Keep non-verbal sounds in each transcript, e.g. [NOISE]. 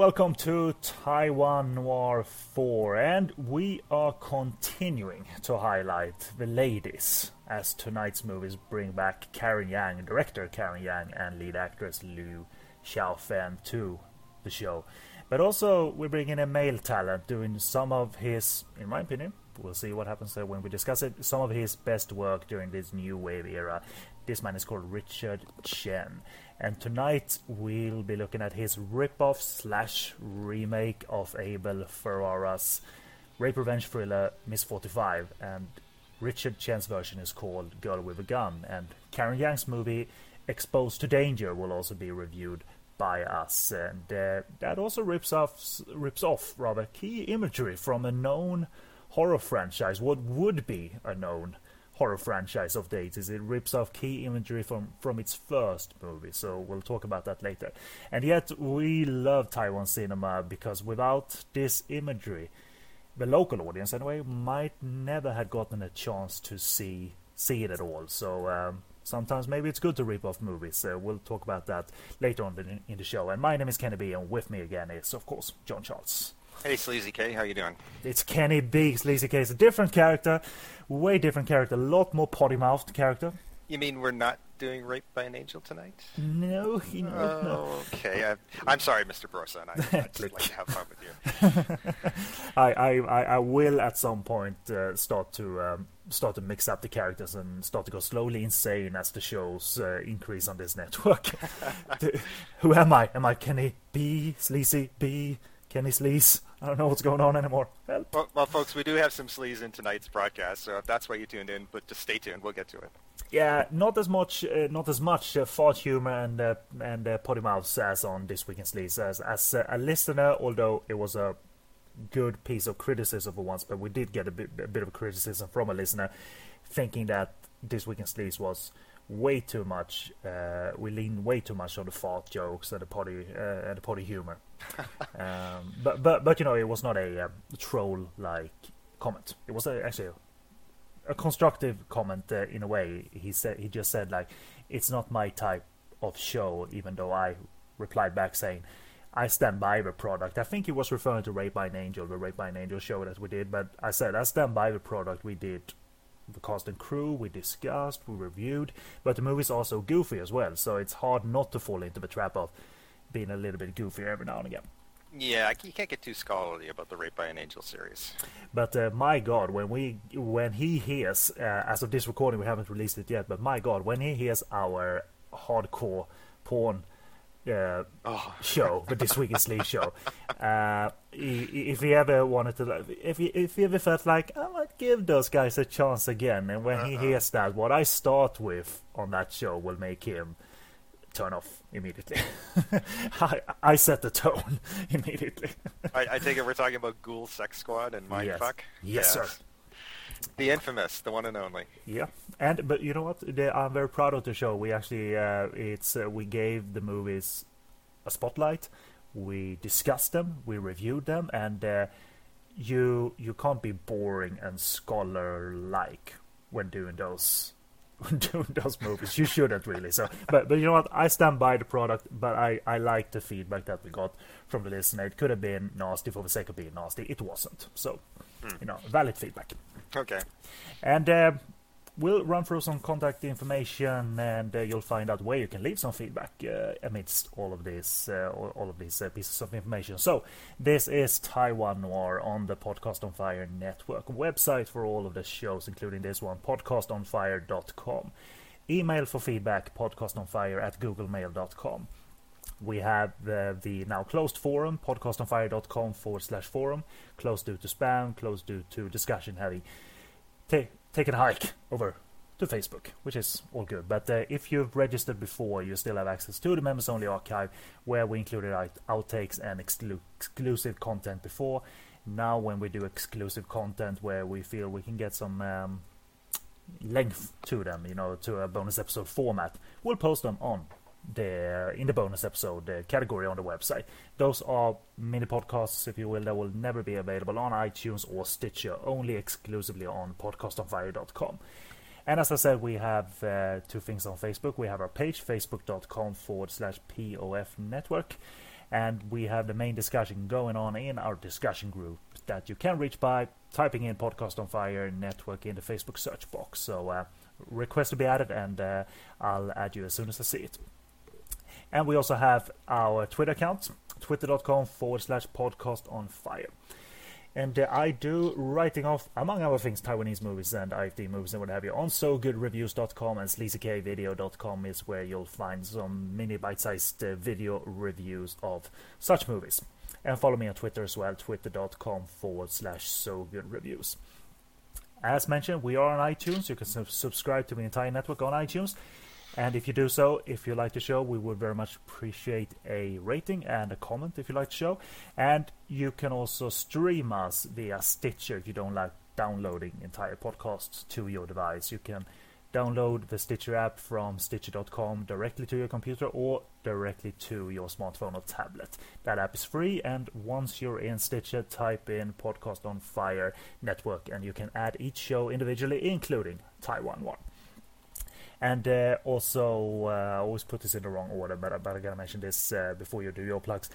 Welcome to Taiwan Noir 4, and we are continuing to highlight the ladies as tonight's movies bring back Karen Yang, director Karen Yang, and lead actress Liu Xiaofen to the show. But also, we bring in a male talent doing some of his, in my opinion, we'll see what happens there when we discuss it, some of his best work during this new wave era. This man is called Richard Chen. And tonight we'll be looking at his rip-off slash remake of Abel Ferrara's rape revenge thriller Miss 45. And Richard Chen's version is called Girl with a Gun. And Karen Yang's movie Exposed to Danger will also be reviewed by us. And uh, that also rips off, rips off rather key imagery from a known horror franchise, what would be a known horror franchise of the 80s. It rips off key imagery from, from its first movie, so we'll talk about that later. And yet, we love Taiwan cinema because without this imagery, the local audience, anyway, might never have gotten a chance to see see it at all. So um, sometimes maybe it's good to rip off movies. Uh, we'll talk about that later on in, in the show. And my name is Kenny B, and with me again is, of course, John Charles. Hey, Sleazy K, how you doing? It's Kenny B. Sleazy K. is a different character, way different character, a lot more potty mouthed character. You mean we're not doing Rape by an Angel tonight? No, you know, oh, no. okay. I, am sorry, Mr. Broson. I, [LAUGHS] I just like to have fun with you. [LAUGHS] I, I, I will at some point uh, start to um, start to mix up the characters and start to go slowly insane as the shows uh, increase on this network. [LAUGHS] Who am I? Am I Kenny B? Sleazy B? Kenny Sleaze. I don't know what's going on anymore. Well, well, folks, we do have some sleaze in tonight's broadcast, so if that's why you tuned in, but just stay tuned. We'll get to it. Yeah, not as much, uh, not as much uh, fart humor and uh, and uh, potty mouths as on this week in sleaze. As as uh, a listener, although it was a good piece of criticism for once, but we did get a bit a bit of criticism from a listener, thinking that this week in sleaze was way too much. Uh, we lean way too much on the fart jokes and the potty uh, and the potty humor. [LAUGHS] um, but but but you know, it was not a, um, troll like comment. It was a, actually a, a constructive comment uh, in a way. He said he just said like, it's not my type of show. Even though I replied back saying. I stand by the product. I think he was referring to Rape by an Angel, the Rape by an Angel show that we did. But I said I stand by the product we did the cast and crew, we discussed, we reviewed, but the movie's also goofy as well, so it's hard not to fall into the trap of being a little bit goofy every now and again. Yeah, you can't get too scholarly about the Rape by an Angel series. But uh, my God, when we when he hears, uh, as of this recording, we haven't released it yet. But my God, when he hears our hardcore porn uh, oh. [LAUGHS] show, the This Week in Sleaze show. Uh, if he ever wanted to, if he, if he ever felt like, I might give those guys a chance again, and when uh-uh. he hears that, what I start with on that show will make him turn off immediately. [LAUGHS] I, I set the tone [LAUGHS] immediately. I, I, take it we're talking about Ghoul Sex Squad and Mindfuck? Yes, yes, yes. sir. The infamous, the one and only. Yeah, and but you know what? I'm very proud of the show. We actually, uh, it's uh, we gave the movies a spotlight. We discussed them, we reviewed them, and uh, you you can't be boring and scholar like when doing those [LAUGHS] when doing those movies. You shouldn't really. So, but but you know what? I stand by the product, but I I like the feedback that we got from the listener. It could have been nasty for the sake of being nasty. It wasn't. So, hmm. you know, valid feedback. Okay. And uh, we'll run through some contact information, and uh, you'll find out where you can leave some feedback uh, amidst all of this, uh, all, of these uh, pieces of information. So, this is Taiwan Noir on the Podcast on Fire network website for all of the shows, including this one, podcastonfire.com. Email for feedback, podcastonfire at googlemail.com. We have uh, the now closed forum, podcastonfire.com forward slash forum, closed due to spam, closed due to discussion heavy. Ta- take a hike over to Facebook, which is all good. But uh, if you've registered before, you still have access to the members only archive where we included out- outtakes and exclu- exclusive content before. Now, when we do exclusive content where we feel we can get some um, length to them, you know, to a bonus episode format, we'll post them on the in the bonus episode the category on the website. Those are mini podcasts, if you will, that will never be available on iTunes or Stitcher, only exclusively on podcastonfire.com. And as I said, we have uh, two things on Facebook. We have our page, facebook.com forward slash POF network. and we have the main discussion going on in our discussion group that you can reach by typing in Podcast on Fire Network in the Facebook search box. So uh, request to be added, and uh, I'll add you as soon as I see it. And we also have our Twitter account, twitter.com forward slash podcast on fire. And uh, I do writing off, among other things, Taiwanese movies and IFD movies and what have you on SoGoodReviews.com and SleazyKVideo.com is where you'll find some mini bite-sized uh, video reviews of such movies. And follow me on Twitter as well, twitter.com forward slash SoGoodReviews. As mentioned, we are on iTunes. You can subscribe to the entire network on iTunes. And if you do so, if you like the show, we would very much appreciate a rating and a comment if you like the show. And you can also stream us via Stitcher if you don't like downloading entire podcasts to your device. You can download the Stitcher app from Stitcher.com directly to your computer or directly to your smartphone or tablet. That app is free, and once you're in Stitcher, type in Podcast on Fire Network, and you can add each show individually, including Taiwan Noir. And uh, also, uh, I always put this in the wrong order, but, but I gotta mention this uh, before you do your plugs.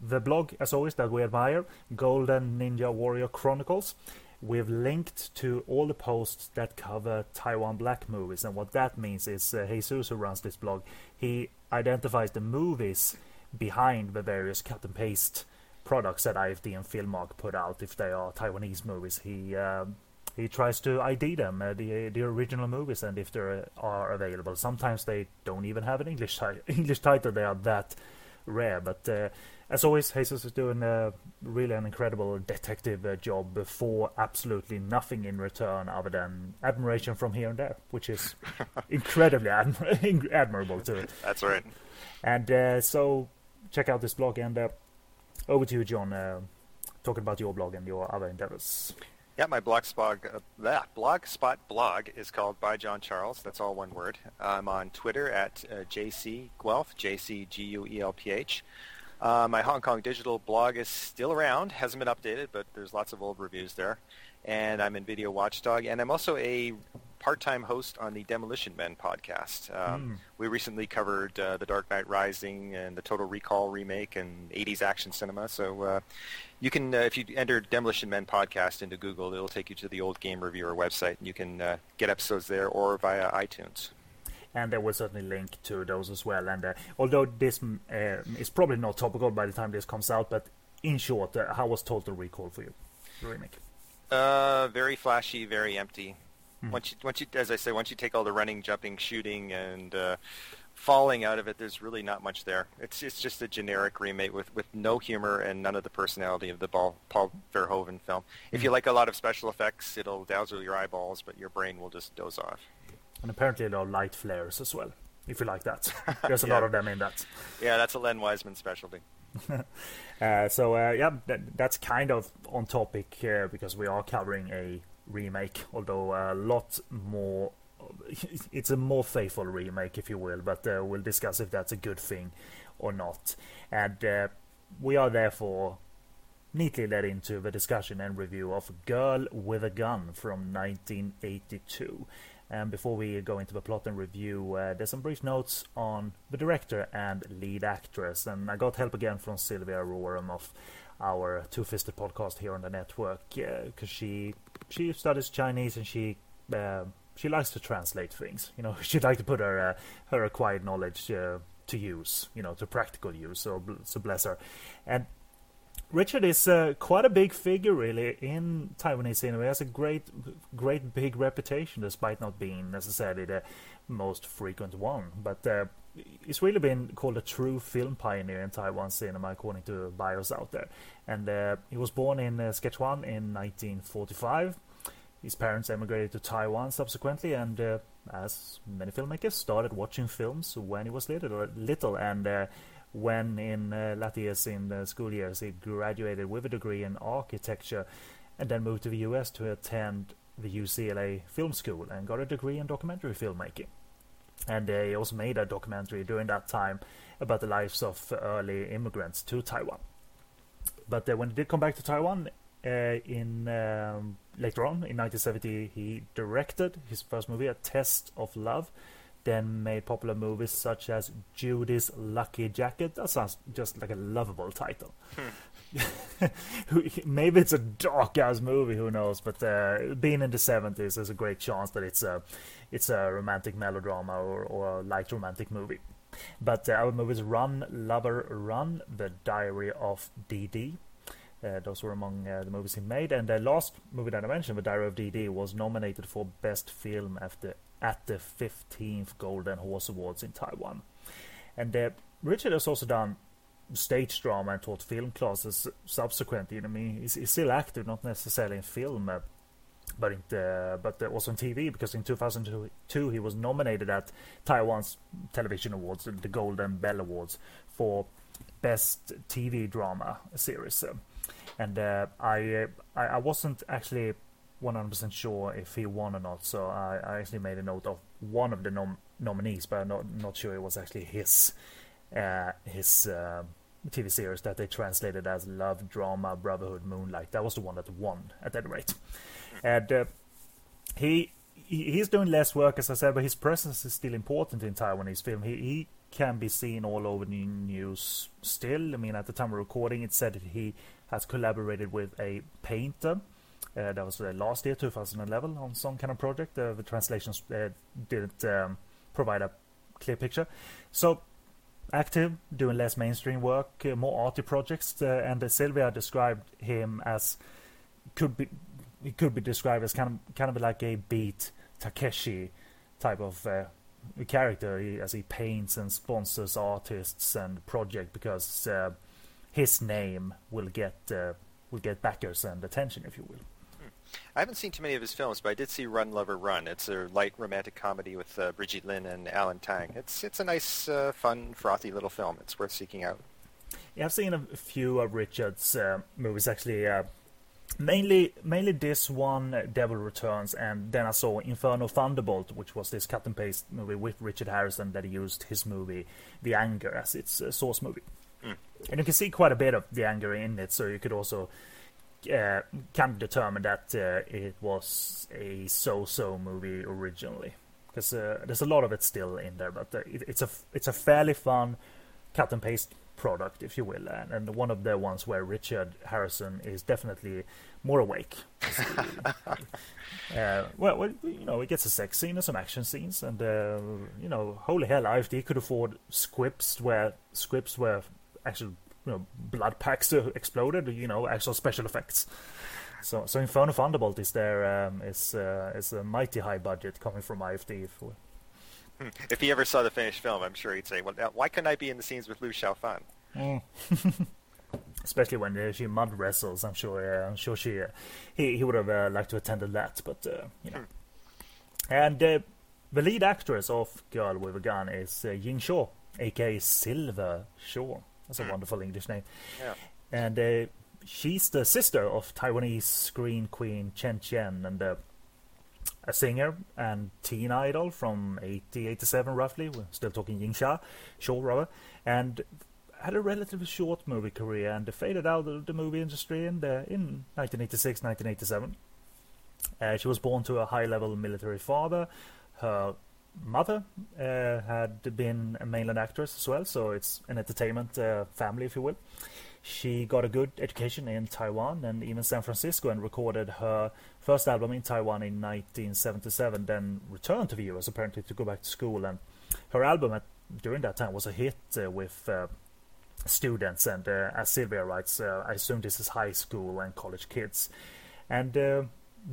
The blog, as always, that we admire, Golden Ninja Warrior Chronicles. We've linked to all the posts that cover Taiwan Black movies, and what that means is uh, Jesus, who runs this blog, he identifies the movies behind the various cut and paste products that IFD and Filmark put out if they are Taiwanese movies. He um, he tries to ID them, uh, the the original movies, and if they are available. Sometimes they don't even have an English ti- [LAUGHS] English title; they are that rare. But uh, as always, Jesus is doing a really an incredible detective uh, job for absolutely nothing in return other than admiration from here and there, which is [LAUGHS] incredibly admir- [LAUGHS] admirable to it. That's right. And uh, so, check out this blog, and uh, over to you, John. Uh, talking about your blog and your other endeavors. Yeah, my blogspot, uh, blogspot blog is called by John Charles. That's all one word. I'm on Twitter at uh, JC Guelph, J-C-G-U-E-L-P-H. Uh, my Hong Kong digital blog is still around, hasn't been updated, but there's lots of old reviews there. And I'm in Video Watchdog, and I'm also a part-time host on the Demolition Men podcast. Um, mm. We recently covered uh, The Dark Knight Rising and the Total Recall remake and 80s action cinema. So uh, you can, uh, if you enter Demolition Men podcast into Google, it'll take you to the old Game Reviewer website, and you can uh, get episodes there or via iTunes. And there will certainly link to those as well. And uh, although this uh, is probably not topical by the time this comes out, but in short, how was Total Recall for you? The remake. Uh, very flashy, very empty. Hmm. Once you, once you, as I say, once you take all the running, jumping, shooting, and uh, falling out of it, there's really not much there. It's it's just a generic remake with, with no humor and none of the personality of the Paul, Paul Verhoeven film. If you hmm. like a lot of special effects, it'll dazzle your eyeballs, but your brain will just doze off. And apparently there are light flares as well, if you like that. [LAUGHS] There's a yeah. lot of them in that. Yeah, that's a Len Wiseman specialty. [LAUGHS] uh, so uh, yeah, that, that's kind of on topic uh, because we are covering a remake, although a lot more. [LAUGHS] It's a more faithful remake, if you will, but uh, we'll discuss if that's a good thing or not. And uh, we are therefore neatly led into the discussion and review of Girl with a Gun from 1982. And before we go into the plot and review, uh, there's some brief notes on the director and lead actress. And I got help again from Sylvia Roram of our Two Fisted podcast here on the network because uh, she she studies Chinese and she uh, she likes to translate things. You know, [LAUGHS] she'd like to put her uh, her acquired knowledge uh, to use. You know, to practical use. So so bless her. And Richard is uh, quite a big figure, really, in Taiwanese cinema. He has a great, great big reputation, despite not being necessarily the most frequent one. But uh, he's really been called a true film pioneer in Taiwan cinema, according to bios out there. And uh, he was born in uh, Sichuan in 1945. His parents emigrated to Taiwan subsequently, and uh, as many filmmakers, started watching films when he was little. little and uh, when in uh, in the school years he graduated with a degree in architecture, and then moved to the U.S. to attend the UCLA Film School and got a degree in documentary filmmaking. And they also made a documentary during that time about the lives of early immigrants to Taiwan. But uh, when he did come back to Taiwan uh, in um, later on in 1970, he directed his first movie, A Test of Love, then made popular movies such as Judy's Lucky Jacket. That sounds just like a lovable title. Hmm. [LAUGHS] Maybe it's a dark ass movie, who knows? But uh, being in the 70s, there's a great chance that it's a it's a romantic melodrama or, or a light romantic movie. But uh, our movies Run, Lover, Run, The Diary of Dee. Uh, those were among uh, the movies he made. And the last movie that I mentioned, The Diary of Dee, was nominated for Best Film after, at the 15th Golden Horse Awards in Taiwan. And uh, Richard has also done stage drama and taught film classes subsequently. I mean, he's, he's still active, not necessarily in film, uh, but in the, but also on TV because in 2002 he was nominated at Taiwan's television awards, the Golden Bell Awards, for best TV drama series. And uh, I, I, I wasn't actually 100% sure if he won or not, so I, I actually made a note of one of the nom- nominees, but I'm not not sure it was actually his uh, his uh, TV series that they translated as Love, Drama, Brotherhood, Moonlight. That was the one that won at any rate and uh, he he's doing less work, as I said, but his presence is still important in Taiwanese film. He he can be seen all over the news still. I mean, at the time of recording, it said that he has collaborated with a painter. Uh, that was uh, last year, 2011, on some kind of project. Uh, the translations uh, didn't um, provide a clear picture. So, active, doing less mainstream work, uh, more arty projects. Uh, and Sylvia described him as could be it could be described as kind of kind of like a beat Takeshi type of uh, character he, as he paints and sponsors artists and project because uh, his name will get uh, will get backers and attention, if you will. I haven't seen too many of his films, but I did see Run Lover Run. It's a light romantic comedy with uh, Brigitte Lin and Alan Tang. It's it's a nice, uh, fun, frothy little film. It's worth seeking out. Yeah, I've seen a few of Richard's uh, movies actually. Uh, mainly mainly this one uh, devil returns and then i saw inferno thunderbolt which was this cut and paste movie with richard harrison that used his movie the anger as its uh, source movie mm. and you can see quite a bit of the anger in it so you could also uh, kind of determine that uh, it was a so-so movie originally because uh, there's a lot of it still in there but uh, it, it's a it's a fairly fun cut and paste product, if you will, and, and one of the ones where Richard Harrison is definitely more awake. [LAUGHS] uh, well, well, you know, he gets a sex scene and some action scenes, and uh, you know, holy hell, if they could afford scripts where scripts where actual you know blood packs exploded, you know, actual special effects. So, so Inferno Thunderbolt is there um, is uh, is a mighty high budget coming from IFD. For, if he ever saw the finished film, I'm sure he'd say, "Well, why couldn't I be in the scenes with Liu Xiaofan?" Mm. [LAUGHS] Especially when uh, she mud wrestles, I'm sure. Uh, I'm sure she uh, he he would have uh, liked to attend that, but uh, you know. Hmm. And uh, the lead actress of Girl with a Gun is Ying Shaw, aka Silver Shaw. That's a hmm. wonderful English name. Yeah. And she's the sister of Taiwanese screen queen Chen Qian and a singer and teen idol from 80, 87 roughly. We're still talking Ying Xia, Shaw rather, and had a relatively short movie career and faded out of the movie industry in, the, in 1986, 1987. Uh, she was born to a high-level military father. Her mother uh, had been a mainland actress as well, so it's an entertainment uh, family, if you will. She got a good education in Taiwan and even San Francisco and recorded her first album in Taiwan in 1977, then returned to the US apparently to go back to school. And her album at, during that time was a hit uh, with uh, students, and uh, as Sylvia writes, uh, I assume this is high school and college kids. And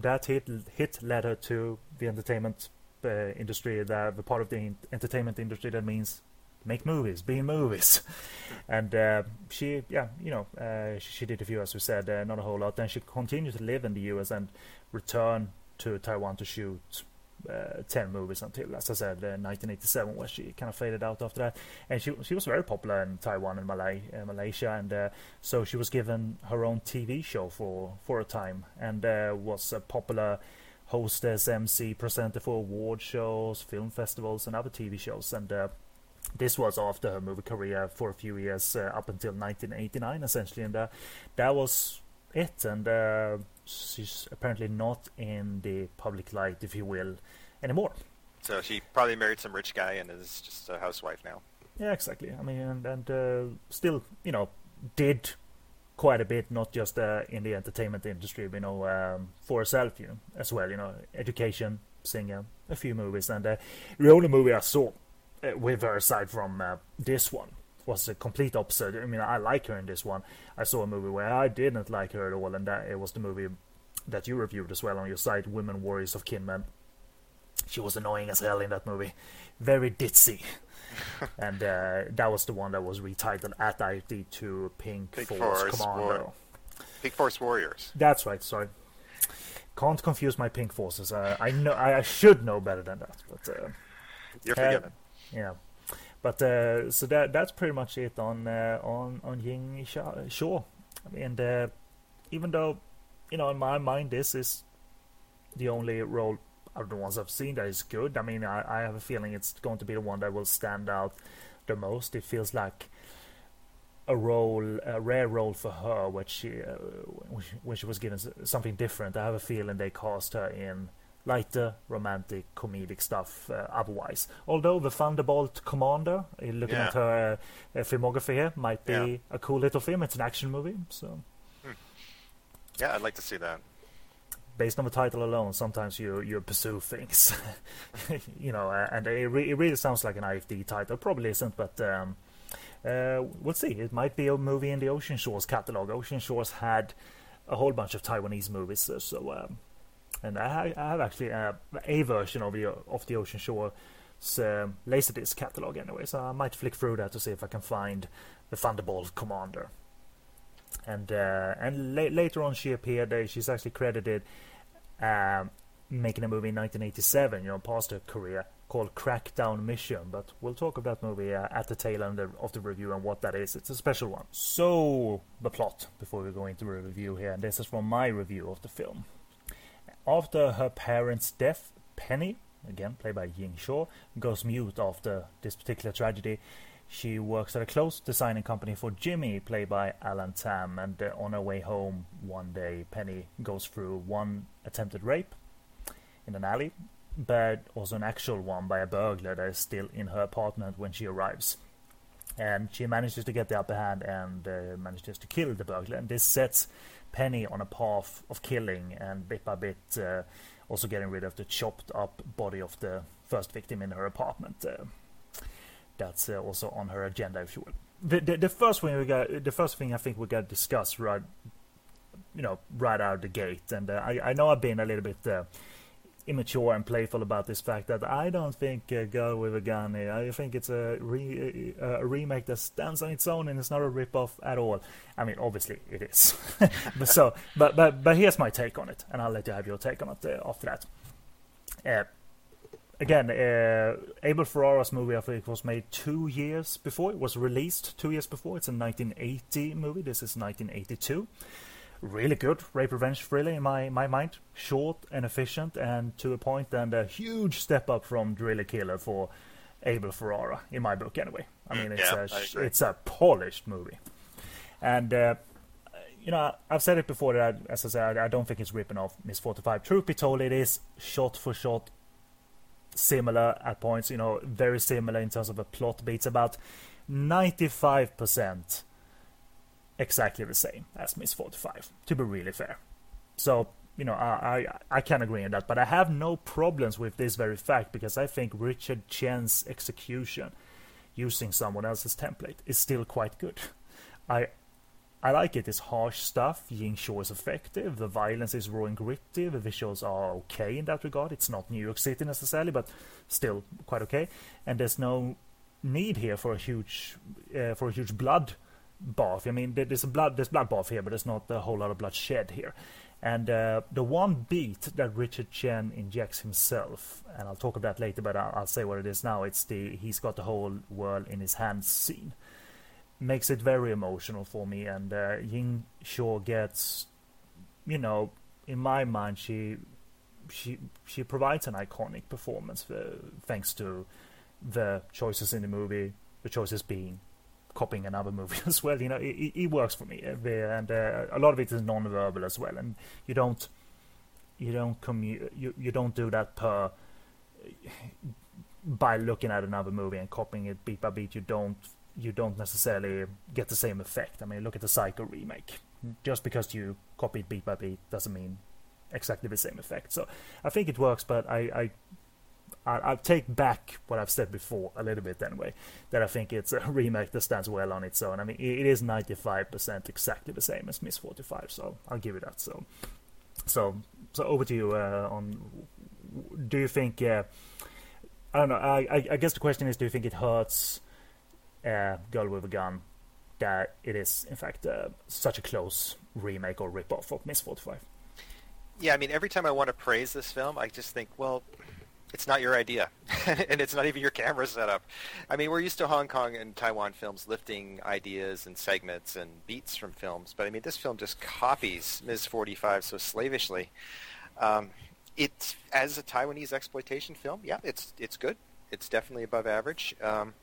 that hit, hit led her to the entertainment uh, industry, the, the part of the entertainment industry that means make movies, be in movies. [LAUGHS] and uh, she, yeah, you know, uh, she, did a few, as we said, uh, not a whole lot. Then she continued to live in the US and return to Taiwan to shoot uh, 10 movies until, as I said, uh, 1987, where she kind of faded out after that. And she she was very popular in Taiwan and Malay, uh, Malaysia, and uh, so she was given her own TV show for, for a time and uh, was a popular hostess, MC, presenter for award shows, film festivals, and other TV shows. And uh, this was after her movie career for a few years, up until 1989, essentially, and that was it. And she's apparently not in the public light, if you will, anymore. So she probably married some rich guy and is just a housewife now. Yeah, exactly. I mean, and, and uh, still, you know, did quite a bit, not just uh, in the entertainment industry, you know, um, for herself, you know, as well. You know, education, singer, a few movies, and uh, the only movie I saw uh, with her aside from uh, this one was a complete opposite. I mean, I like her in this one. I saw a movie where I didn't like her at all, and that it was the movie that you reviewed as well on your site, Women Warriors of Kinmen. She was annoying as hell in that movie, very ditzy. [LAUGHS] and uh, that was the one that was retitled at IFD to Pink, Pink Force, Force Commando. War- Pink Force Warriors. That's right. Sorry, can't confuse my Pink Forces. Uh, I know I, should know better than that, but uh, You're Uh, forgiven. yeah. But uh, so that that's pretty much it on uh, on on Ying Sha- Shaw. I mean, uh, even though you know in my mind this is the only role of the ones I've seen that is good. I mean, I, I have a feeling it's going to be the one that will stand out the most. It feels like a role, a rare role for her, which she, uh, when she, was given something different. I have a feeling they cast her in lighter, romantic, comedic stuff uh, otherwise. Although the Thunderbolt Commander, uh, looking Yeah. at her uh, uh, filmography here, might be Yeah. a cool little film. It's an action movie, so Yeah, I'd like to see that. Based on the title alone, sometimes you you pursue things, [LAUGHS] you know, and it, re- it really sounds like an IFD title. Probably isn't, but um, uh, we'll see. It might be a movie in the Ocean Shores catalog. Ocean Shores had a whole bunch of Taiwanese movies, uh, so um, and I, I have actually uh, a version of the of the Ocean Shores um, Laserdisc catalog anyway, so I might flick through that to see if I can find the Thunderbolt Commander. And uh, and la- later on, she appeared. Uh, she's actually credited um, making a movie in 1987, you know, past her career, called Crackdown Mission. But we'll talk about that movie uh, at the tail end of the review and what that is. It's a special one. So, the plot before we go into the review here, and this is from my review of the film. After her parents' death, Penny, again played by Ying Shaw, goes mute after this particular tragedy. She works at a clothes designing company for Jimmy, played by Alan Tam, and uh, on her way home one day, Penny goes through one attempted rape in an alley, but also an actual one by a burglar that is still in her apartment when she arrives. And she manages to get the upper hand and uh, manages to kill the burglar. And this sets Penny on a path of killing and bit by bit uh, also getting rid of the chopped up body of the first victim in her apartment. That's uh, also on her agenda, if you will. The, the the first thing we got, the first thing I think we got to discuss right, you know, right out of the gate, and uh, I I know I've been a little bit uh, immature and playful about this fact that I don't think uh, Girl with a Gun. uh, I think it's a re, uh, a remake that stands on its own and it's not a rip off at all. I mean, obviously it is, [LAUGHS] but so but but but here's my take on it, and I'll let you have your take on it after that. Again, uh, Abel Ferrara's movie, I think, was made two years before. It was released two years before. It's a 1980 movie. This is 1982. Really good rape revenge thriller in my, my mind. Short and efficient, and to a point, and a huge step up from Driller Killer for Abel Ferrara, in my book, anyway. I mean, it's Yeah, I a agree. it's a polished movie, and uh, you know, I've said it before that, I, as I said, I, I don't think it's ripping off Miss 45. Truth be told, it is shot for shot similar at points, you know, very similar in terms of a plot beats about 95% exactly the same as Miss 45, to be really fair. So, you know, I, I, I can agree on that, but I have no problems with this very fact because I think Richard Chen's execution using someone else's template is still quite good. I I like it. It's harsh stuff. Ying Shaw is effective. The violence is raw and gritty. The visuals are okay in that regard. It's not New York City necessarily, but still quite okay. And there's no need here for a huge uh, for a huge blood bath. I mean, there's a blood there's blood bath here, but there's not a whole lot of blood shed here. And uh, the one beat that Richard Chen injects himself, and I'll talk about that later, but I'll, I'll say what it is now. It's the he's got the whole world in his hands scene makes it very emotional for me. And uh, Ying Shaw gets, you know, in my mind, she she she provides an iconic performance uh, thanks to the choices in the movie. The choices being copying another movie [LAUGHS] as well. You know, it, it- it works for me, uh, and uh, a lot of it is non-verbal as well. And you don't you don't commu- you you don't do that per [SIGHS] by looking at another movie and copying it beat by beat, you don't you don't necessarily get the same effect. I mean, look at the Psycho remake. Just because you copy it beat by beat doesn't mean exactly the same effect. So I think it works, but I, I, I, I take back what I've said before a little bit anyway. That I think it's a [LAUGHS] remake that stands well on its own. I mean, it is 95% exactly the same as Miss 45, so I'll give you that. So, so, so over to you. Uh, on, do you think? Uh, I don't know. I, I, guess the question is, do you think it hurts uh, Girl with a Gun that it is in fact uh, such a close remake or rip-off of Miss 45? Yeah, I mean, every time I want to praise this film, I just think, well, it's not your idea, [LAUGHS] and it's not even your camera setup. I mean, we're used to Hong Kong and Taiwan films lifting ideas and segments and beats from films, but I mean, this film just copies Ms. 45 so slavishly. Um, it's as a Taiwanese exploitation film, yeah, it's it's good. It's definitely above average. Um,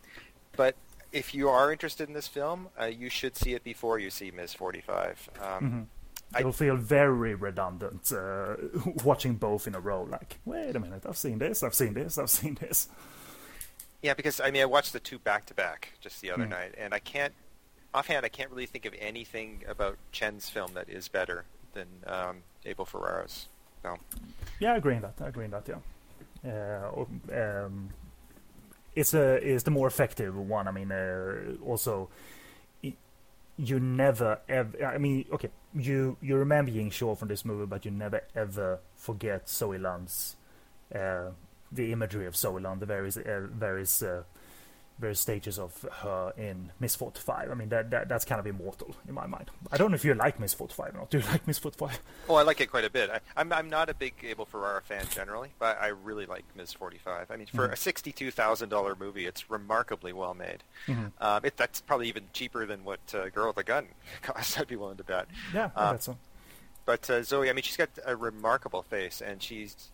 but if you are interested in this film, uh, you should see it before you see Ms. 45. Um, mm-hmm. It'll feel very redundant uh, [LAUGHS] watching both in a row. Like, wait a minute, I've seen this, I've seen this, I've seen this. Yeah, because I mean, I watched the two back to back just the other mm. night, and I can't, offhand, I can't really think of anything about Chen's film that is better than um, Abel Ferrara's. So. Yeah, I agree on that. I agree on that. Yeah. Uh, um, it's a is the more effective one. I mean, uh, also you never ever. I mean, okay, you you remember Ying Shaw from this movie, but you never ever forget Zoe Lund's uh, the imagery of Zoe Lund, the various uh, various uh, various stages of her in Miss 45. I mean, that, that that's kind of immortal in my mind. I don't know if you like Miss 45 or not. Do you like Miss 45? Oh, I like it quite a bit. I, am I'm, I'm not a big Abel Ferrara fan generally, but I really like Miss 45. I mean, for mm-hmm. a $62,000 movie, it's remarkably well made. Mm-hmm. Um, it, that's probably even cheaper than what uh, Girl with a Gun [LAUGHS] costs, I'd be willing to bet. Yeah, I um, so. But uh, Zoe, I mean, she's got a remarkable face, and she's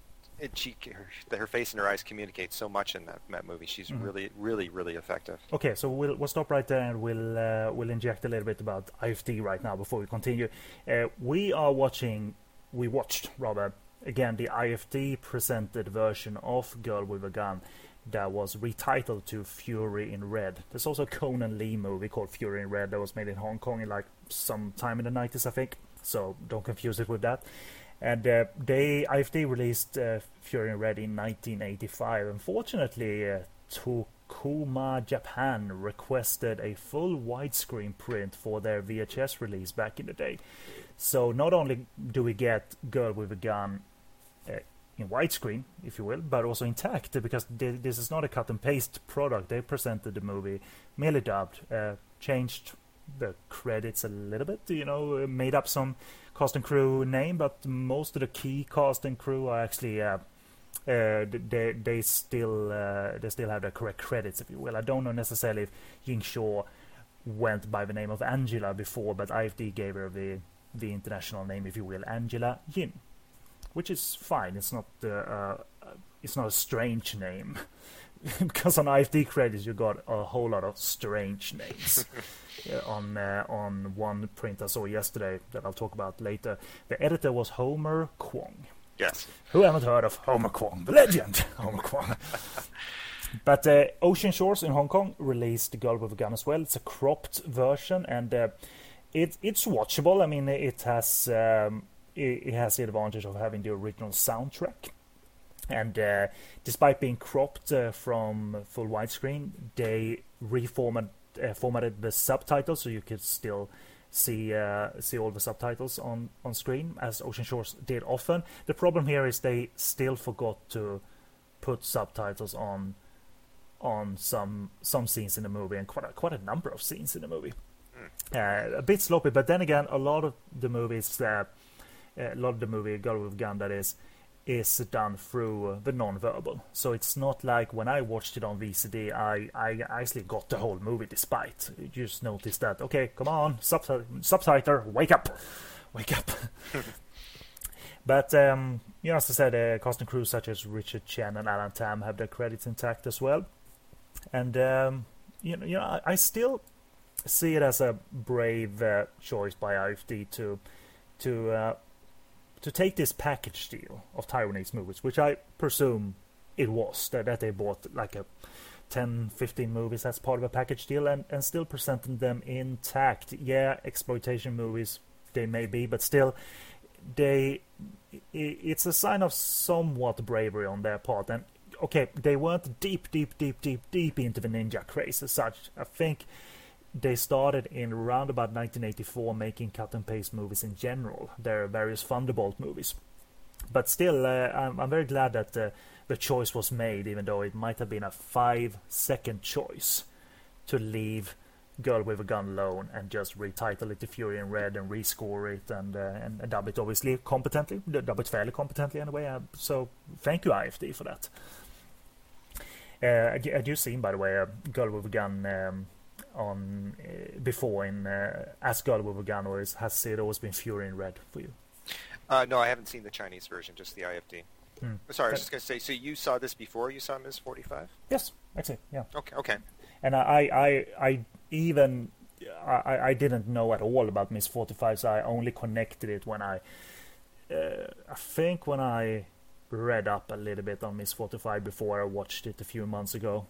she her, her, face and her eyes communicate so much in that, that movie. She's mm-hmm. really, really, really effective. Okay, so we'll we'll stop right there and we'll uh, we'll inject a little bit about IFD right now before we continue. Uh, we are watching, we watched rather again the IFD presented version of Girl with a Gun that was retitled to Fury in Red. There's also a Conan Lee movie called Fury in Red that was made in Hong Kong in like some time in the 90s, I think. So don't confuse it with that. And uh, they IFD released uh, Fury in Red in 1985. Unfortunately, uh, Tokuma Japan requested a full widescreen print for their VHS release back in the day. So not only do we get Girl with a Gun uh, in widescreen, if you will, but also intact because this is not a cut and paste product. They presented the movie merely dubbed, uh, changed the credits a little bit, you know, made up some cast and crew name, but most of the key cast and crew are actually uh, uh, they they still uh, they still have the correct credits, if you will. I don't know necessarily if Ying Shaw went by the name of Angela before, but IFD gave her the the international name, if you will, Angela Yin, which is fine. It's not uh, uh, it's not a strange name. [LAUGHS] because on IFD credits you got a whole lot of strange names. [LAUGHS] uh, on uh, on one print I saw yesterday that I'll talk about later, the editor was Homer Kwong. Yes. Who haven't heard of Homer Kwong, the legend [LAUGHS] Homer Kwong? [LAUGHS] but uh, Ocean Shores in Hong Kong released The Girl with a Gun as well. It's a cropped version and uh, it it's watchable. I mean, it has um, it, it has the advantage of having the original soundtrack and uh, despite being cropped uh, from full widescreen, they reformatted uh, formatted the subtitles so you could still see uh, see all the subtitles on, on screen as Ocean Shores did often. The problem here is they still forgot to put subtitles on on some some scenes in the movie and quite a, quite a number of scenes in the movie. Mm. a bit sloppy, but then again, a lot of the movies, uh, a lot of the movie Girl with Gun that is is done through the non-verbal. So it's not like when I watched it on VCD, I, I actually got the whole movie despite. You just noticed that, okay, come on, subtitle, subtitle wake up, [LAUGHS] wake up. [LAUGHS] but, um, you know, as I said, uh, cast and crew such as Richard Chen and Alan Tam have their credits intact as well. And, um, you know, you know I, I, still see it as a brave uh, choice by IFD to, to uh, to take this package deal of Taiwanese movies, which I presume it was that, that they bought like a 10, 15 movies as part of a package deal and, and still presenting them intact. Yeah, exploitation movies they may be, but still, they it's a sign of somewhat bravery on their part. And okay, they weren't deep, deep, deep, deep, deep into the ninja craze as such. I think they started in around about 1984 making cut and paste movies in general. There are various Thunderbolt movies, but still, uh, I'm, I'm very glad that. Uh, the choice was made, even though it might have been a five second choice to leave Girl with a Gun alone and just retitle it to Fury in Red and rescore it and, uh, and, and dub it obviously competently, dub it fairly competently anyway. Uh, so thank you IFD for that. Uh, had you seen, by the way, a Girl with a Gun um, on uh, before in uh, as Girl with a Gun, or is, has it always been Fury in Red for you? Uh, no, I haven't seen the Chinese version, just the IFD. Hmm. Sorry, I was just going to say. So you saw this before you saw Ms. Forty Five? Yes, actually, yeah. Okay, okay. And I, I, I even I, I didn't know at all about Miss Forty Five, so I only connected it when I, uh, I think when I read up a little bit on Miss Forty Five before I watched it a few months ago.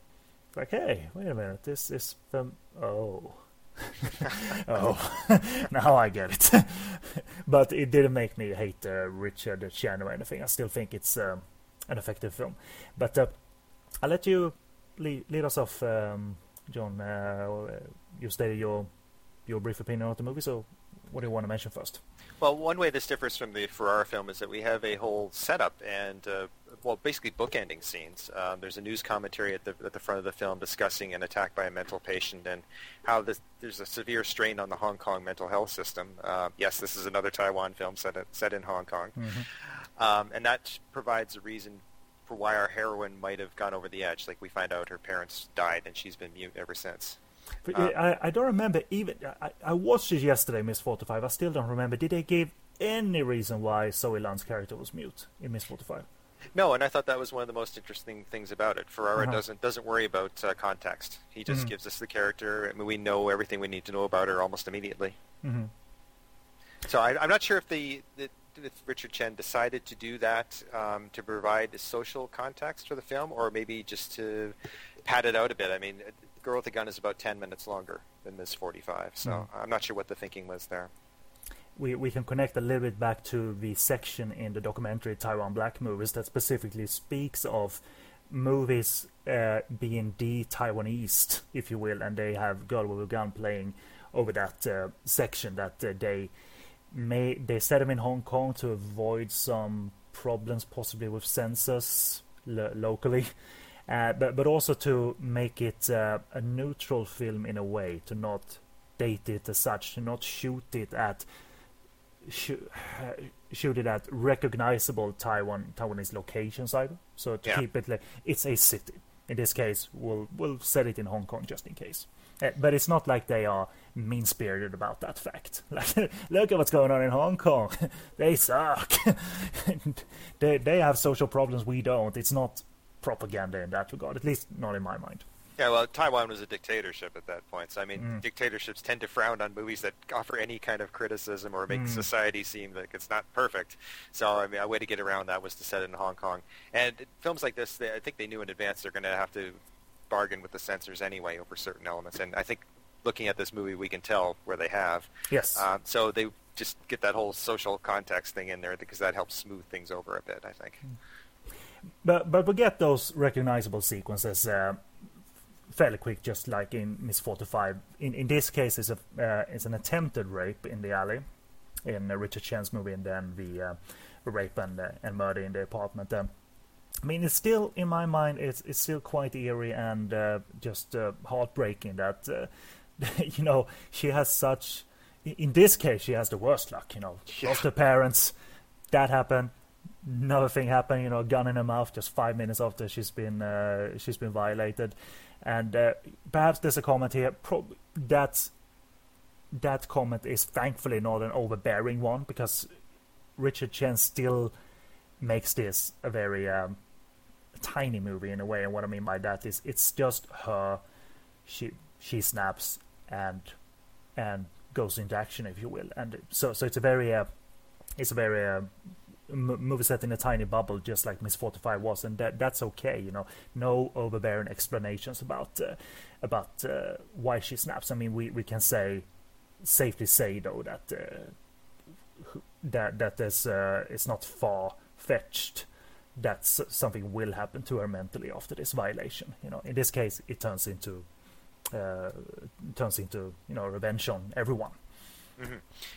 Like, hey, wait a minute, this is from oh. [LAUGHS] oh, [LAUGHS] now I get it. [LAUGHS] but it didn't make me hate uh, Richard Chen or anything. I still think it's um, an effective film. But uh, I'll let you lead, lead us off, um, John. Uh, you stated your your brief opinion on the movie, so what do you want to mention first? Well, one way this differs from the Ferrara film is that we have a whole setup and, uh, well, basically bookending scenes. Um, there's a news commentary at the, at the front of the film discussing an attack by a mental patient and how this, there's a severe strain on the Hong Kong mental health system. Uh, yes, this is another Taiwan film set, at, set in Hong Kong. Mm-hmm. Um, and that provides a reason for why our heroine might have gone over the edge. Like we find out her parents died and she's been mute ever since. But uh, I, I don't remember even. I, I watched it yesterday, Miss 45. I still don't remember. Did they give any reason why Zoe Lund's character was mute in Miss 45? No, and I thought that was one of the most interesting things about it. Ferrara uh-huh. doesn't doesn't worry about uh, context. He just mm-hmm. gives us the character. I mean, we know everything we need to know about her almost immediately. Mm-hmm. So I, am not sure if the, the if Richard Chen decided to do that um, to provide the social context for the film, or maybe just to pad it out a bit. I mean, Girl with a Gun is about 10 minutes longer than Ms. 45, so mm. I'm not sure what the thinking was there. We, we can connect a little bit back to the section in the documentary Taiwan Black Movies that specifically speaks of movies uh, being de-Taiwanese, if you will, and they have Girl with a Gun playing over that uh, section that uh, they may they set them in Hong Kong to avoid some problems possibly with censors lo- locally. [LAUGHS] Uh, but but also to make it uh, a neutral film in a way, to not date it as such, to not shoot it at sh- shoot it at recognizable Taiwan Taiwanese locations either. So to yeah. keep it like it's a city. In this case, we'll we'll set it in Hong Kong just in case. Uh, but it's not like they are mean spirited about that fact. [LAUGHS] Like, look at what's going on in Hong Kong. [LAUGHS] they suck. [LAUGHS] they they have social problems we don't. It's not propaganda in that regard, at least not in my mind. Yeah, well, Taiwan was a dictatorship at that point. So, I mean, mm. dictatorships tend to frown on movies that offer any kind of criticism or make mm. society seem like it's not perfect. So, I mean, a way to get around that was to set it in Hong Kong. And films like this, they, I think they knew in advance they're going to have to bargain with the censors anyway over certain elements. And I think looking at this movie, we can tell where they have. Yes. Um, so they just get that whole social context thing in there because that helps smooth things over a bit, I think. Mm. But but we get those recognizable sequences uh, fairly quick, just like in Miss 45. In in this case, it's a uh, it's an attempted rape in the alley in uh, Richard Chen's movie, and then the uh, rape and uh, and murder in the apartment. Um, I mean, it's still in my mind, it's it's still quite eerie and uh, just heartbreaking that [LAUGHS] you know she has such. In this case, she has the worst luck. You know, yeah. lost her parents. That happened another thing happened, you know, gun in her mouth just five minutes after she's been uh, she's been violated, and uh, perhaps there's a comment here. Pro- that that comment is thankfully not an overbearing one because Richard Chen still makes this a very um, tiny movie in a way, and what I mean by that is it's just her. She she snaps and and goes into action, if you will, and so so it's a very uh, it's a very uh, m- movie set in a tiny bubble, just like Miss Forty Five was, and that that's okay. You know, no overbearing explanations about uh, about uh, why she snaps. I mean, we we can say safely say though that uh, that that is uh, it's not far fetched that something will happen to her mentally after this violation. You know, in this case, it turns into uh, turns into you know revenge on everyone. Mm-hmm.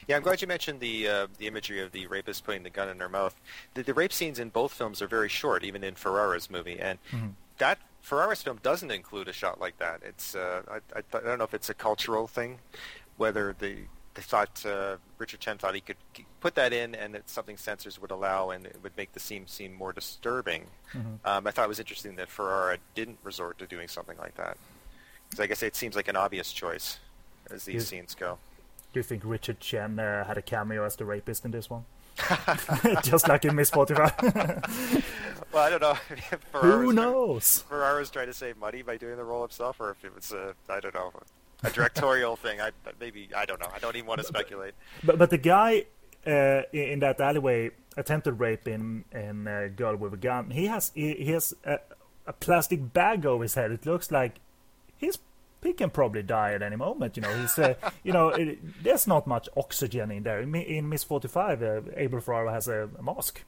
Yeah, I'm glad you mentioned the uh, the imagery of the rapist putting the gun in her mouth. The, the rape scenes in both films are very short, even in Ferrara's movie, and mm-hmm. that Ferrara's film doesn't include a shot like that. It's uh, I, I, I, don't know if it's a cultural thing, whether the they thought uh, Richard Chen thought he could put that in, and it's something censors would allow, and it would make the scene seem more disturbing. Mm-hmm. Um, I thought it was interesting that Ferrara didn't resort to doing something like that, because I guess it seems like an obvious choice as these scenes go. Do you think Richard Chen uh, had a cameo as the rapist in this one? [LAUGHS] Just like in Miss 45. [LAUGHS] well, I don't know. [LAUGHS] Who knows? Trying, Ferrara's trying to save money by doing the role himself, or if it was a, I don't know, a directorial thing. I maybe I don't know. I don't even want to speculate. But but the guy uh, in that alleyway attempted rape in in a girl with a gun. He has he, he has a, a plastic bag over his head. It looks like he's he can probably die at any moment. You know, he's uh, you know it, there's not much oxygen in there. In, in Miss Forty Five, uh, Abel Ferrara has a, a mask.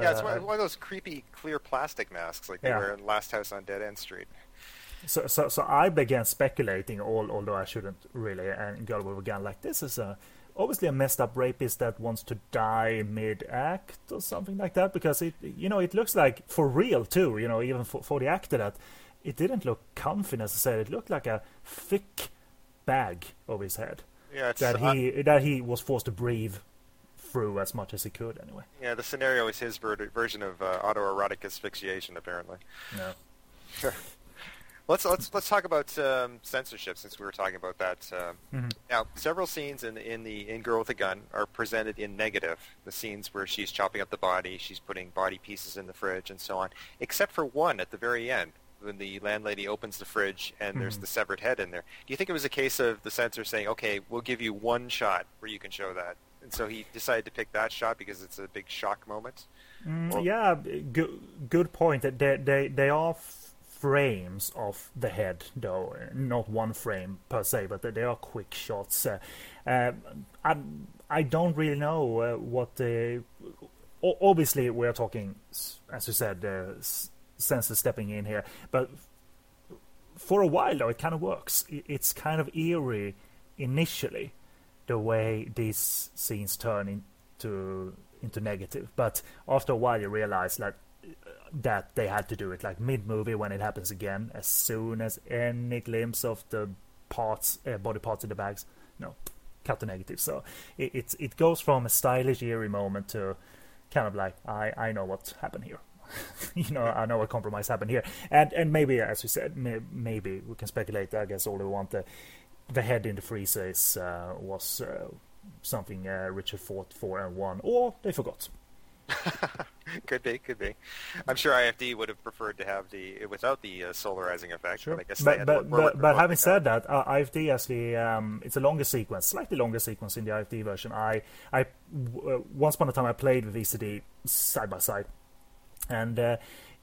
Yeah, it's one, uh, one, of those creepy clear plastic masks like they yeah. were in Last House on Dead End Street. So, so, so I began speculating, all, although I shouldn't really, and Girl with a Gun, like this is a obviously a messed up rapist that wants to die mid-act or something like that, because it, you know, it looks like for real too, you know, even for, for the actor that it didn't look comfy necessarily. It looked like a thick bag over his head. Yeah, that he uh, that he was forced to breathe through as much as he could anyway. Yeah, the scenario is his ver- version of uh, autoerotic asphyxiation, apparently. Yeah. [LAUGHS] let's let's let's talk about um, censorship since we were talking about that. Um, mm-hmm. Now, several scenes in in the in Girl with a Gun are presented in negative. The scenes where she's chopping up the body, she's putting body pieces in the fridge, and so on. Except for one at the very end, when the landlady opens the fridge and mm-hmm. there's the severed head in there. Do you think it was a case of the censor saying, "Okay, we'll give you one shot where you can show that," and so he decided to pick that shot because it's a big shock moment? Mm, yeah, good good point. They they they are frames of the head, though not one frame per se, but they are quick shots. Uh, uh, I I don't really know uh, what the. Obviously, we're talking, as you said, uh, censor stepping in here, but for a while though, it kind of works. It's kind of eerie initially, the way these scenes turn into into negative. But after a while, you realize that that they had to do it like mid movie when it happens again. As soon as any glimpse of the parts, uh, body parts in the bags, no, cut the negative. So it, it it goes from a stylish eerie moment to kind of like I I know what happened here. [LAUGHS] you know, I know a compromise happened here, and and maybe as we said, may, maybe we can speculate. I guess all we want the the head in the freezer is uh, was uh, something uh, Richard fought for and won, or they forgot. [LAUGHS] could be, could be. I'm sure IFD would have preferred to have the without the uh, solarizing effect. Sure. But I guess but but, but, but having said that, uh, IFD actually um, it's a longer sequence, slightly longer sequence in the IFD version. I I w- uh, once upon a time I played with VCD side by side, and uh,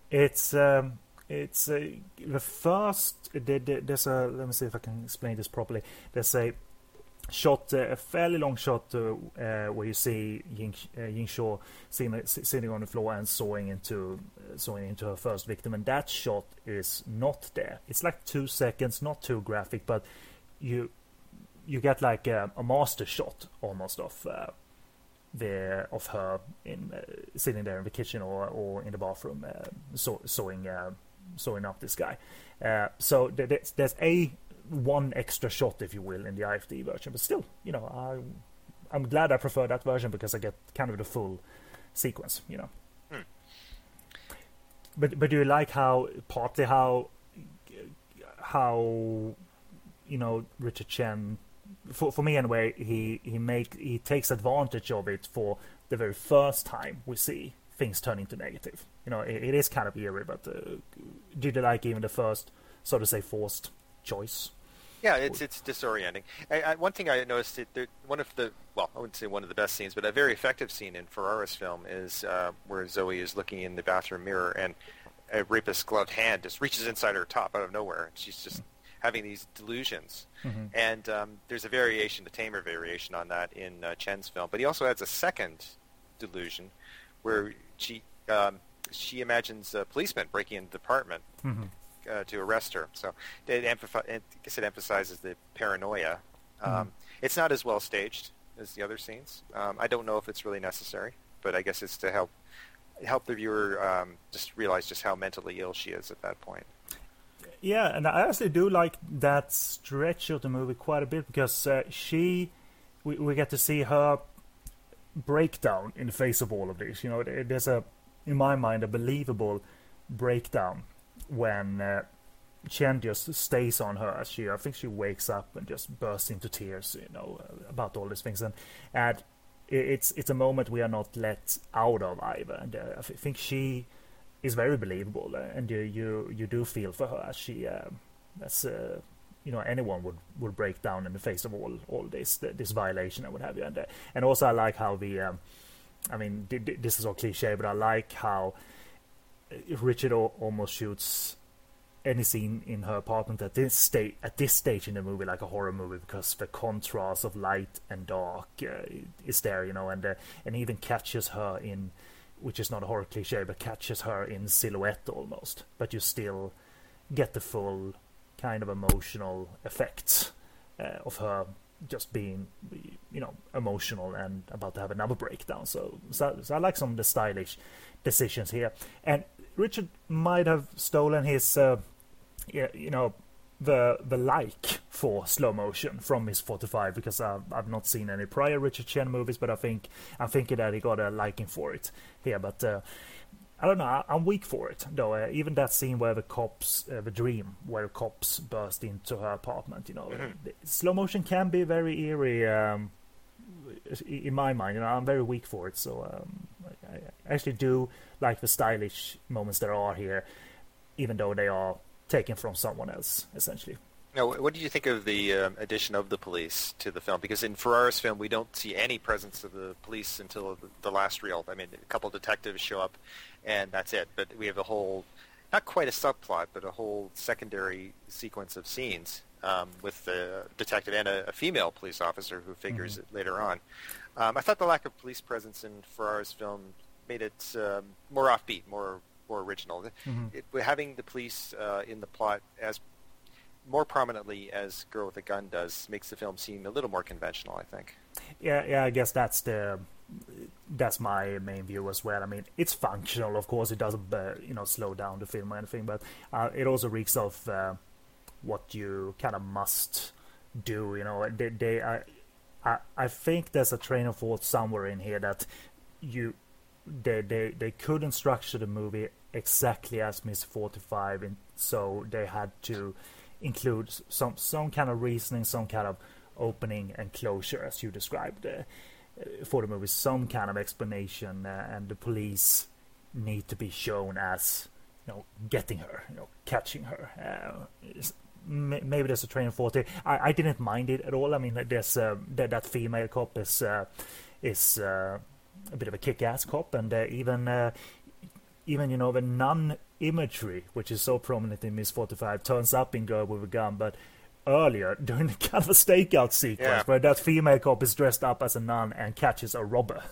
it's. Um, it's uh, the first. There's a. Let me see if I can explain this properly. There's a shot, uh, a fairly long shot uh, uh, where you see Ying, uh, Ying Shaw sitting, sitting on the floor and sawing into sawing into her first victim, and that shot is not there. It's like two seconds, not too graphic, but you you get like a, a master shot almost of uh, the of her in uh, sitting there in the kitchen or or in the bathroom saw, sawing sawing up this guy. so there's, there's a one extra shot, if you will, in the IFD version. But still, you know, I, I'm glad I prefer that version because I get kind of the full sequence, you know. Hmm. But but do you like how partly how how you know Richard Chen for for me anyway he he make he takes advantage of it for the very first time we see things turn into negative. You know, it, it is kind of eerie, but uh, did you like even the first, so to say, forced choice. Yeah, it's it's disorienting. I, I, one thing I noticed, that there, one of the well, I wouldn't say one of the best scenes, but a very effective scene in Ferrara's film is uh, where Zoe is looking in the bathroom mirror and a rapist's gloved hand just reaches inside her top out of nowhere. and She's just having these delusions. Mm-hmm. And um, there's a variation, the tamer variation on that in uh, Chen's film. But he also adds a second delusion where she um, she imagines a policeman breaking into the apartment mm-hmm. uh, to arrest her. So it, amplifi- I guess it emphasizes the paranoia. Mm-hmm. Um, it's not as well staged as the other scenes. Um, I don't know if it's really necessary, but I guess it's to help help the viewer um, just realize just how mentally ill she is at that point. Yeah, and I actually do like that stretch of the movie quite a bit because uh, she, we, we get to see her breakdown in the face of all of this. You know, there's a, in my mind, a believable breakdown when uh, Chen just stays on her. She, I think she wakes up and just bursts into tears. You know, about all these things, and and it's it's a moment we are not let out of either. And uh, I think she is very believable, uh, and you you you do feel for her as she uh, as uh, you know anyone would would break down in the face of all all this this violation and what have you. And uh, and also I like how the um, I mean this is all cliche, but I like how Richard almost shoots any scene in her apartment at this state at this stage in the movie like a horror movie because the contrast of light and dark uh, is there, you know, and uh, and even catches her in, which is not a horror cliche, but catches her in silhouette almost, but you still get the full kind of emotional effects uh, of her just being, you know, emotional and about to have another breakdown. So, so, so I like some of the stylish decisions here, and Richard might have stolen his uh, you know the the like for slow motion from his 45 because I've, I've not seen any prior Richard Chen movies, but I think I'm thinking that he got a liking for it here. But uh, I don't know, I, am weak for it though. Uh, even that scene where the cops, uh, the dream where cops burst into her apartment, you know, mm-hmm. slow motion can be very eerie. Um, in my mind, you know, I'm very weak for it. So um, I actually do like the stylish moments there are here, even though they are taken from someone else, essentially. Now, what did you think of the um, addition of the police to the film? Because in Ferrara's film, we don't see any presence of the police until the, the last reel. I mean, a couple of detectives show up, and that's it. But we have a whole, not quite a subplot, but a whole secondary sequence of scenes um, with the detective and a, a, female police officer who figures mm-hmm. it later on. Um, I thought the lack of police presence in Ferrara's film made it um, more offbeat, more more original. Mm-hmm. It, having the police uh, in the plot as more prominently as Girl with a Gun does makes the film seem a little more conventional. I think. Yeah, yeah. I guess that's the that's my main view as well. I mean, it's functional, of course. It doesn't, uh, you know, slow down the film or anything, but uh, it also reeks of uh, what you kind of must do. You know, they, they I, I, I think there's a train of thought somewhere in here that you they they they couldn't structure the movie exactly as Miss 45, and so they had to include some some kind of reasoning, some kind of opening and closure, as you described, uh, for the movie. Some kind of explanation, uh, and the police need to be shown as you know getting her, you know, catching her. Uh, maybe there's a train of thought. I, I didn't mind it at all. I mean, there's uh, that that female cop is uh, is uh, a bit of a kick-ass cop, and uh, even uh, even you know the nun imagery, which is so prominent in Miss 45, turns up in Girl with a Gun, but earlier [LAUGHS] during the kind of a stakeout sequence yeah. where that female cop is dressed up as a nun and catches a robber.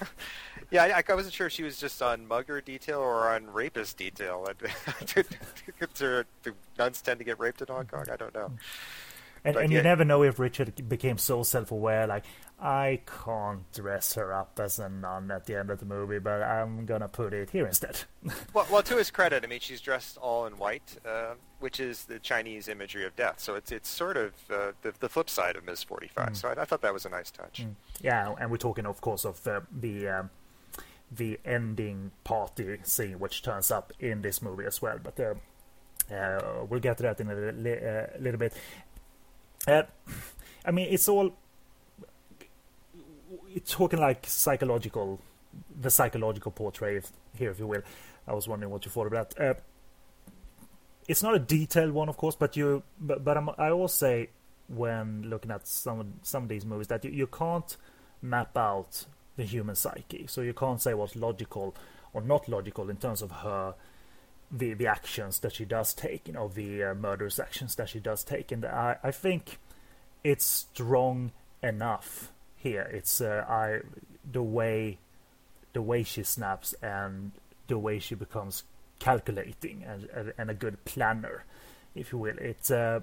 [LAUGHS] yeah, I, I, wasn't sure if she was just on mugger detail or on rapist detail. [LAUGHS] the nuns tend to get raped in Hong Kong. I don't know. And, and yeah. you never know if Richard became so self-aware, like I can't dress her up as a nun at the end of the movie, but I'm gonna put it here instead. [LAUGHS] well, well, to his credit, I mean, she's dressed all in white, uh, which is the Chinese imagery of death. So it's it's sort of uh, the, the flip side of Ms. 45. Mm. So I, I, thought that was a nice touch. Mm. Yeah, and we're talking, of course, of uh, the um, the ending party scene, which turns up in this movie as well. But uh, uh, we'll get to that in a li- uh, little bit. I mean, it's all it's talking like psychological, the psychological portrait here, if you will. I was wondering what you thought about. Uh, it's not a detailed one, of course, but you but but I'm, I always say when looking at some some of these movies that you, you can't map out the human psyche, so you can't say what's logical or not logical in terms of her the the actions that she does take, you know, the uh, murderous actions that she does take, and I I think it's strong enough here. It's uh, I the way the way she snaps and the way she becomes calculating and and a good planner, if you will. It's uh,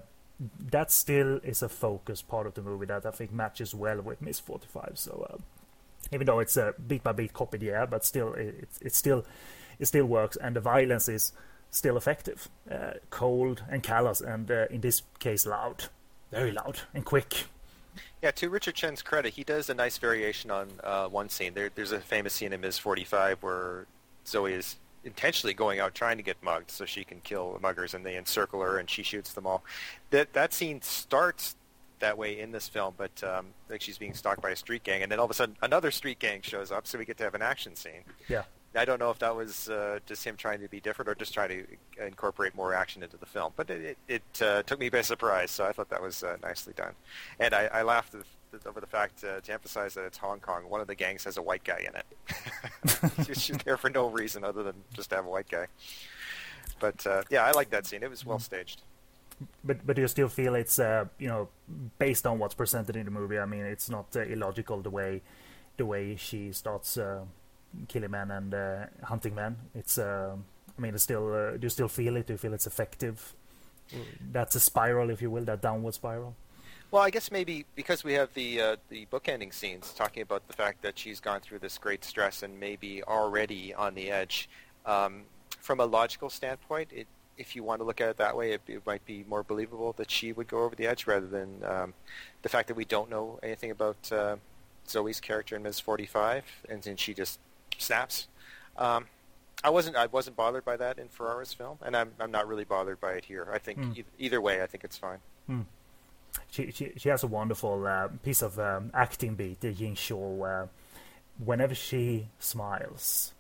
that still is a focus part of the movie that I think matches well with Miss Forty Five. So uh, even though it's a beat by beat copy, yeah, but still it it still it still works, and the violence is still effective, uh, cold and callous, and uh, in this case loud, very loud and quick. Yeah, to Richard Chen's credit, he does a nice variation on uh, one scene. There, there's a famous scene in Ms. 45 where Zoe is intentionally going out trying to get mugged so she can kill the muggers, and they encircle her and she shoots them all. That that scene starts that way in this film, but um, like she's being stalked by a street gang, and then all of a sudden another street gang shows up, so we get to have an action scene. Yeah. I don't know if that was uh, just him trying to be different or just trying to incorporate more action into the film, but it it, it uh, took me by surprise, so I thought that was uh, nicely done, and I, I laughed over the fact uh, to emphasize that it's Hong Kong. One of the gangs has a white guy in it. [LAUGHS] she's there for no reason other than just to have a white guy. But uh, yeah, I like that scene. It was well staged. But but do you still feel it's uh, you know based on what's presented in the movie. I mean, it's not uh, illogical the way the way she starts uh, killing men and uh, hunting men. It's uh, I mean, it's still uh, do you still feel it? Do you feel it's effective? That's a spiral, if you will, that downward spiral. Well, I guess maybe because we have the uh, the bookending scenes talking about the fact that she's gone through this great stress and maybe already on the edge. Um, from a logical standpoint, it, if you want to look at it that way, it, it, might be more believable that she would go over the edge rather than um, the fact that we don't know anything about uh, Zoe's character in Ms. 45, and then she just snaps. Um, I wasn't I wasn't bothered by that in Ferrara's film, and I'm I'm not really bothered by it here. I think mm. e- either way, I think it's fine. Mm she, she, she has a wonderful uh, piece of um, acting beat, the Ying Shaw, uh, whenever she smiles,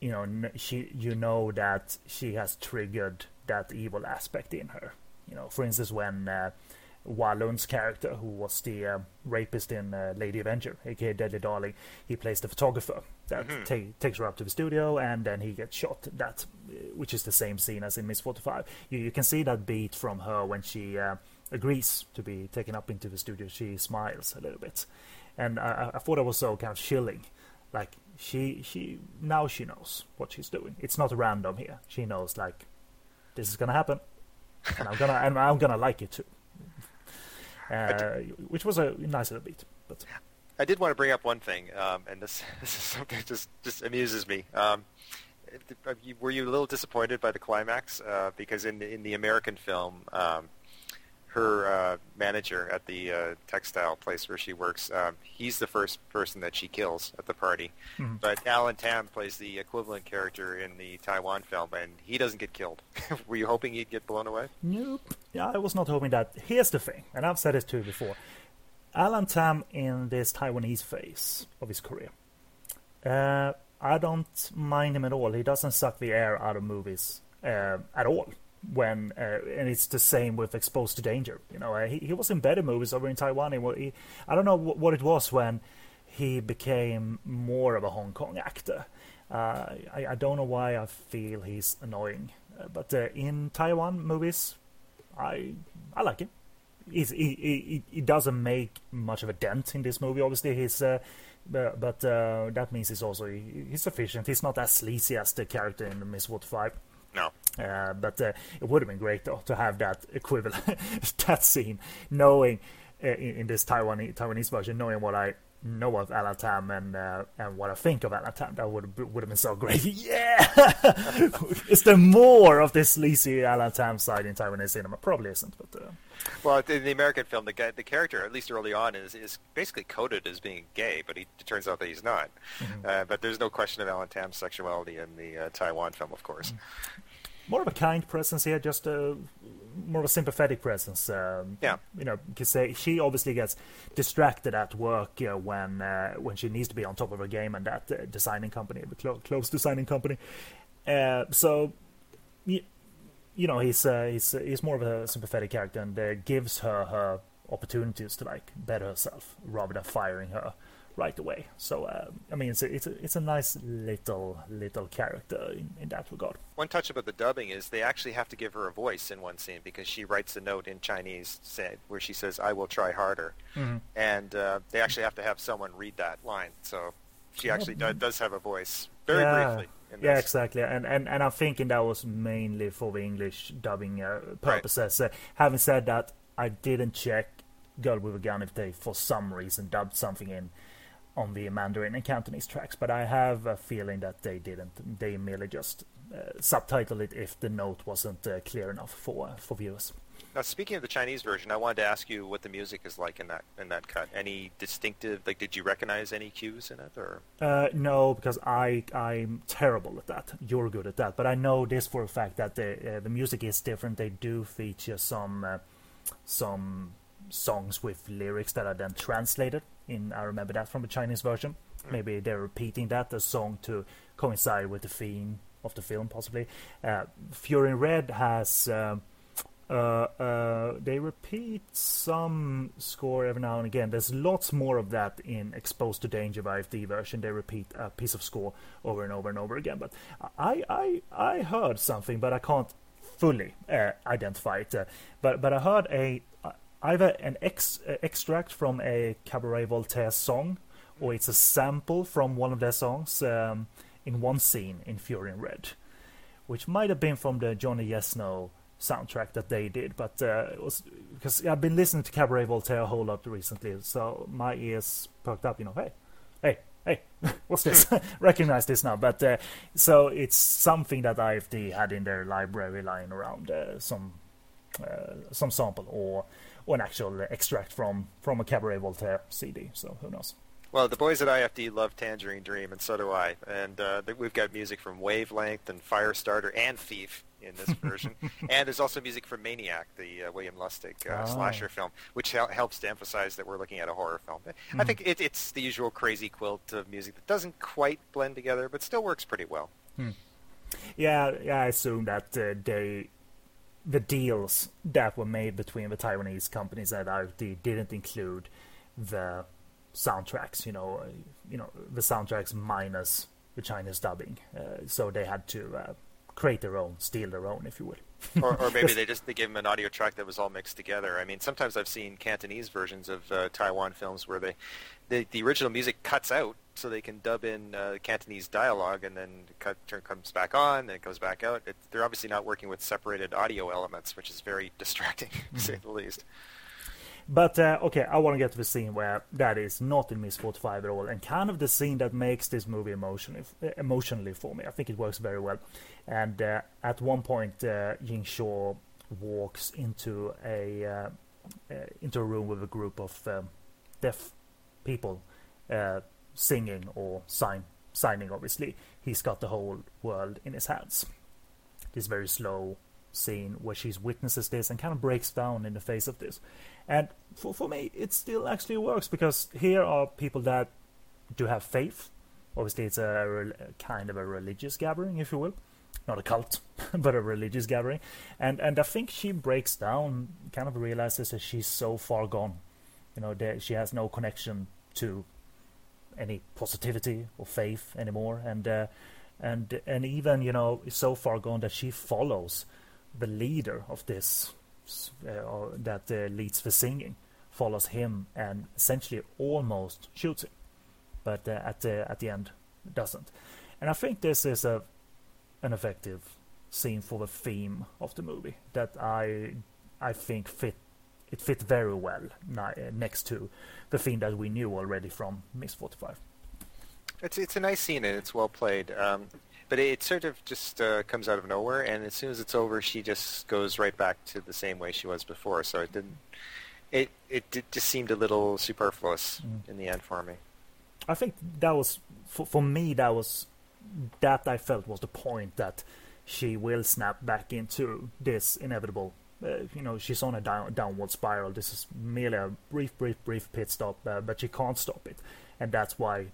you know, she you know that she has triggered that evil aspect in her. You know, for instance, when uh, Walun's character, who was the uh, rapist in uh, Lady Avenger, aka Deadly Darling, he plays the photographer that mm-hmm. ta- takes her up to the studio, and then he gets shot. That, uh, which is the same scene as in Miss Forty Five. You, you can see that beat from her when she uh, agrees to be taken up into the studio, she smiles a little bit, and I, I thought it was so kind of chilling. Like she, she now she knows what she's doing. It's not random here. She knows like this is gonna happen, and I'm gonna and I'm gonna like it too. Uh, which was a nice little beat, but. I did want to bring up one thing, um, and this, [LAUGHS] this is something that just just amuses me. Um, were you a little disappointed by the climax? Uh, because in in the American film, um, her uh, manager at the uh, textile place where she works, um, he's the first person that she kills at the party. Mm-hmm. But Alan Tam plays the equivalent character in the Taiwan film, and he doesn't get killed. [LAUGHS] Were you hoping he'd get blown away? Nope. Yeah, I was not hoping that. Here's the thing, and I've said this to you before. Alan Tam in this Taiwanese phase of his career. Uh, I don't mind him at all. He doesn't suck the air out of movies uh, at all when uh, and it's the same with Exposed to Danger. You know, uh, he he was in better movies over in Taiwan. He, I don't know what it was when he became more of a Hong Kong actor. Uh, I, I don't know why I feel he's annoying, uh, but uh, in Taiwan movies, I I like him. He's, he, he he doesn't make much of a dent in this movie. Obviously, he's uh, but, but that means he's also he's sufficient. He's not as sleazy as the character in Miss Forty Five. No. Uh, but uh, it would have been great though to have that equivalent, [LAUGHS] that scene, knowing uh, in, in, this Taiwanese, Taiwanese version, knowing what I know of Alan Tam and uh, and what I think of Alan Tam, that would would have been so great. [LAUGHS] Yeah, [LAUGHS] is there more of this sleazy Alan Tam side in Taiwanese cinema? Probably isn't, but. Uh, well, in the American film, the guy, the character, at least early on, is is basically coded as being gay, but he, it turns out that he's not. Mm-hmm. Uh, but there's no question of Alan Tam's sexuality in the uh, Taiwan film, of course. More of a kind presence here, just a more of a sympathetic presence. Um, yeah, you know, because uh, she obviously gets distracted at work uh, when uh, when she needs to be on top of her game and that uh, designing company, the clo- clothes designing company. Uh, so, you know, he's uh, he's he's more of a sympathetic character and uh, gives her her opportunities to like better herself rather than firing her right away. So uh, I mean, it's a, it's a it's a nice little little character in, in that regard. One touch about the dubbing is they actually have to give her a voice in one scene because she writes a note in Chinese say, where she says, "I will try harder," mm-hmm. and uh, they actually have to have someone read that line. So she actually do, does have a voice, very yeah. briefly. Yeah, exactly, and, and and I'm thinking that was mainly for the English dubbing uh, purposes. Right. Uh, having said that, I didn't check Girl with a Gun if they, for some reason, dubbed something in on the Mandarin and Cantonese tracks, but I have a feeling that they didn't. They merely just uh, subtitled it if the note wasn't uh, clear enough for for viewers. Now, speaking of the Chinese version, I wanted to ask you what the music is like in that in that cut. Any distinctive? Like, did you recognize any cues in it, or? Uh, no, because I I'm terrible at that. You're good at that, but I know this for a fact that the uh, the music is different. They do feature some uh, some songs with lyrics that are then translated. In I remember that from the Chinese version. Maybe they're repeating that the song to coincide with the theme of the film, possibly. Uh, Fury in Red has. Um, uh, uh, they repeat some score every now and again. There's lots more of that in Exposed to Danger VFD version. They repeat a piece of score over and over and over again. But I, I, I heard something, but I can't fully uh, identify it. Uh, but but I heard a either an ex- uh, extract from a Cabaret Voltaire song, or it's a sample from one of their songs um, in one scene in Fury in Red, which might have been from the Johnny Yes No soundtrack that they did, but uh, it was because I've been listening to Cabaret Voltaire a whole lot recently, so my ears perked up. You know, hey, hey, hey, [LAUGHS] what's this? [LAUGHS] Recognize this now. But uh, so it's something that IFD had in their library lying around, uh, some uh, some sample or or an actual extract from from a Cabaret Voltaire CD. So who knows? Well, the boys at IFD love Tangerine Dream, and so do I. And uh, we've got music from Wavelength and Firestarter and Thief in this [LAUGHS] version. and there's also music from Maniac, the uh, William Lustig uh, oh. slasher film, which helps to emphasize that we're looking at a horror film. Mm. I hmm. think it, it's the usual crazy quilt of music that doesn't quite blend together, but still works pretty well. Hmm. Yeah, yeah, I assume that uh, they the deals that were made between the Taiwanese companies at IFD didn't include the soundtracks. You know, you know the soundtracks minus the Chinese dubbing. Uh, so they had to uh, create their own, steal their own, if you will. or, or, maybe [LAUGHS] they just they gave them an audio track that was all mixed together. I mean, sometimes I've seen Cantonese versions of uh, Taiwan films where they, the the original music cuts out so they can dub in uh, Cantonese dialogue, and then cut turn comes back on, then it goes back out. It, they're obviously not working with separated audio elements, which is very [LAUGHS] distracting, to say the least. But uh, okay, I want to get to the scene where that is not in Miss 45 at all, and kind of the scene that makes this movie emotionally, emotionally for me. I think it works very well. And uh, at one point, uh, Jing Shaw walks into a uh, uh, into a room with a group of um, deaf people uh, singing or sign, signing. Obviously, he's got the whole world in his hands. This very slow scene where she witnesses this and kind of breaks down in the face of this. And for, for me, it still actually works because here are people that do have faith. Obviously, it's a, a kind of a religious gathering, if you will. Not a cult, [LAUGHS] but a religious gathering. And and I think she breaks down, kind of realizes that she's so far gone. You know, that she has no connection to any positivity or faith anymore. And uh, and and even you know so far gone that she follows the leader of this uh, that uh, leads the singing follows him and essentially almost shoots him, but uh, at the at the end doesn't. And I think this is a an effective scene for the theme of the movie that I I think fit it fit very well next to the theme that we knew already from Miss 45. It's it's a nice scene and it's well played. Um, but it sort of just uh, comes out of nowhere, and as soon as it's over, she just goes right back to the same way she was before. So it didn't. It it, it just seemed a little superfluous mm. in the end for me. I think that was for for me. That was that I felt was the point that she will snap back into this inevitable. Uh, you know, she's on a down, downward spiral. This is merely a brief, brief, brief pit stop, uh, but she can't stop it, and that's why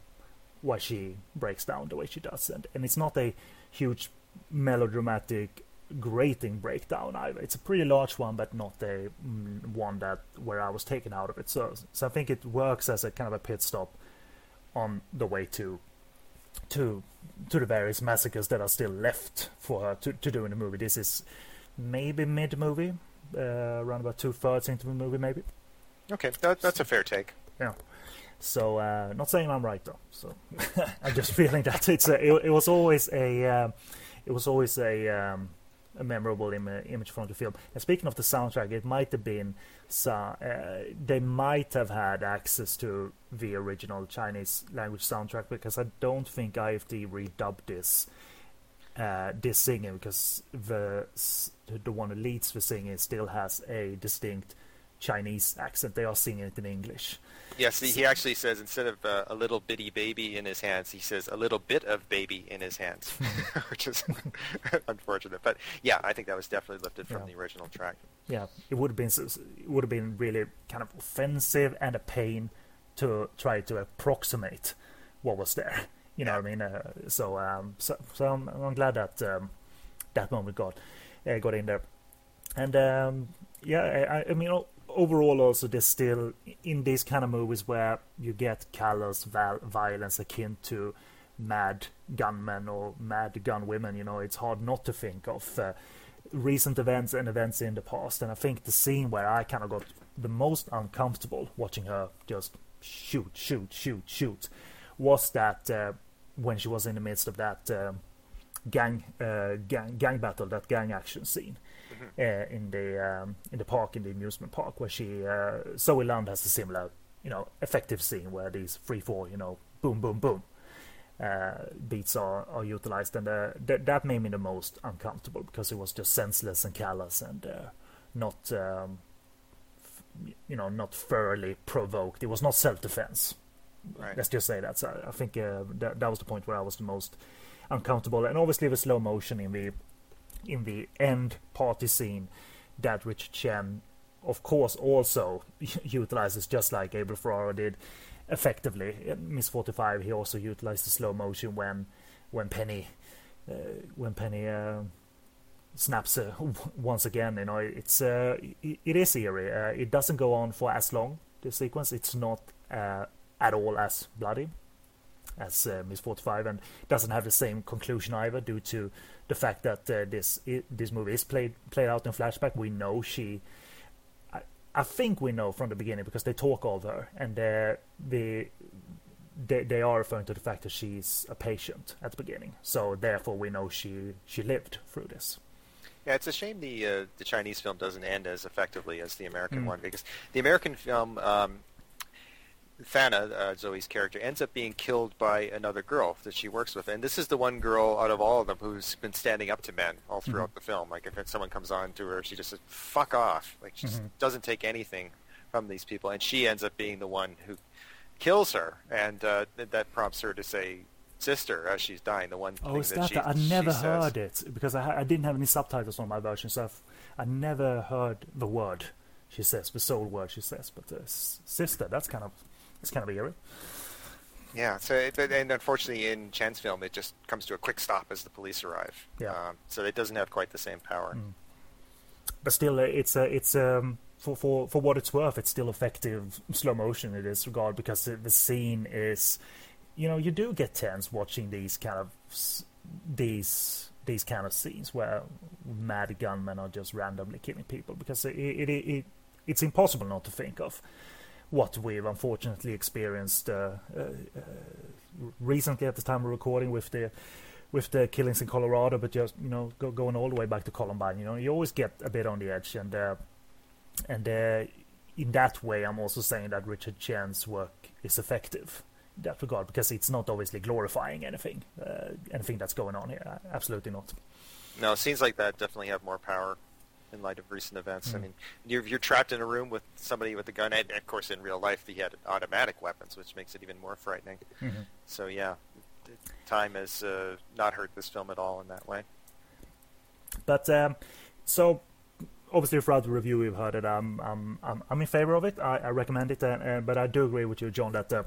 why she breaks down the way she does. And, and it's not a huge melodramatic grating breakdown either. It's a pretty large one, but not a mm, one that where I was taken out of it. So, so I think it works as a kind of a pit stop on the way to to to the various massacres that are still left for her to, to do in the movie. This is maybe mid movie, uh, around about two thirds into the movie, maybe. Okay, that, that's a fair take. Yeah. So, uh, not saying I'm right though. So, [LAUGHS] I'm just feeling that it's a, it, it was always a uh, it was always a um, a memorable Im- image from the film. And speaking of the soundtrack, it might have been so, uh, they might have had access to the original Chinese language soundtrack because I don't think IFD redubbed this uh, this singing because the the one who leads the singing still has a distinct Chinese accent. They are singing it in English. Yes, he actually says instead of uh, a little bitty baby in his hands, he says a little bit of baby in his hands, [LAUGHS] which is [LAUGHS] unfortunate. But yeah, I think that was definitely lifted from yeah. the original track. Yeah, it would have been it would have been really kind of offensive and a pain to try to approximate what was there. You know what I mean? Uh, so, um, so, so I'm, I'm glad that um, that moment got uh, got in there, and um, yeah, I, I mean overall also there's still in these kind of movies where you get callous val- violence akin to mad gunmen or mad gun women you know it's hard not to think of uh, recent events and events in the past. And i think the scene where i kind of got the most uncomfortable watching her just shoot shoot shoot shoot was that uh, when she was in the midst of that uh, gang uh, gang gang battle that gang action scene mm-hmm. in the um, in the park in the amusement park where she uh, Zoe Lund has a similar you know effective scene where these three four you know boom boom boom uh, beats are, are utilized. And uh, th- that made me the most uncomfortable because it was just senseless and callous and uh, not um, f- you know not thoroughly provoked. It was not self-defense right. let's just say that so I think uh, that, that was the point where I was the most uncomfortable and obviously the slow motion in the in the end party scene that Richard Chen, of course, also [LAUGHS] utilizes just like Abel Ferrara did effectively. In Miss 45, he also utilized the slow motion when when Penny uh, when Penny uh, snaps uh, [LAUGHS] once again. You know, it's uh, it, it is eerie. Uh, it doesn't go on for as long. The sequence, it's not uh, at all as bloody as uh, Miss 45 and doesn't have the same conclusion either due to the fact that uh, this this movie is played played out in flashback. We know she. I, I think we know from the beginning because they talk of her and uh, they, they they are referring to the fact that she's a patient at the beginning. So therefore, we know she she lived through this. Yeah, it's a shame the uh, the Chinese film doesn't end as effectively as the American mm. one because the American film um, Thana, uh, Zoe's character, ends up being killed by another girl that she works with, and this is the one girl out of all of them who's been standing up to men all throughout mm-hmm. the film. Like if someone comes on to her, she just says "fuck off," like she mm-hmm. doesn't take anything from these people, and she ends up being the one who kills her, and uh, that prompts her to say sister as she's dying. The one oh, thing that, that she, I never heard says. it because I, I didn't have any subtitles on my version, so I've, I never heard the word she says, the sole word she says. But uh, sister, that's kind of it's kind of eerie. Yeah, so it, and unfortunately in Chen's film, it just comes to a quick stop as the police arrive. Yeah. Um, so it doesn't have quite the same power. Mm. But still, uh, it's a, it's um, for for for what it's worth, it's still effective slow motion in this regard because the, the scene is, you know, you do get tense watching these kind of these these kind of scenes where mad gunmen are just randomly killing people because it, it, it, it it's impossible not to think of what we've unfortunately experienced uh, uh, recently at the time of recording with the with the killings in Colorado, but just you know go, going all the way back to Columbine. You know, you always get a bit on the edge, and uh, and uh, in that way, I'm also saying that Richard Chen's work is effective in that regard because it's not obviously glorifying anything, uh, anything that's going on here. Absolutely not. No, scenes like that definitely have more power in light of recent events. Mm. I mean, you're, you're trapped in a room with somebody with a gun, and of course, in real life, he had automatic weapons, which makes it even more frightening. Mm-hmm. So, yeah, time has uh, not hurt this film at all in that way. But um, so obviously throughout the review we've heard it. I'm I'm I'm, I'm in favor of it. I, I recommend it, uh, uh, but I do agree with you, John, that uh,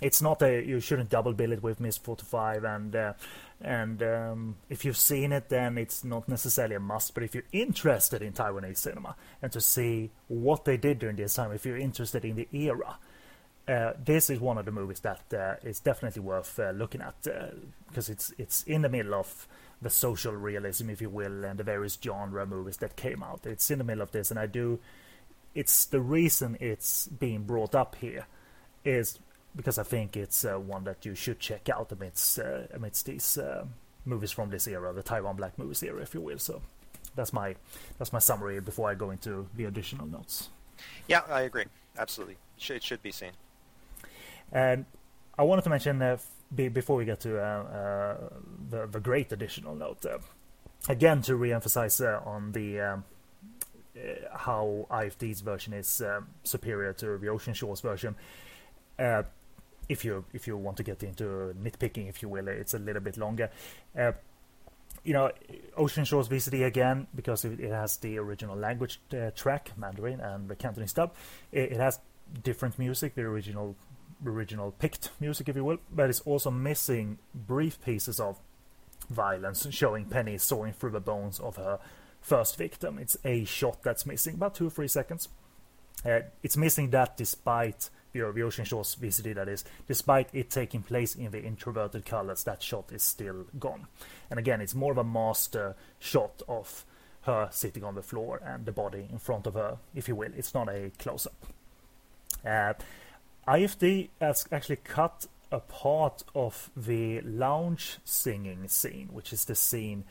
it's not a you shouldn't double bill it with Miss 45 and uh, and um, if you've seen it then it's not necessarily a must but if you're interested in Taiwanese cinema and to see what they did during this time if you're interested in the era uh, this is one of the movies that uh, is definitely worth uh, looking at because uh, it's it's in the middle of the social realism if you will and the various genre movies that came out. It's in the middle of this and I do it's the reason it's being brought up here is because I think it's uh, one that you should check out amidst uh, amidst these uh, movies from this era, the Taiwan Black movies era, if you will. So that's my that's my summary before I go into the additional notes. Yeah, I agree. Absolutely, it should be seen. And I wanted to mention uh, before we get to uh, uh, the the great additional note again to re-emphasize on the. Um, how IFD's version is um, superior to the Ocean Shores version. Uh, if you if you want to get into nitpicking, if you will, it's a little bit longer. Uh, you know, Ocean Shores VCD again because it, has the original language uh, track, Mandarin, and the Cantonese dub. It, it, has different music, the original original picked music, if you will, but it's also missing brief pieces of violence, showing Penny sawing through the bones of her first victim. It's a shot that's missing, about two or three seconds. Uh, it's missing that despite the Ocean Shores VCD that is, despite it taking place in the introverted colors, that shot is still gone. And again, it's more of a master shot of her sitting on the floor and the body in front of her, if you will. It's not a close up. Uh, IFD has actually cut a part of the lounge singing scene, which is the scene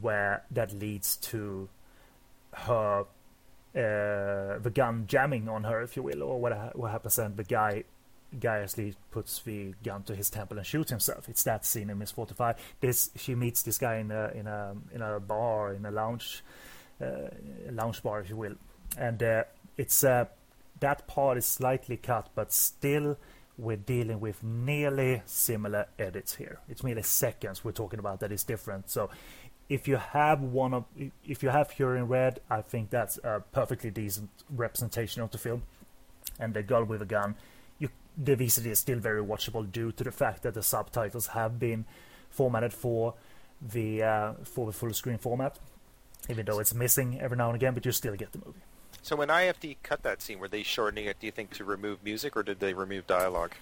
where that leads to her uh, the gun jamming on her, if you will, or what what happens then the guy guy puts the gun to his temple and shoots himself. It's that scene in Miss 45. This she meets this guy in a in a in a bar in a lounge uh, lounge bar, if you will, and uh, it's uh, that part is slightly cut, but still we're dealing with nearly similar edits here. It's merely seconds we're talking about that is different. So if you have one of if you have Fury in Red, I think that's a perfectly decent representation of the film. And the girl with a gun, you, the VCD is still very watchable due to the fact that the subtitles have been formatted for the uh, for the full screen format, even though it's missing every now and again, but you still get the movie. So when IFD cut that scene, were they shortening it? Do you think to remove music, or did they remove dialogue?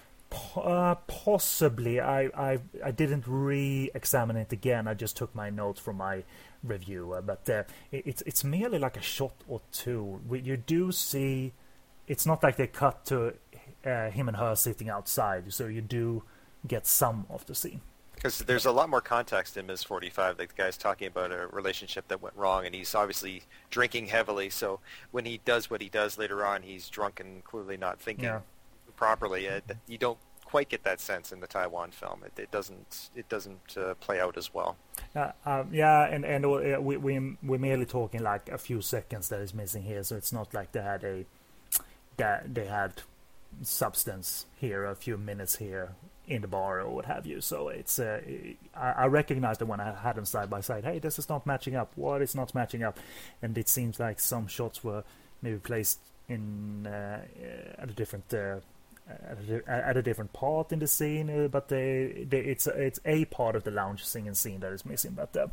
Uh, possibly. I, I I didn't re-examine it again. I just took my notes from my review. Uh, but uh, it, it's it's merely like a shot or two. We, you do see. It's not like they cut to uh, him and her sitting outside, so you do get some of the scene. Because there's a lot more context in Miss 45. Like the guy's talking about a relationship that went wrong, and he's obviously drinking heavily. So when he does what he does later on, he's drunk and clearly not thinking. Yeah properly. Uh, you don't quite get that sense in the Taiwan film. It, it doesn't it doesn't uh, play out as well. Uh, um, yeah, and and uh, we we we're merely talking like a few seconds that is missing here, so it's not like they had a that they had substance here, a few minutes here in the bar or what have you. So it's uh, I, I recognized it when I had them side by side. Hey, this is not matching up. What is not matching up? And it seems like some shots were maybe placed in uh, at a different uh, at a, at a, different part in the scene, uh, but they, they, it's it's a part of the lounge singing scene that is missing. But uh,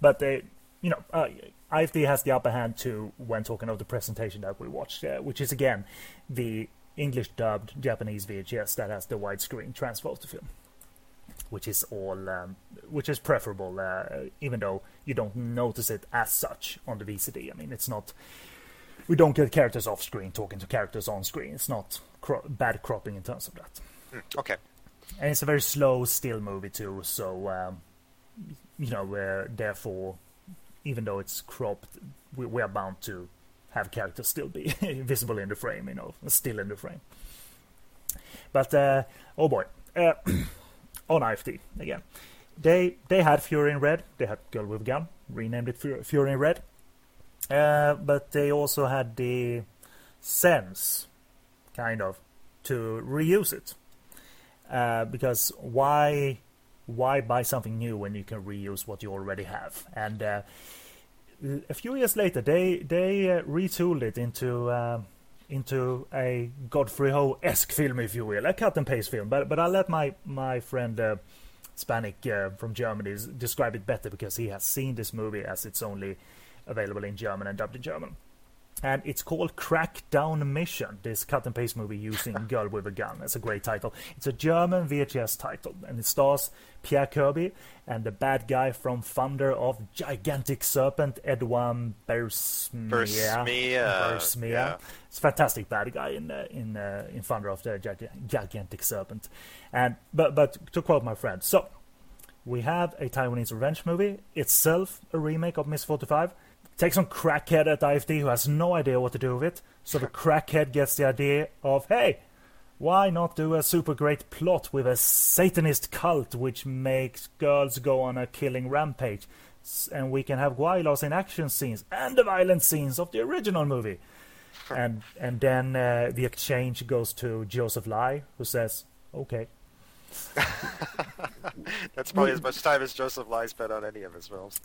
but they, you know, uh, IFD has the upper hand too when talking of the presentation that we watched, uh, which is again the English dubbed Japanese VHS that has the widescreen transfer of the film, which is all um, which is preferable, uh, even though you don't notice it as such on the VCD. I mean, it's not we don't get characters off screen talking to characters on screen. It's not cro- bad cropping in terms of that. Mm, okay. And it's a very slow, still movie too. So um, you know, uh, therefore, even though it's cropped, we, we are bound to have characters still be [LAUGHS] visible in the frame. You know, still in the frame. But uh, oh boy, uh, [CLEARS THROAT] on IFD again. They they had Fury in Red. They had Girl with Gun. Renamed it Fury in Red. Uh, but they also had the sense, kind of, to reuse it. Uh, because why why buy something new when you can reuse what you already have? And uh, a few years later, they they uh, retooled it into uh, into a Godfrey Ho esque film, if you will, a cut and paste film. But but I'll let my my friend uh, Spanik uh, from Germany describe it better because he has seen this movie as it's only available in German and dubbed in German and it's called Crackdown Mission. This cut and paste movie using [LAUGHS] Girl with a Gun. It's a great title. It's a German VHS title, and it stars Pierre Kirby and the bad guy from Thunder of Gigantic Serpent, Edouard Bersmia. Bersmia. Bersmia. Yeah. It's a fantastic bad guy in uh, in uh, in Thunder of the Gigantic Serpent. And but but to quote my friend, so we have a Taiwanese revenge movie itself a remake of Ms. 45 Take some crackhead at IFD who has no idea what to do with it. So the crackhead gets the idea of, hey, why not do a super great plot with a Satanist cult which makes girls go on a killing rampage? And we can have gweilos in action scenes and the violent scenes of the original movie. And and then uh, the exchange goes to Joseph Lai, who says, okay. [LAUGHS] That's probably as much time as Joseph Lai spent on any of his films.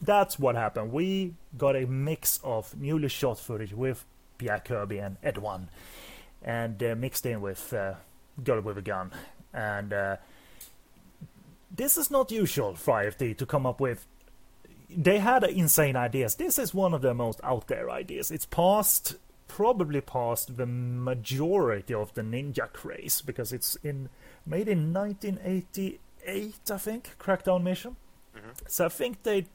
That's what happened. We got a mix of newly shot footage with Pierre Kirby and Ed One, and uh, mixed in with uh, Girl with a Gun. And uh, this is not usual for IFD to come up with. They had insane ideas. This is one of the most out there ideas. It's past, probably passed the majority of the ninja craze because it's in made in 1988, I think, Crackdown Mission. Mm-hmm. So I think they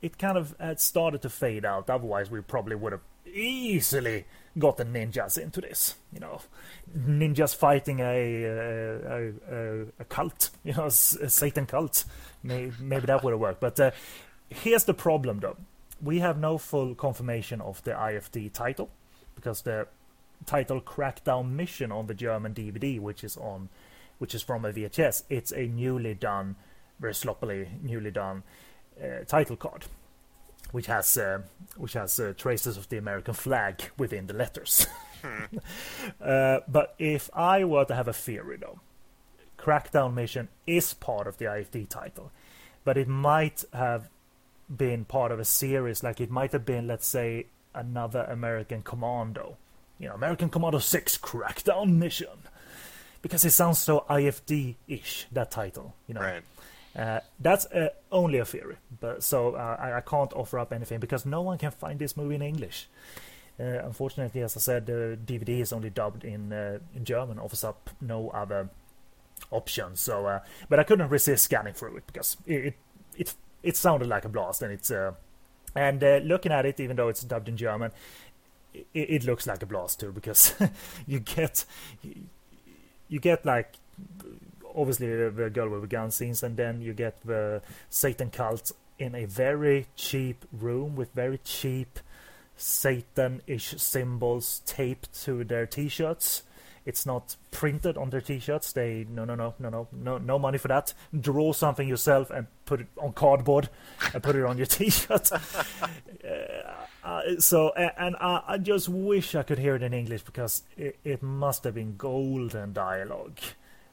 it kind of had started to fade out. Otherwise, we probably would have easily got the ninjas into this. You know, ninjas fighting a a, a, a cult, you know, a Satan cult. Maybe, maybe that would have worked. But uh, here's the problem, though. We have no full confirmation of the IFD title because the title Crackdown Mission on the German DVD, which is on which is from a VHS, it's a newly done, very sloppily newly done uh, title card, which has uh, which has uh, traces of the American flag within the letters. [LAUGHS] Hmm. Uh, but if I were to have a theory, though, Crackdown Mission is part of the IFD title, but it might have been part of a series, like it might have been, let's say, another American Commando. You know, American Commando 6 Crackdown Mission because it sounds so IFD-ish that title, you know. Right. Uh, that's uh, only a theory, but so uh, I, I, can't offer up anything because no one can find this movie in English. Uh, unfortunately, as I said, the DVD is only dubbed in uh, in German, offers up no other options. So, uh, but I couldn't resist scanning through it because it it it, it sounded like a blast, and it's and uh, looking at it, even though it's dubbed in German, it, it looks like a blast too because [LAUGHS] you get you get like obviously the, the girl with the gun scenes, and then you get the Satan cult in a very cheap room with very cheap Satan-ish symbols taped to their T-shirts. It's not printed on their T-shirts. They no no no no no no no money for that. Draw something yourself and put it on cardboard and put it on your [LAUGHS] T-shirt. uh, uh, so and I, I, just wish I could hear it in English because it, it must have been golden dialogue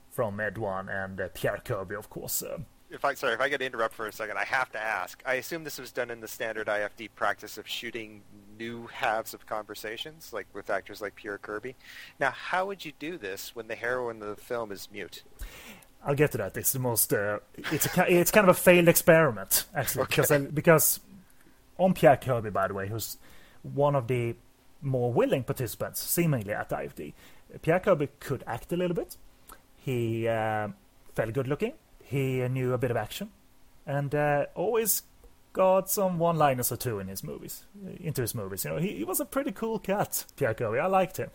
from Edouard and uh, Pierre Kirby, of course. Uh, if I sorry, if I could interrupt for a second, I have to ask. I assume this was done in the standard IFD practice of shooting new halves of conversations, like with actors like Pierre Kirby. Now, how would you do this when the heroine of the film is mute? I'll get to that. It's the most. Uh, it's a, it's kind of a failed experiment actually, okay. because because on Pierre Kirby, by the way, who's one of the more willing participants, seemingly at IFD. Pierre Kirby could act a little bit. He uh, felt good looking. He knew a bit of action, and uh, always got some one-liners or two in his movies, into his movies. You know, he, he was a pretty cool cat, Pierre Kirby. I liked him.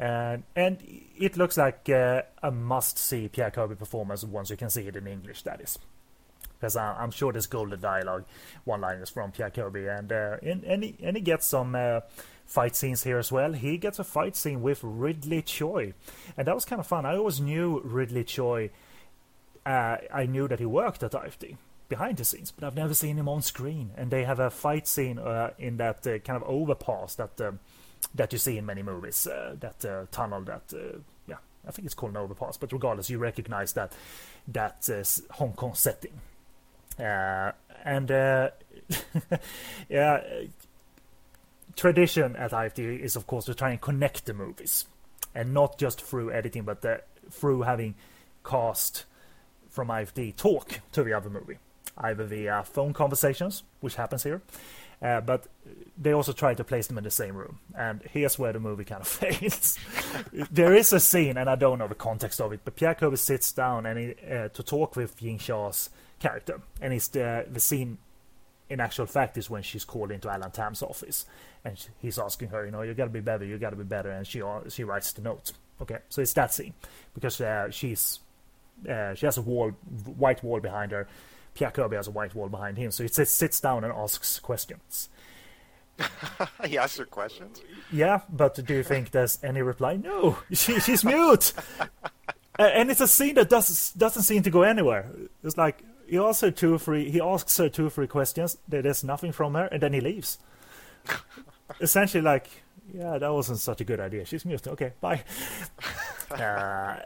And and it looks like uh, a must-see Pierre Kirby performance once you can see it in English. That is because I'm sure there's golden dialogue one-liners from Pierre Kirby, and uh, and, and, he, and he gets some uh, fight scenes here as well. He gets a fight scene with Ridley Tsui, and that was kind of fun. I always knew Ridley Tsui. Uh, I knew that he worked at IFD behind the scenes, but I've never seen him on screen. And they have a fight scene uh, in that uh, kind of overpass that um, that you see in many movies. Uh, that tunnel that yeah, I think it's called an overpass, but regardless, you recognize that that Hong Kong setting uh, and uh, [LAUGHS] yeah, tradition at IFD is, of course, to try and connect the movies, and not just through editing, but the, through having cast from IFD talk to the other movie, either via phone conversations, which happens here, uh, but they also try to place them in the same room. And here's where the movie kind of [LAUGHS] fails. there is a scene, and I don't know the context of it, but Pierre Kirby sits down and he, uh, to talk with Ying Xia's character, and it's the the scene. In actual fact, is when she's called into Alan Tam's office, and he's asking her, you know, you gotta be better, you gotta be better, and she uh, she writes the note. Okay, so it's that scene because uh, she's uh, she has a wall, white wall behind her. Pierre Kirby has a white wall behind him, so he sits, sits down and asks questions. [LAUGHS] he asks her questions. Yeah, but do you think there's any reply? No, [LAUGHS] she, she's mute, and it's a scene that doesn't doesn't seem to go anywhere. It's like he asks her two or three, he asks her two or three questions. There's nothing from her, and then he leaves. [LAUGHS] Essentially, like, yeah, that wasn't such a good idea. She's mute. Okay, bye. uh,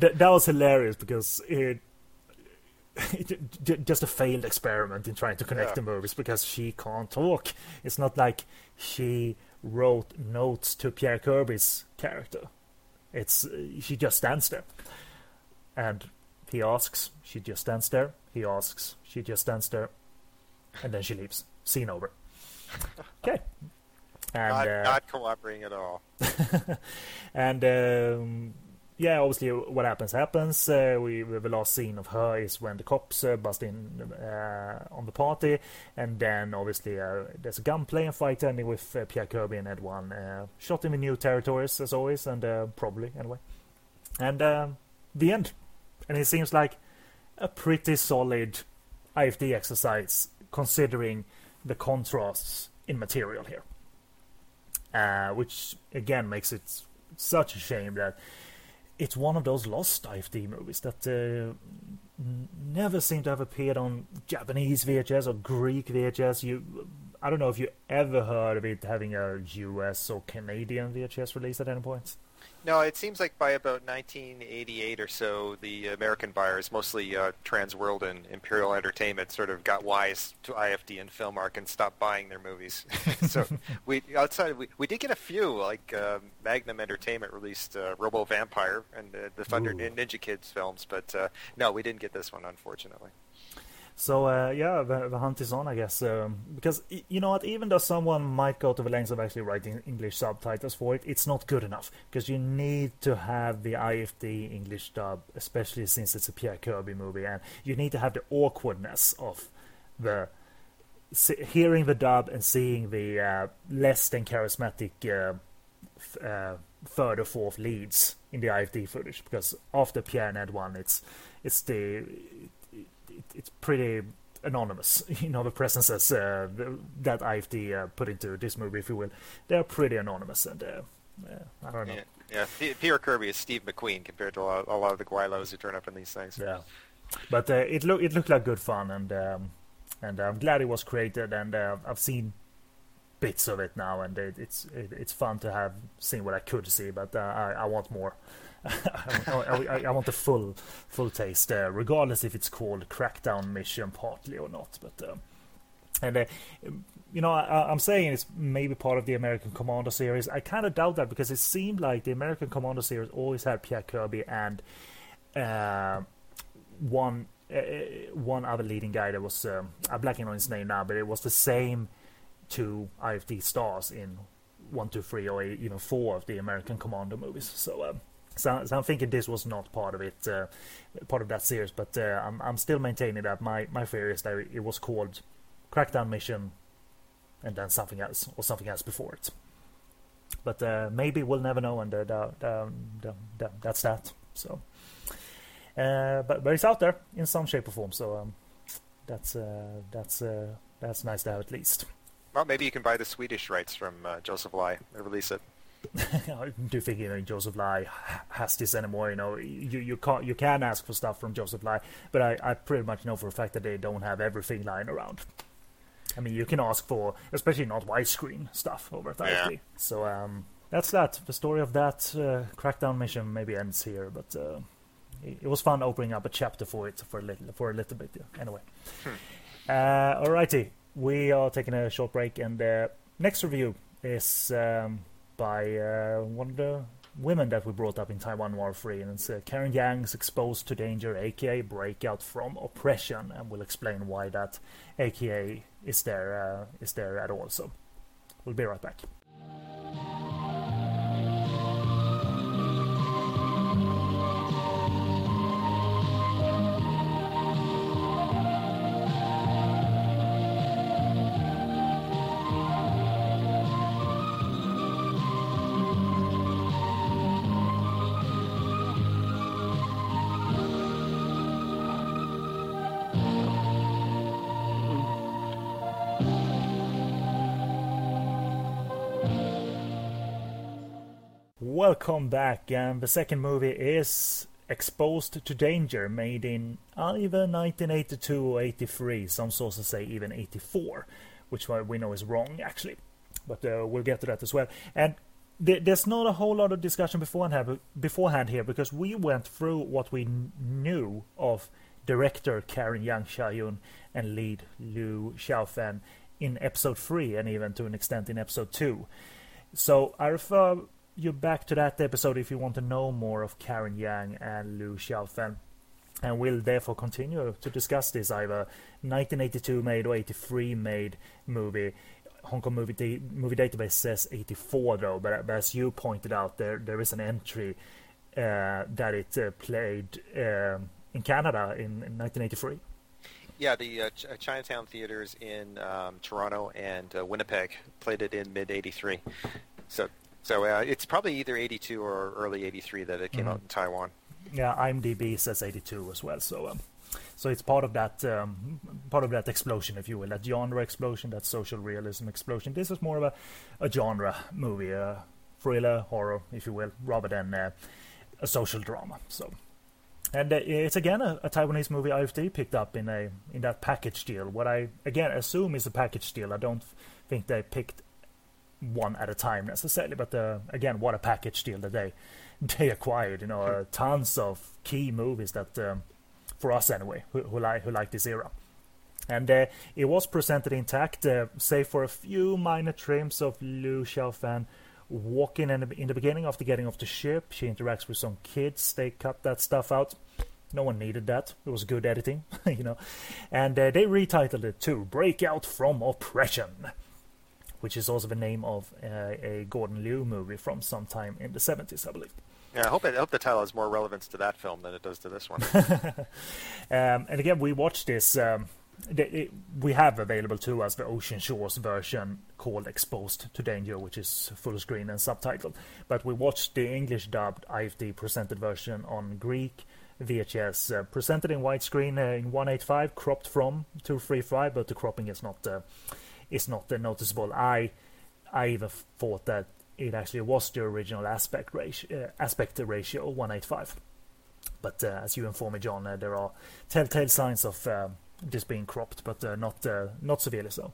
th- that was hilarious because it [LAUGHS] just a failed experiment in trying to connect Yeah. the movies because she can't talk. It's not like she wrote notes to Pierre Kirby's character. It's uh, she just stands there, and he asks, she just stands there. He asks, she just stands there, and then she leaves. Scene over. [LAUGHS] Okay. And, not, uh, not cooperating at all. [LAUGHS] and um, yeah, obviously, what happens happens. Uh, we the last scene of her is when the cops uh, bust in uh, on the party, and then obviously uh, there's a gunplay and fight ending with uh, Pierre Kirby and Ed One uh, shot in the new territories as always, and probably anyway, and um, the end. And it seems like a pretty solid IFD exercise considering the contrasts in material here which again makes it such a shame that it's one of those lost IFD movies that uh, never seem to have appeared on Japanese VHS or Greek VHS. You, I don't know if you ever heard of it having a US or Canadian VHS release at any point. No, it seems like by about 1988 or so, the American buyers, mostly uh, Trans World and Imperial Entertainment, sort of got wise to IFD and Filmark and stopped buying their movies. [LAUGHS] so we outside we, we did get a few, like uh, Magnum Entertainment released uh, Robo Vampire and uh, the Thunder Ooh. Ninja Kids films, but uh, no, we didn't get this one, unfortunately. So uh, yeah, the, the hunt is on, I guess. Um, because you know what, even though someone might go to the lengths of actually writing English subtitles for it, it's not good enough because you need to have the IFD English dub, especially since it's a Pierre Kirby movie, and you need to have the awkwardness of the hearing the dub and seeing the uh, less than charismatic uh, uh, third or fourth leads in the IFD footage. Because after Pierre and Ed one, it's it's the it, it's pretty anonymous. [LAUGHS] You know, the presences uh, that IFD uh, put into this movie, if you will, they're pretty anonymous, and uh, I don't know. Yeah, yeah. Peter Kirby is Steve McQueen compared to a lot, a lot of the gweilos who turn up in these things. Yeah, but uh, it looked it looked like good fun, and um, and I'm glad it was created, and uh, I've seen bits of it now, and it, it's it, it's fun to have seen what I could see, but uh, I, I want more. I, I, I want the full full taste, uh, regardless if it's called Crackdown Mission partly or not. But um, and uh, you know, I, I'm saying it's maybe part of the American Commando series. I kind of doubt that because it seemed like the American Commando series always had Pierre Kirby and uh, one uh, one other leading guy that was um, I'm blanking on his name now, but it was the same two IFD stars in one, two, three, or even four of the American Commando movies. So. Um, so, so I'm thinking this was not part of it, uh, part of that series. But uh, I'm, I'm still maintaining that my, my theory is that it was called Crackdown Mission, and then something else or something else before it. But uh, maybe we'll never know, and that's that. So, uh, but but it's out there in some shape or form. So um, that's uh, that's uh, that's nice to have at least. Well, maybe you can buy the Swedish rights from Joseph Lai and release it. [LAUGHS] I do think you know Joseph Lai has this anymore. You know, you you can't you can ask for stuff from Joseph Lai, but I, I pretty much know for a fact that they don't have everything lying around. I mean, you can ask for, especially not widescreen stuff over at Yeah. So um, that's that. The story of that uh, crackdown mission maybe ends here, but uh, it, it was fun opening up a chapter for it for a little for a little bit. Yeah. Anyway, uh, alrighty, we are taking a short break, and uh, next review is um, by uh, one of the women that we brought up in Taiwan Noir 3, and it's uh, Karen Yang's Exposed to Danger, aka Breakout from Oppression, and we'll explain why that aka is there uh, is there at all. So we'll be right back. Welcome back, and the second movie is Exposed to Danger, made in either 1982 or 83. Some sources say even 84, which we know is wrong actually, but uh, we'll get to that as well. And th- there's not a whole lot of discussion beforehand, beforehand here because we went through what we n- knew of director Karen Yang Xiaoyun and lead Liu Xiaofan in episode 3 and even to an extent in episode 2. So I refer you back to that episode if you want to know more of Karen Yang and Liu Xiaofan. And we'll therefore continue to discuss this either 1982 made or 83 made movie. Hong Kong movie da- movie database says 84 though, but, but, as you pointed out, there there is an entry uh, that it uh, played um, in Canada in, in 1983. Yeah, the uh, Ch- Chinatown theaters in um, Toronto and uh, Winnipeg played it in mid '83. So so uh, it's probably either 82 or early 83 that it came mm-hmm. out in Taiwan. Yeah, IMDb says 82 as well. So um, so it's part of that um, part of that explosion, if you will, that genre explosion, that social realism explosion. This is more of a, a genre movie, a thriller, horror, if you will, rather than uh, a social drama. So. And uh, it's again a, a, Taiwanese movie IFD picked up in a in that package deal. What I again assume is a package deal. I don't think they picked one at a time necessarily, but uh, again, what a package deal that they [LAUGHS] they acquired. You know, uh, tons of key movies that, um, for us anyway, who, who like who like this era. And uh, it was presented intact, uh, save for a few minor trims of Liu Xiaofan walking in the, in the beginning after getting off the ship. She interacts with some kids. They cut that stuff out. No one needed that. It was good editing, [LAUGHS] you know. And uh, they retitled it to Breakout from Oppression which is also the name of uh, a Gordon Liu movie from sometime in the 70s, I believe. Yeah, I hope, it, I hope the title has more relevance to that film than it does to this one. [LAUGHS] um, and again, we watched this. Um, it, we have available to us the Ocean Shores version called Exposed to Danger, which is full screen and subtitled. But we watched the English dubbed IFD presented version on Greek VHS, uh, presented in widescreen uh, in 185, cropped from 235, but the cropping is not uh, is not that noticeable. I I even thought that it actually was the original aspect ratio, uh, aspect ratio 185. But uh, as you inform me, John, uh, there are telltale signs of um, this being cropped, but uh, not uh, not severely so.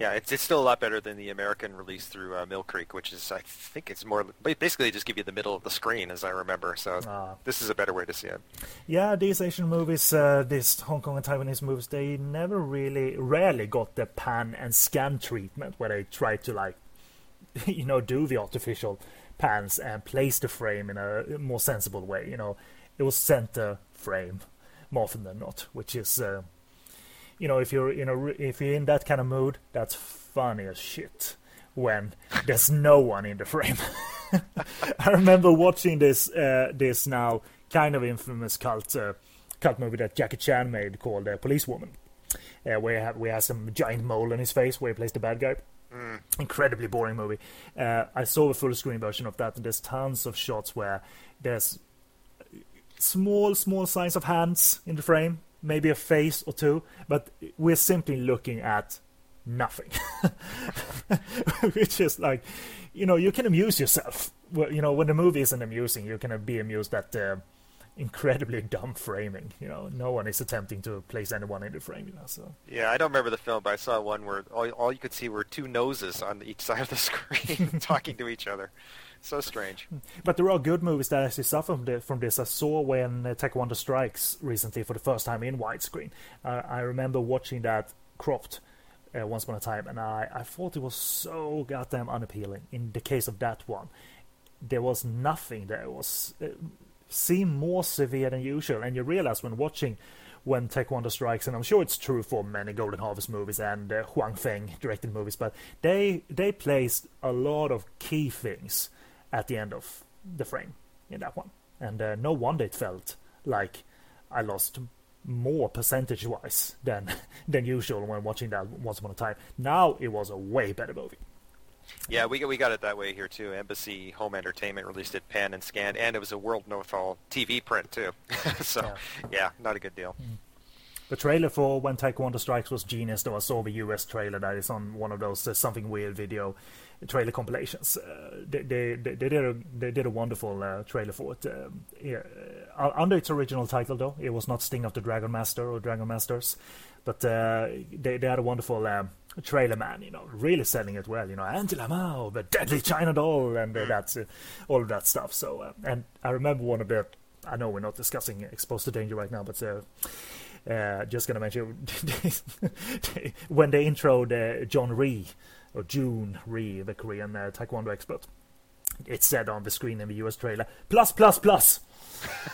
Yeah, it's it's still a lot better than the American release through uh, Mill Creek, which is I think it's more basically they just give you the middle of the screen, as I remember. So uh, this is a better way to see it. Yeah, these Asian movies, uh, these Hong Kong and Taiwanese movies, they never really, rarely got the pan and scan treatment where they try to like, [LAUGHS] you know, do the artificial pans and place the frame in a more sensible way. You know, it was center frame more often than not, which is uh, you know, if you're in a if you're in that kind of mood, that's funny as shit. When there's no one in the frame. [LAUGHS] I remember watching this uh, this now kind of infamous cult uh, cult movie that Jackie Chan made called uh, Policewoman, uh, where we have, we have some giant mole on his face where he plays the bad guy. Mm. Incredibly boring movie. Uh, I saw the full screen version of that, and there's tons of shots where there's small, small signs of hands in the frame, maybe a face or two, but we're simply looking at nothing. [LAUGHS] Which is like, you know, you can amuse yourself. Well, you know, when the movie isn't amusing, you can be amused at the incredibly [LAUGHS] dumb framing. You know, no one is attempting to place anyone in the frame. You know, so yeah, I don't remember the film, but I saw one where all, all you could see were two noses on each [LAUGHS] side of the screen talking to each other so strange. [LAUGHS] But there are good movies that actually suffer from, this. I saw when uh, Taekwondo Strikes recently for the first time in widescreen. Uh, I remember watching that cropped uh, Once Upon a Time, and I, I thought it was so goddamn unappealing. In the case of that one, there was nothing that was uh, more severe than usual, and you realize when watching when Taekwondo strikes, and I'm sure it's true for many Golden Harvest movies and uh, Huang Feng directed movies, but they they placed a lot of key things at the end of the frame in that one, and uh, no wonder it felt like I lost more percentage wise than [LAUGHS] than usual when watching that once upon a time. Now it was a way better movie. Yeah, we got, we got it that way here too. Embassy Home Entertainment released it pan and scanned, and it was a World Northal TV print too. [LAUGHS] so yeah. yeah. not a good deal. Mm. The trailer for When Taekwondo Strikes was genius. Though I saw the US trailer that is on one of those uh, something weird video trailer compilations. Uh, they, they, they, did a they did a wonderful uh, trailer for it. Um, yeah, uh, under its original title though, it was not Sting of the Dragon Master or Dragon Masters, but uh, they they had a wonderful. Um, trailer man, you know, really selling it well. You know, Angela Mao, the deadly China doll, and uh, that's uh, all of that stuff. So, uh, and I remember one of the. I know we're not discussing exposed to danger right now, but just gonna mention [LAUGHS] when they introed John Rhee or Jhoon Rhee, the Korean uh, Taekwondo expert. It said on the screen in the US trailer, plus, plus, plus.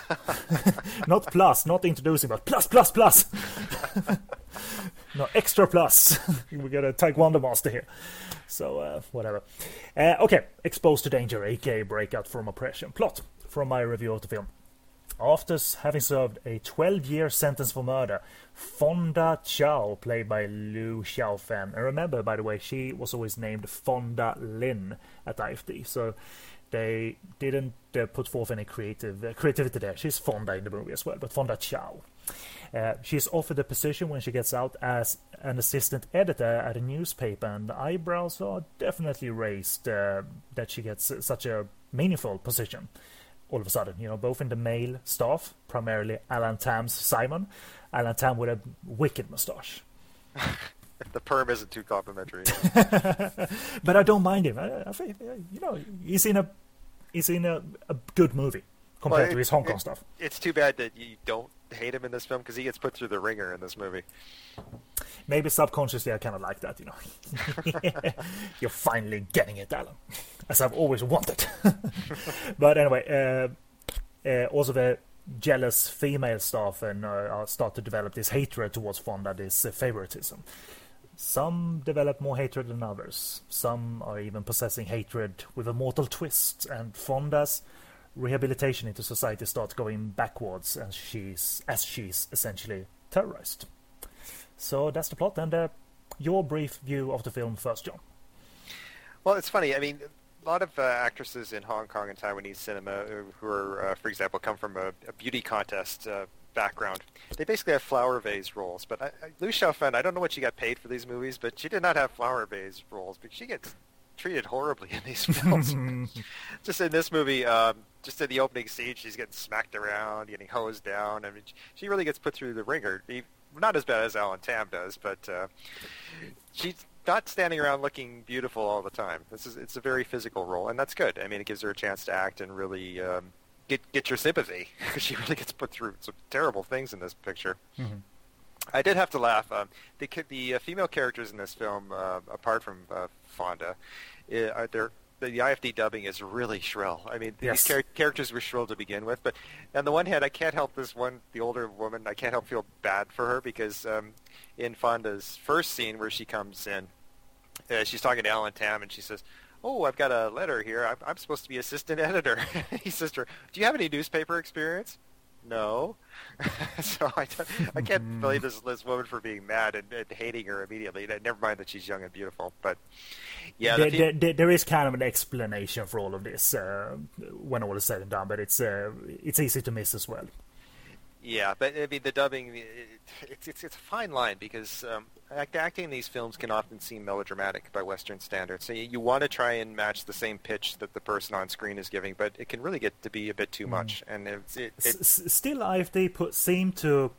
[LAUGHS] not plus, not introducing, but plus, plus, plus. [LAUGHS] no, extra plus. [LAUGHS] we got a Taekwondo master here. So, uh, whatever. Uh, okay, Exposed to Danger, aka Breakout from Oppression. Plot from my review of the film. After having served a 12 year sentence for murder, Fonda Chow, played by Liu Xiaofan, and remember, by the way, she was always named Fonda Lin at IFD, so they didn't uh, put forth any creative uh, creativity there. She's Fonda in the movie as well, but Fonda Chow. Uh, she's offered a position when she gets out as an assistant editor at a newspaper, and the eyebrows are definitely raised uh, that she gets such a meaningful position all of a sudden, you know, both in the male staff, primarily Alan Tam's Simon, Alan Tam with a wicked mustache. [LAUGHS] the perm isn't too complimentary. [LAUGHS] but I don't mind him. I, I think, you know, he's in a he's in a, a good movie compared well, it, to his Hong Kong it, stuff. It's too bad that you don't hate him in this film because he gets put through the ringer in this movie. Maybe subconsciously I kind of like that, you know. [LAUGHS] You're finally getting it, Alan, as I've always wanted. [LAUGHS] but anyway, uh, uh, also the jealous female staff and uh, start to develop this hatred towards Fonda, this uh, favoritism. Some develop more hatred than others. Some are even possessing hatred with a mortal twist, and Fonda's rehabilitation into society starts going backwards as she's as she's essentially terrorized. So that's the plot, and uh, your brief view of the film first, John. Well, it's funny. I mean, a lot of uh, actresses in Hong Kong and Taiwanese cinema uh, who are, uh, for example, come from a, a beauty contest uh, background. They basically have flower vase roles. But I, I, Liu Xiaofan, I don't know what she got paid for these movies, but she did not have flower vase roles But she gets treated horribly in these [LAUGHS] films. [LAUGHS] just in this movie, um, just in the opening scene, she's getting smacked around, getting hosed down. I mean, she really gets put through the ringer. Not as bad as Alan Tam does, but uh, she's not standing around looking beautiful all the time. This is it's a very physical role, and that's good. I mean, it gives her a chance to act and really um, get get your sympathy [LAUGHS] because she really gets put through some terrible things in this picture. Mm-hmm. I did have to laugh. Um, the the uh, female characters in this film, uh, apart from uh, Fonda, uh, they're the IFD dubbing is really shrill. I mean, yes. these char- characters were shrill to begin with, but on the one hand, I can't help this one, the older woman, I can't help feel bad for her because um, in Fonda's first scene where she comes in, uh, she's talking to Alan Tam and she says, "Oh, I've got a letter here. I'm, I'm supposed to be assistant editor." [LAUGHS] he says to her, "Do you have any newspaper experience?" No. [LAUGHS] so I, I can't believe this, this woman for being mad and, and, hating her immediately. Never mind that she's young and beautiful, but yeah, there, the there, there is kind of an explanation for all of this uh, when all is said and done, but it's uh, it's easy to miss as well. Yeah, but I mean the dubbing, it's it's, it's a fine line because um, acting in these films can often seem melodramatic by Western standards. So you, you, want to try and match the same pitch that the person on screen is giving, but it can really get to be a bit too mm. much. And it's, it, it S- still, IFD put seem to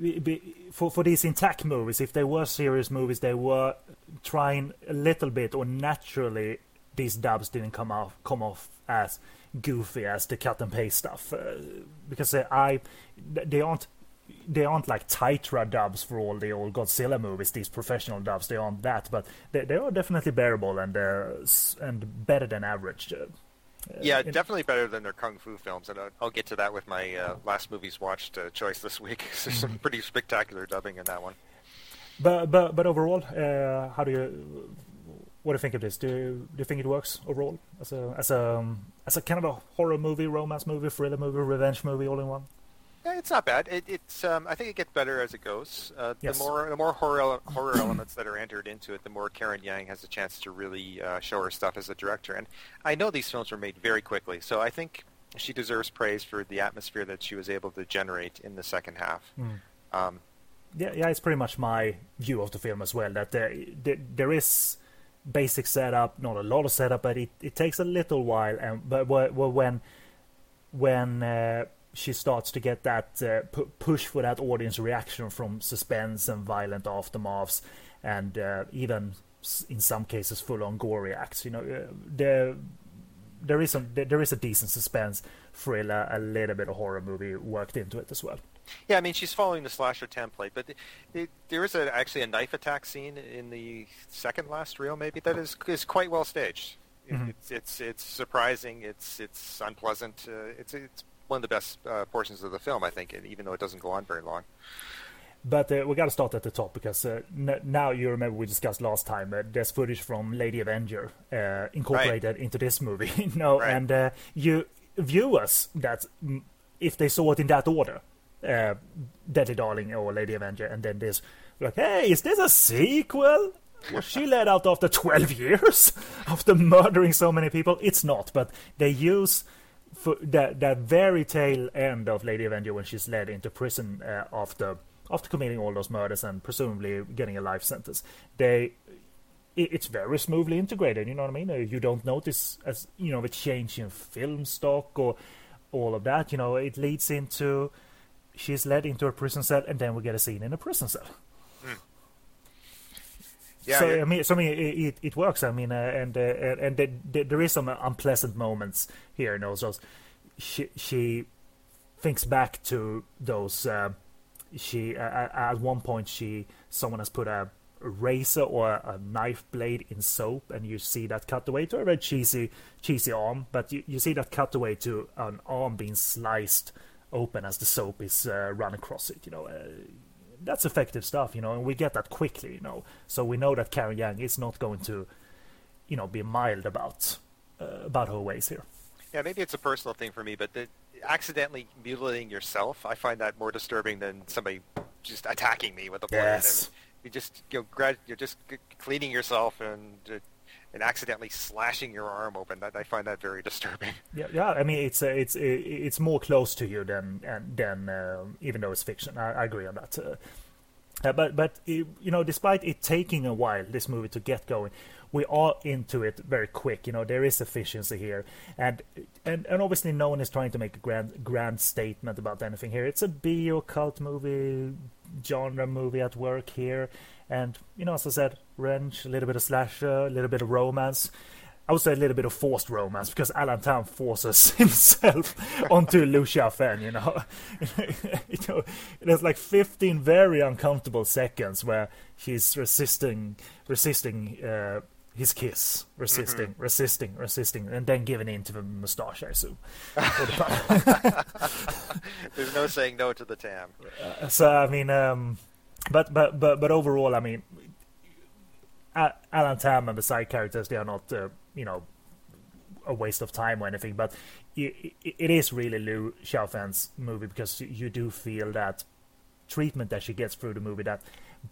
be, for for these intact movies, if they were serious movies, they were trying a little bit or naturally these dubs didn't come off come off as goofy as the cut and paste stuff uh, because uh, I they aren't they aren't like Titra dubs for all the old Godzilla movies. These professional dubs, they aren't that, but they, they are definitely bearable and uh, and better than average. Uh, yeah, in, definitely better than their kung fu films, and I'll, I'll get to that with my uh, last movies watched uh, choice this week. [LAUGHS] There's some mm-hmm. pretty spectacular dubbing in that one. But but but overall, uh, how do you? What do you think of this? Do you, do you think it works overall as a as a as a kind of a horror movie, romance movie, thriller movie, revenge movie, all in one? Yeah, it's not bad. It, it's um, I think it gets better as it goes. Uh, yes. The more the more horror horror elements that are entered into it, the more Karen Yang has a chance to really uh, show her stuff as a director. And I know these films were made very quickly, so I think she deserves praise for the atmosphere that she was able to generate in the second half. Mm. Um, yeah, yeah, it's pretty much my view of the film as well. That there, there, there is basic setup, not a lot of setup, but it, it takes a little while. And but when when uh, she starts to get that uh, pu- push for that audience reaction from suspense and violent aftermaths, and uh, even in some cases full-on gory acts. You know, uh, there there is some there is a decent suspense thriller, a little bit of horror movie worked into it as well. Yeah, I mean she's following the slasher template, but it, it, there is a, actually a knife attack scene in the second last reel, maybe that is is quite well staged. Mm-hmm. It's it's it's surprising. It's it's unpleasant. Uh, it's it's one of the best uh, portions of the film, I think, even though it doesn't go on very long. But uh, we got to start at the top because uh, n- now you remember we discussed last time. Uh, there's footage from Lady Avenger uh, incorporated right. into this movie, [LAUGHS] you know, right. and uh, you viewers that mm, if they saw it in that order, uh, Deadly Darling or Lady Avenger, and then this, like, hey, is this a sequel? Was she let out after 12 years after murdering so many people? It's not, but they use for that that very tail end of Lady Avenger when she's led into prison uh, after after committing all those murders and presumably getting a life sentence. They it's very smoothly integrated. You know what I mean? Uh, you don't notice as you know the change in film stock or all of that. You know, it leads into she's led into a prison cell, and then we get a scene in a prison cell. Mm. Yeah, so yeah. I mean, so I mean, it, it works. I mean, uh, and uh, and the, the, there is some unpleasant moments here. You know, so she she thinks back to those. Uh, she at one point she someone has put a razor or a knife blade in soap, and you see that cutaway to a very cheesy cheesy arm, but you, you see that cutaway to an arm being sliced open as the soap is uh, run across it. You know, uh, that's effective stuff. You know, and we get that quickly. You know, so we know that Karen Yang is not going to, you know, be mild about uh, about her ways here. Yeah, maybe it's a personal thing for me, but the, accidentally mutilating yourself, I find that more disturbing than somebody just attacking me with a blade. Yes. You just you know, you're just cleaning yourself and uh, and accidentally slashing your arm open. That I find that very [LAUGHS] disturbing. Yeah, yeah. I mean, it's uh, it's it's more close to you than than uh, even though it's fiction. I, I agree on that. Uh, uh but but you know, despite it taking a while, this movie to get going, we are into it very quick. You know, there is efficiency here, and and and obviously, no one is trying to make a grand grand statement about anything here. It's a a B cult movie, genre movie at work here, and you know, as I said, wrench, a little bit of slasher, a little bit of romance. I would say a little bit of forced romance because Alan Tam forces [LAUGHS] himself onto Liu Xiaofan, you know. [LAUGHS] you know. There's like 15 very uncomfortable seconds where he's resisting, resisting uh, his kiss, resisting, mm-hmm. resisting, resisting, and then giving in to the moustache, I assume. [LAUGHS] There's no saying no to the Tam. Uh, so I mean, um, but but but but overall, I mean, Alan Tam and the side characters they are not uh, you know a waste of time or anything, but it, it is really Liu Xiaofan's movie because you do feel that treatment that she gets through the movie, that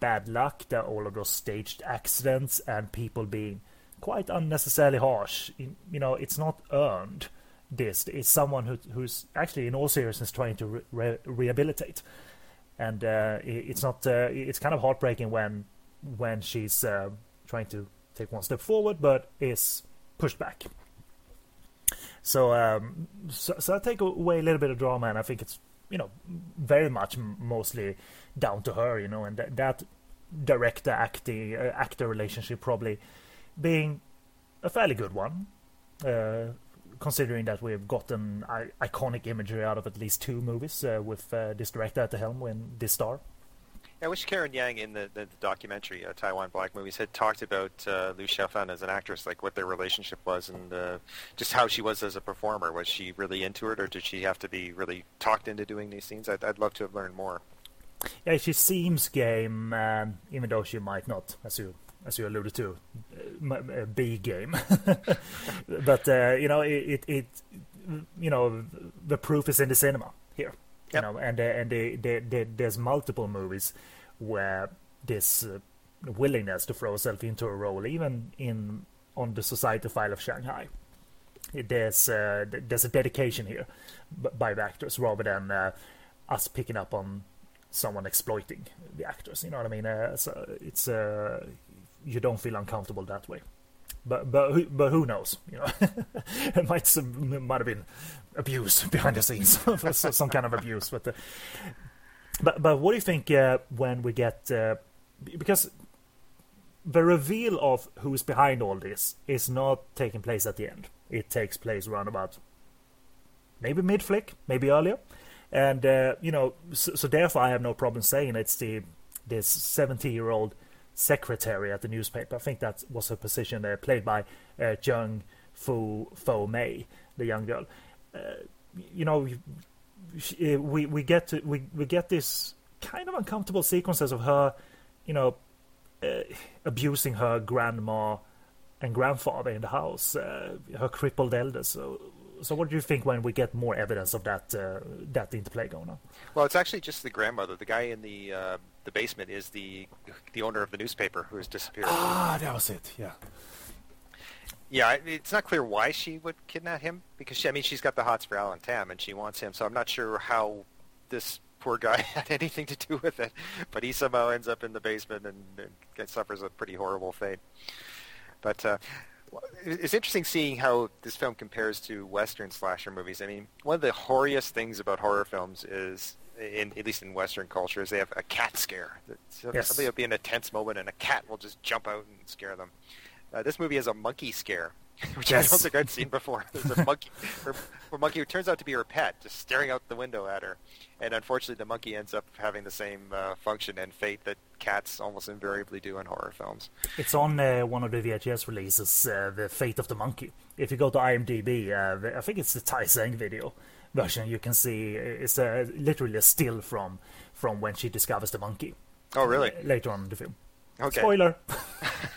bad luck, that all of those staged accidents and people being quite unnecessarily harsh. You know, it's not earned. This it's someone who, who's actually, in all seriousness, trying to re- rehabilitate and uh, it's not. Uh, it's kind of heartbreaking when when she's uh, trying to take one step forward, but is pushed back. So, um, so, so I take away a little bit of drama, and I think it's you know very much mostly down to her, you know, and that, that director acting uh, actor relationship probably being a fairly good one. Uh, considering that we've gotten I- iconic imagery out of at least two movies uh, with uh, this director at the helm when this star. I wish Karen Yang in the, the, the documentary uh, Taiwan Black Movies had talked about uh, Liu Xiaofan as an actress, like what their relationship was and uh, just how she was as a performer. Was she really into it, or did she have to be really talked into doing these scenes? I'd, I'd love to have learned more. Yeah, she seems game, um, even though she might not, as you as you alluded to, uh, be game. [LAUGHS] but uh, you know, it, it, it, you know, the proof is in the cinema. Yep. You know, and uh, and they, they, they, there's multiple movies where this uh, willingness to throw yourself into a role, even in on the Society File of Shanghai, there's uh, there's a dedication here by the actors rather than uh, us picking up on someone exploiting the actors. You know what I mean? Uh, so it's uh, you don't feel uncomfortable that way. But but who, but who knows? You know, [LAUGHS] it might some, might have been abuse [LAUGHS] behind the scenes, [LAUGHS] some kind of abuse. But uh, but but what do you think uh, when we get uh, because the reveal of who's behind all this is not taking place at the end. It takes place around about maybe mid flick, maybe earlier, and uh, you know, so, so, therefore I have no problem saying it's the this seventy year old secretary at the newspaper. I think that was her position there, played by uh, Jung Fu Fo Mei, the young girl. Uh, you know, uh, we we get to, we we get this kind of uncomfortable sequences of her, you know, uh, abusing her grandma and grandfather in the house, uh, her crippled elders. So, so what do you think when we get more evidence of that uh, that interplay going on? Well, it's actually just the grandmother. The guy in the uh, the basement is the the owner of the newspaper who has disappeared. Ah, that was it. Yeah. Yeah, it's not clear why she would kidnap him because she, I mean she's got the hots for Alan Tam and she wants him. So I'm not sure how this poor guy [LAUGHS] had anything to do with it, but he somehow ends up in the basement and, and suffers a pretty horrible fate. But uh, it's interesting seeing how this film compares to Western slasher movies. I mean, one of the horriest things about horror films is, in, at least in Western culture, is they have a cat scare. Yes. Somebody will be in a tense moment and a cat will just jump out and scare them. Uh, this movie has a monkey scare, [LAUGHS] which yes. I don't think I'd seen before. [LAUGHS] There's a monkey, her, her monkey who turns out to be her pet, just staring out the window at her. And unfortunately, the monkey ends up having the same uh, function and fate that cats almost invariably do in horror films. It's on uh, one of the VHS releases, uh, The Fate of the Monkey. If you go to IMDb, uh, I think it's the Tai Seng video version, you can see it's literally a still from, from when she discovers the monkey. Oh, really? later on in the film. Okay. Spoiler.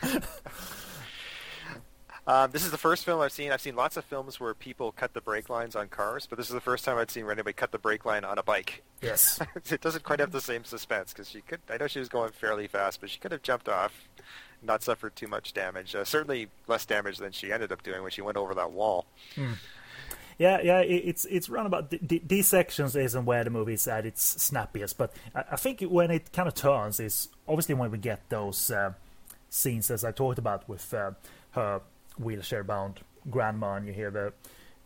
[LAUGHS] Um, this is the first film I've seen. I've seen lots of films where people cut the brake lines on cars, but this is the first time I'd seen anybody cut the brake line on a bike. Yes, [LAUGHS] it doesn't quite have the same suspense because she could. I know she was going fairly fast, but she could have jumped off, not suffered too much damage. Uh, certainly less damage than she ended up doing when she went over that wall. Mm. Yeah, yeah, it's it's run about these sections isn't where the movie is at its snappiest, but I, I think when it kind of turns is obviously when we get those uh, scenes as I talked about with uh, her wheelchair bound grandma and you hear the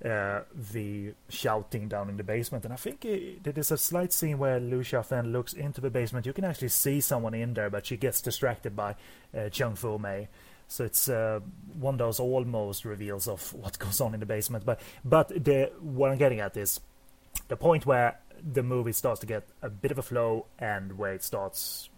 uh, the shouting down in the basement. And I think there's a slight scene where Liu Xiaofan looks into the basement. You can actually see someone in there, but she gets distracted by uh, Chung Fu Mei. So it's uh, one of those almost reveals of what goes on in the basement. But but the what I'm getting at is the point where the movie starts to get a bit of a flow and where it starts,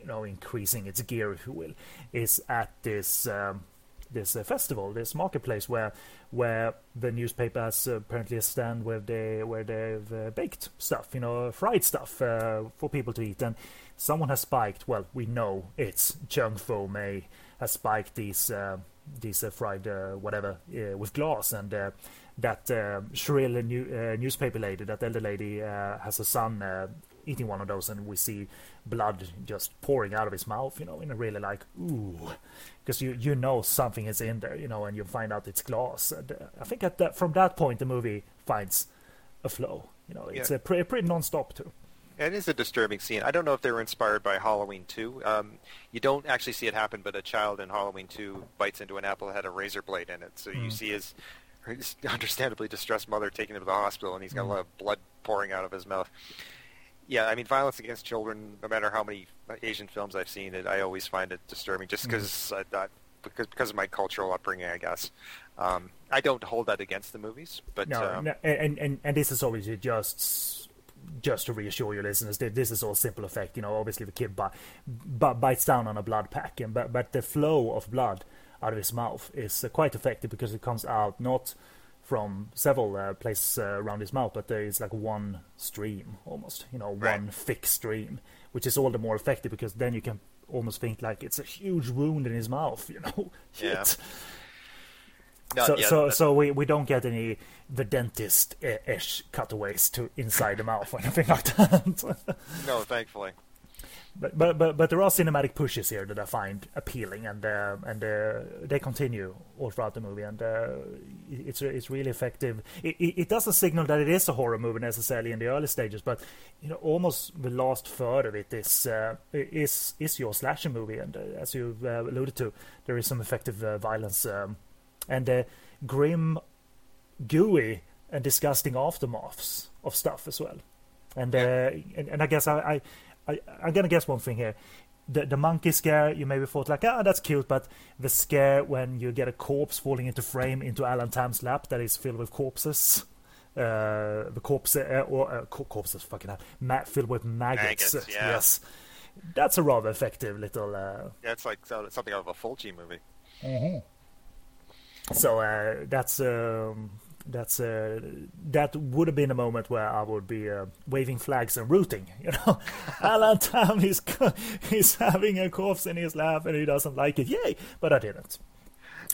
you know, increasing its gear, if you will, is at this. Um, this uh, festival, this marketplace where where the newspaper has uh, apparently stand where they where they've uh, baked stuff, you know, fried stuff uh, for people to eat, and someone has spiked. Well, we know it's Chung Fu Mei has spiked these uh, these uh, fried whatever with glass, and that shrill new, newspaper lady, that elder lady, has a son eating one of those, and we see blood just pouring out of his mouth, you know, in a really like ooh, because you you know something is in there, you know, and you find out it's glass. And, uh, I think at that from that point the movie finds a flow. You know, it's yeah. a pretty pretty non-stop too. It is a disturbing scene. I don't know if they were inspired by Halloween 2. Um, you don't actually see it happen, but a child in Halloween 2 bites into an apple that had a razor blade in it. So mm. you see his, his [LAUGHS] understandably distressed mother taking him to the hospital, and he's got mm. a lot of blood pouring out of his mouth yeah, I mean, violence against children. No matter how many Asian films I've seen, it I always find it disturbing. Just because mm. I, thought because because of my cultural upbringing, I guess. Um, I don't hold that against the movies, but No, um, no, and, and and this is obviously just just to reassure your listeners that this is all simple effect. You know, obviously the kid bi- bi- bites down on a blood pack, and but but the flow of blood out of his mouth is uh, quite effective because it comes out not from several uh, places uh, around his mouth, but there is like one stream almost. You know, Right. one thick stream, which is all the more effective because then you can almost think like it's a huge wound in his mouth. [LAUGHS] You know, Yeah. So yeah, so that- so we, we don't get any the dentist ish cutaways to inside the mouth or [LAUGHS] anything like that. no, thankfully. But, but but but there are cinematic pushes here that I find appealing, and uh, and uh, they continue all throughout the movie, and uh, it's it's really effective. It, it, it doesn't signal that it is a horror movie necessarily in the early stages, but you know almost the last third of it is uh, is is your slasher movie, and uh, as you uh, alluded to, there is some effective uh, violence um, and uh, grim, gooey, and disgusting aftermaths of stuff as well. And uh, and, and I guess I, I, I I'm gonna guess one thing here. The the monkey scare you maybe thought like ah that's cute, but the scare when you get a corpse falling into frame into Alan Tam's lap that is filled with corpses. Uh, the corpse uh, or uh, co- corpses fucking hell, ma- filled with maggots. Maggots, yeah. Yes, that's a rather effective little uh, Yeah, it's like something out of a Fulci movie. So uh, that's um, that's uh, that would have been a moment where I would be uh, waving flags and rooting. [LAUGHS] You know, Alan Tam is [LAUGHS] he's having a corpse in his lap and he doesn't like it. Yay! But I didn't.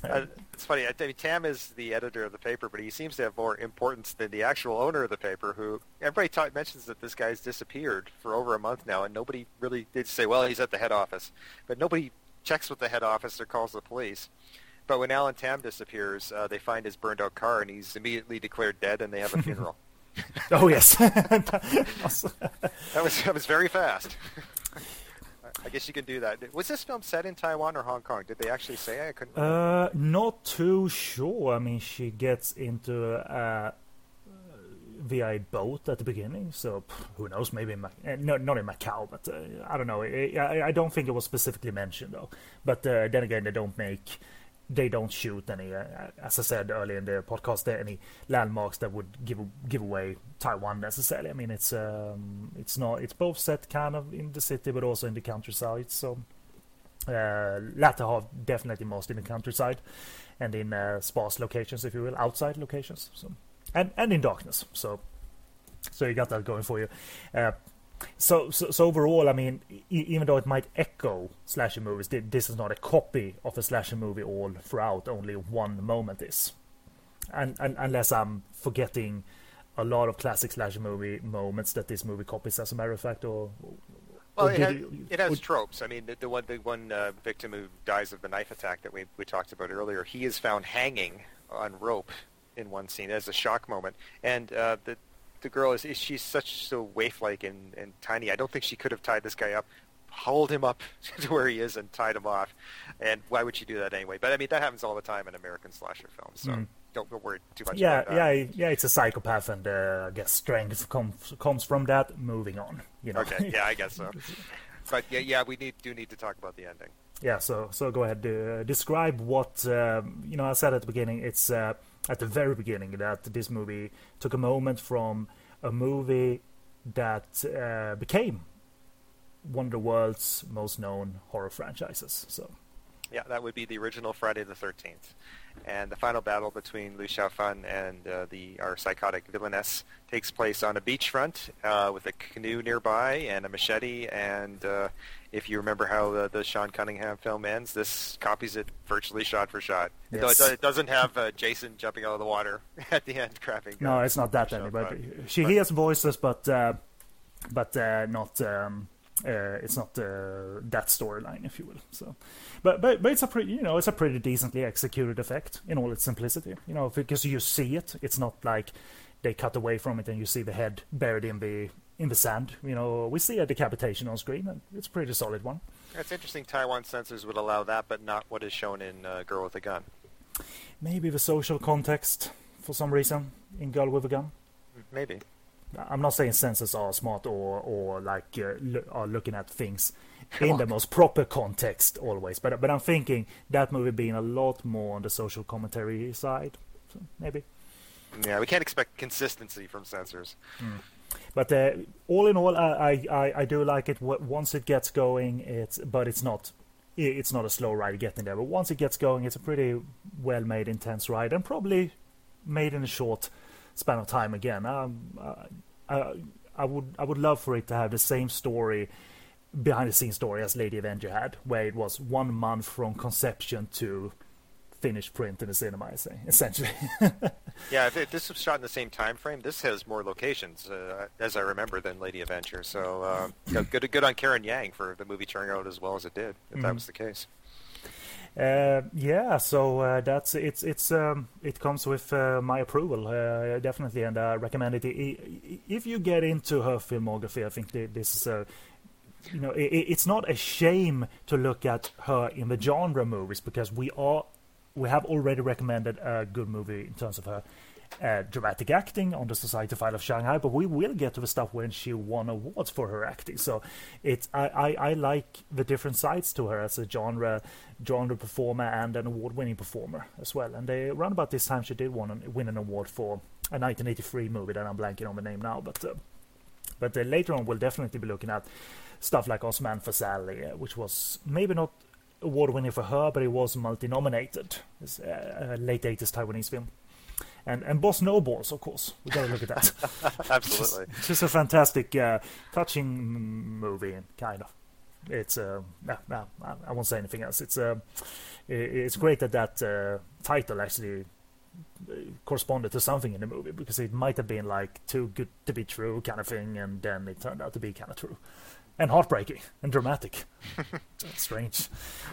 Uh, it's funny. I mean, Tam is the editor of the paper, but he seems to have more importance than the actual owner of the paper. Who everybody mentions that this guy's disappeared for over a month now, and nobody really did say, "Well, he's at the head office," but nobody checks with the head office or calls the police. But when Alan Tam disappears, uh, they find his burned-out car, and he's immediately declared dead, and they have a [LAUGHS] funeral. Oh yes. [LAUGHS] that was that was very fast. I guess you can do that. Was this film set in Taiwan or Hong Kong? Did they actually say? I couldn't. uh, not too sure. I mean, she gets into uh, a boat at the beginning, so who knows? Maybe in Mac- uh, no, not in Macau, but uh, I don't know. I, I, I don't think it was specifically mentioned though. But uh, then again, they don't make, they don't shoot any. Uh, as I said earlier in the podcast, there any landmarks that would give give away Taiwan necessarily. I mean, it's um, it's not. It's both set kind of in the city, but also in the countryside. So uh, latter half definitely most in the countryside and in uh, sparse locations, if you will, outside locations. So and and in darkness. So so you got that going for you. Uh, so, so so overall, I mean, e- even though it might echo slasher movies, thi- this is not a copy of a slasher movie all throughout. Only one moment is, and, and unless I'm forgetting a lot of classic slasher movie moments that this movie copies, as a matter of fact, or Well, or it, has, you- it has or- tropes. I mean, the, the one the one uh, victim who dies of the knife attack that we we talked about earlier, he is found hanging on rope in one scene as a shock moment, and uh, the the girl is, is she's such so waif-like and, and tiny. I don't think she could have tied this guy up, hauled him up [LAUGHS] to where he is, and tied him off. And why would she do that anyway? But I mean, that happens all the time in American slasher films, so Mm. don't, don't worry too much yeah, about that. yeah, yeah. It's a psychopath, and uh, I guess strength comes comes from that. Moving on, you know. Okay, yeah, I guess so. [LAUGHS] But yeah, yeah, we need do need to talk about the ending. Yeah, so so go ahead. Uh, describe what um, you know. I said at the beginning. It's uh, at the very beginning that this movie took a moment from a movie that uh, became one of the world's most known horror franchises. So Yeah, that would be the original Friday the Thirteenth, and the final battle between Liu Xiaofan and uh, the our psychotic villainess takes place on a beachfront uh, with a canoe nearby and a machete. And uh, if you remember how the, the Sean Cunningham film ends, this copies it virtually shot for shot. Yes. it, it doesn't have uh, Jason jumping out of the water [LAUGHS] at the end, crapping. no, uh, it's not that any. But she but- hears voices, but uh, but uh, not. Um, uh, it's not uh, that storyline, if you will. So, but but but it's a pretty you know it's a pretty decently executed effect in all its simplicity. You know because you see it. It's not like they cut away from it and you see the head buried in the in the sand. You know we see a decapitation on screen and it's a pretty solid one. It's interesting. Taiwan censors would allow that, but not what is shown in uh, Girl with a Gun. Maybe the social context for some reason in Girl with a Gun. Maybe. I'm not saying censors are smart or or like uh, lo- are looking at things in the most proper context always, but but I'm thinking that movie being a lot more on the social commentary side, so maybe. Yeah, we can't expect consistency from censors. Mm. But uh, all in all, I, I I do like it. Once it gets going, it's but it's not it's not a slow ride getting there. But once it gets going, it's a pretty well made, intense ride, and probably made in a short span of time again. Um, I, I would I would love for it to have the same story behind the scenes story as Lady Avenger had, where it was one month from conception to finished print in the cinema, I say, essentially. [LAUGHS] yeah, if, it, this was shot in the same time frame, this has more locations, uh, as I remember, than Lady Avenger. So uh, good, good on Karen Yang for the movie turning out as well as it did, if mm. that was the case. Uh, yeah, so uh, that's it's it's um, it comes with uh, my approval uh, definitely, and I recommend it. If you get into her filmography, I think this is a you know it, it's not a shame to look at her in the genre movies because we are we have already recommended a good movie in terms of her uh, dramatic acting on the Society File of Shanghai, but we will get to the stuff when she won awards for her acting. So it's I, I, I like the different sides to her as a genre genre performer and an award winning performer as well. And they, around about this time, she did win win an award for a 1983 movie that I'm blanking on the name now, but uh, but uh, later on we'll definitely be looking at stuff like Osmanthus Alley, uh, which was maybe not award winning for her, but it was multi nominated. Late 80s Taiwanese film. And, and Boss No Balls, of course. We gotta look at that. [LAUGHS] [LAUGHS] Absolutely. It's just a fantastic, uh, touching movie, kind of. It's uh, no, no, I won't say anything else. It's uh, it's great that that uh, title actually uh, corresponded to something in the movie because it might have been like too good to be true kind of thing, and then it turned out to be kind of true and heartbreaking and dramatic. [LAUGHS] strange.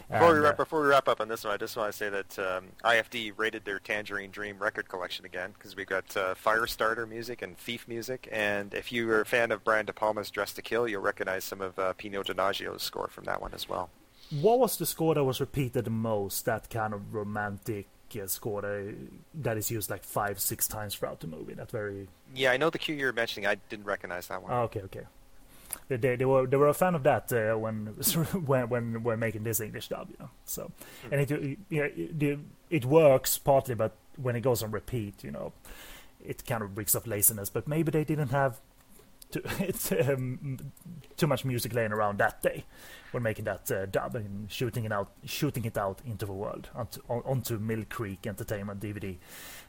Before, and, we wrap, uh, before we wrap up on this one, I just want to say that um, IFD rated their Tangerine Dream record collection again because we've got uh, Firestarter music and Thief music. And if you are a fan of Brian De Palma's Dressed to Kill, you'll recognize some of uh, Pino Donaggio's score from that one as well. What was the score that was repeated the most? That kind of romantic uh, score that, that is used like five, six times throughout the movie. That very. Yeah, I know the cue you're mentioning. I didn't recognize that one. Oh, okay, okay they, they were they were a fan of that uh, when [LAUGHS] when when when making this English dub, you know. So, mm. and it you know, it, it works partly, but when it goes on repeat, you know, it kind of reeks of laziness. But maybe they didn't have [LAUGHS] too, it's, um, too much music laying around that day when making that uh, dub and shooting it out, shooting it out into the world onto, onto Mill Creek Entertainment DVD.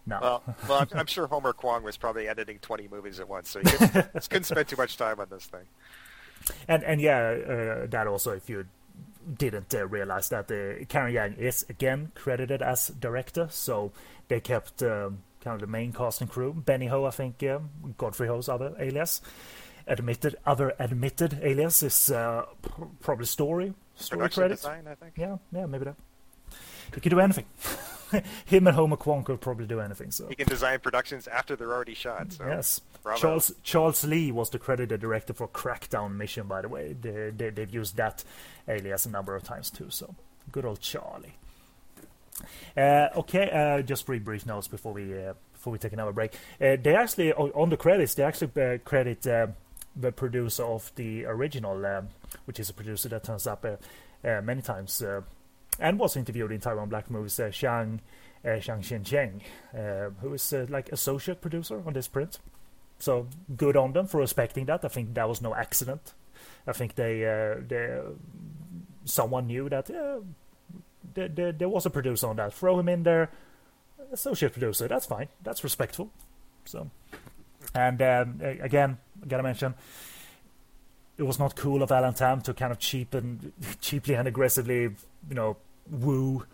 Now, well, well I'm, I'm, sure Homer Kwong was probably editing 20 movies at once, so he couldn't, [LAUGHS] couldn't spend too much time on this thing. And and yeah, uh, that also if you didn't uh, realize that uh, Karen Yang is again credited as director, so they kept um, kind of the main cast and crew. Benny Ho, I think, um, Godfrey Ho's other alias. Admitted other admitted alias is uh, probably story story credits. Design, I think. Yeah, yeah, maybe that. He could do anything. [LAUGHS] [LAUGHS] Him and Homer Kwong could probably do anything. So he can design productions after they're already shot. So. Yes. Bravo. Charles Charles Lee was the credited director for Crackdown Mission. By the way, they, they they've used that alias a number of times too. So good old Charlie. Uh, okay, uh, just three brief notes before we uh, before we take another break. Uh, they actually on the credits they actually uh, credit uh, the producer of the original, which is a producer that turns up many times and was interviewed in Taiwan Black Movies, uh, Xiang uh, Xiang Xiancheng, uh, who is uh, like associate producer on this print. So good on them for respecting that. I think that was no accident. I think they, uh, they someone knew that there, there, there was a producer on that. Throw him in there, associate producer. That's fine. That's respectful. So, and um, again, I gotta mention it was not cool of Alan Tam to kind of cheapen, [LAUGHS] cheaply and aggressively, you know, woo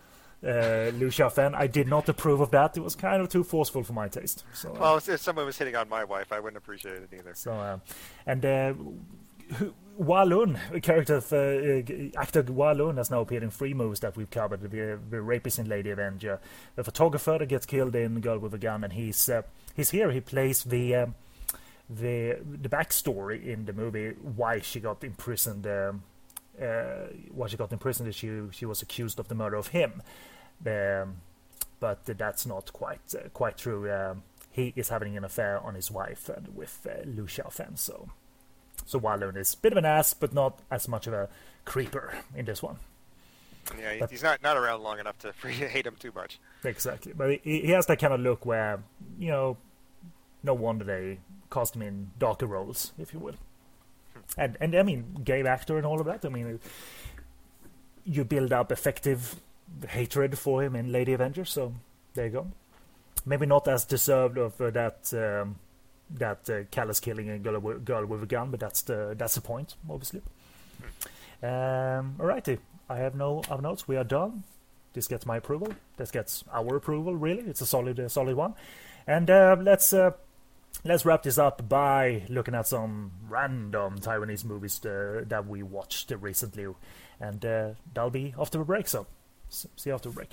uh, Liu Xiaofan. I did not approve of that. It was kind of too forceful for my taste. So, uh, well, if someone was hitting on my wife, I wouldn't appreciate it either. So, uh, and uh, Hua Lun, character of, uh, actor Hua Lun has now appeared in three movies that we've covered. The, the rapist in Lady Avenger, the photographer that gets killed in Girl with a Gun, and he's uh, he's here. He plays the um, the the backstory in the movie why she got imprisoned. Um, uh, why she got imprisoned is she she was accused of the murder of him, um, but that's not quite uh, quite true. Um, he is having an affair on his wife and with uh, Xiaofan. So, so is a bit of an ass, but not as much of a creeper in this one. Yeah, But- he's not not around long enough to for you to hate him too much. Exactly, but he, he has that kind of look where you know, no wonder they cast him in darker roles, if you will. And and I mean, gay actor and all of that. I mean, you build up effective hatred for him in Lady Avenger, so there you go. Maybe not as deserved of uh, that um, that uh, callous killing a girl, wi- girl with a gun, but that's the that's the point, obviously. Um, alrighty, I have no other notes. We are done. This gets my approval. This gets our approval. Really, it's a solid, uh, solid one. And uh, let's uh, let's wrap this up by looking at some random Taiwanese movies uh, that we watched recently, and uh, that'll be after the break. So, see you after the break.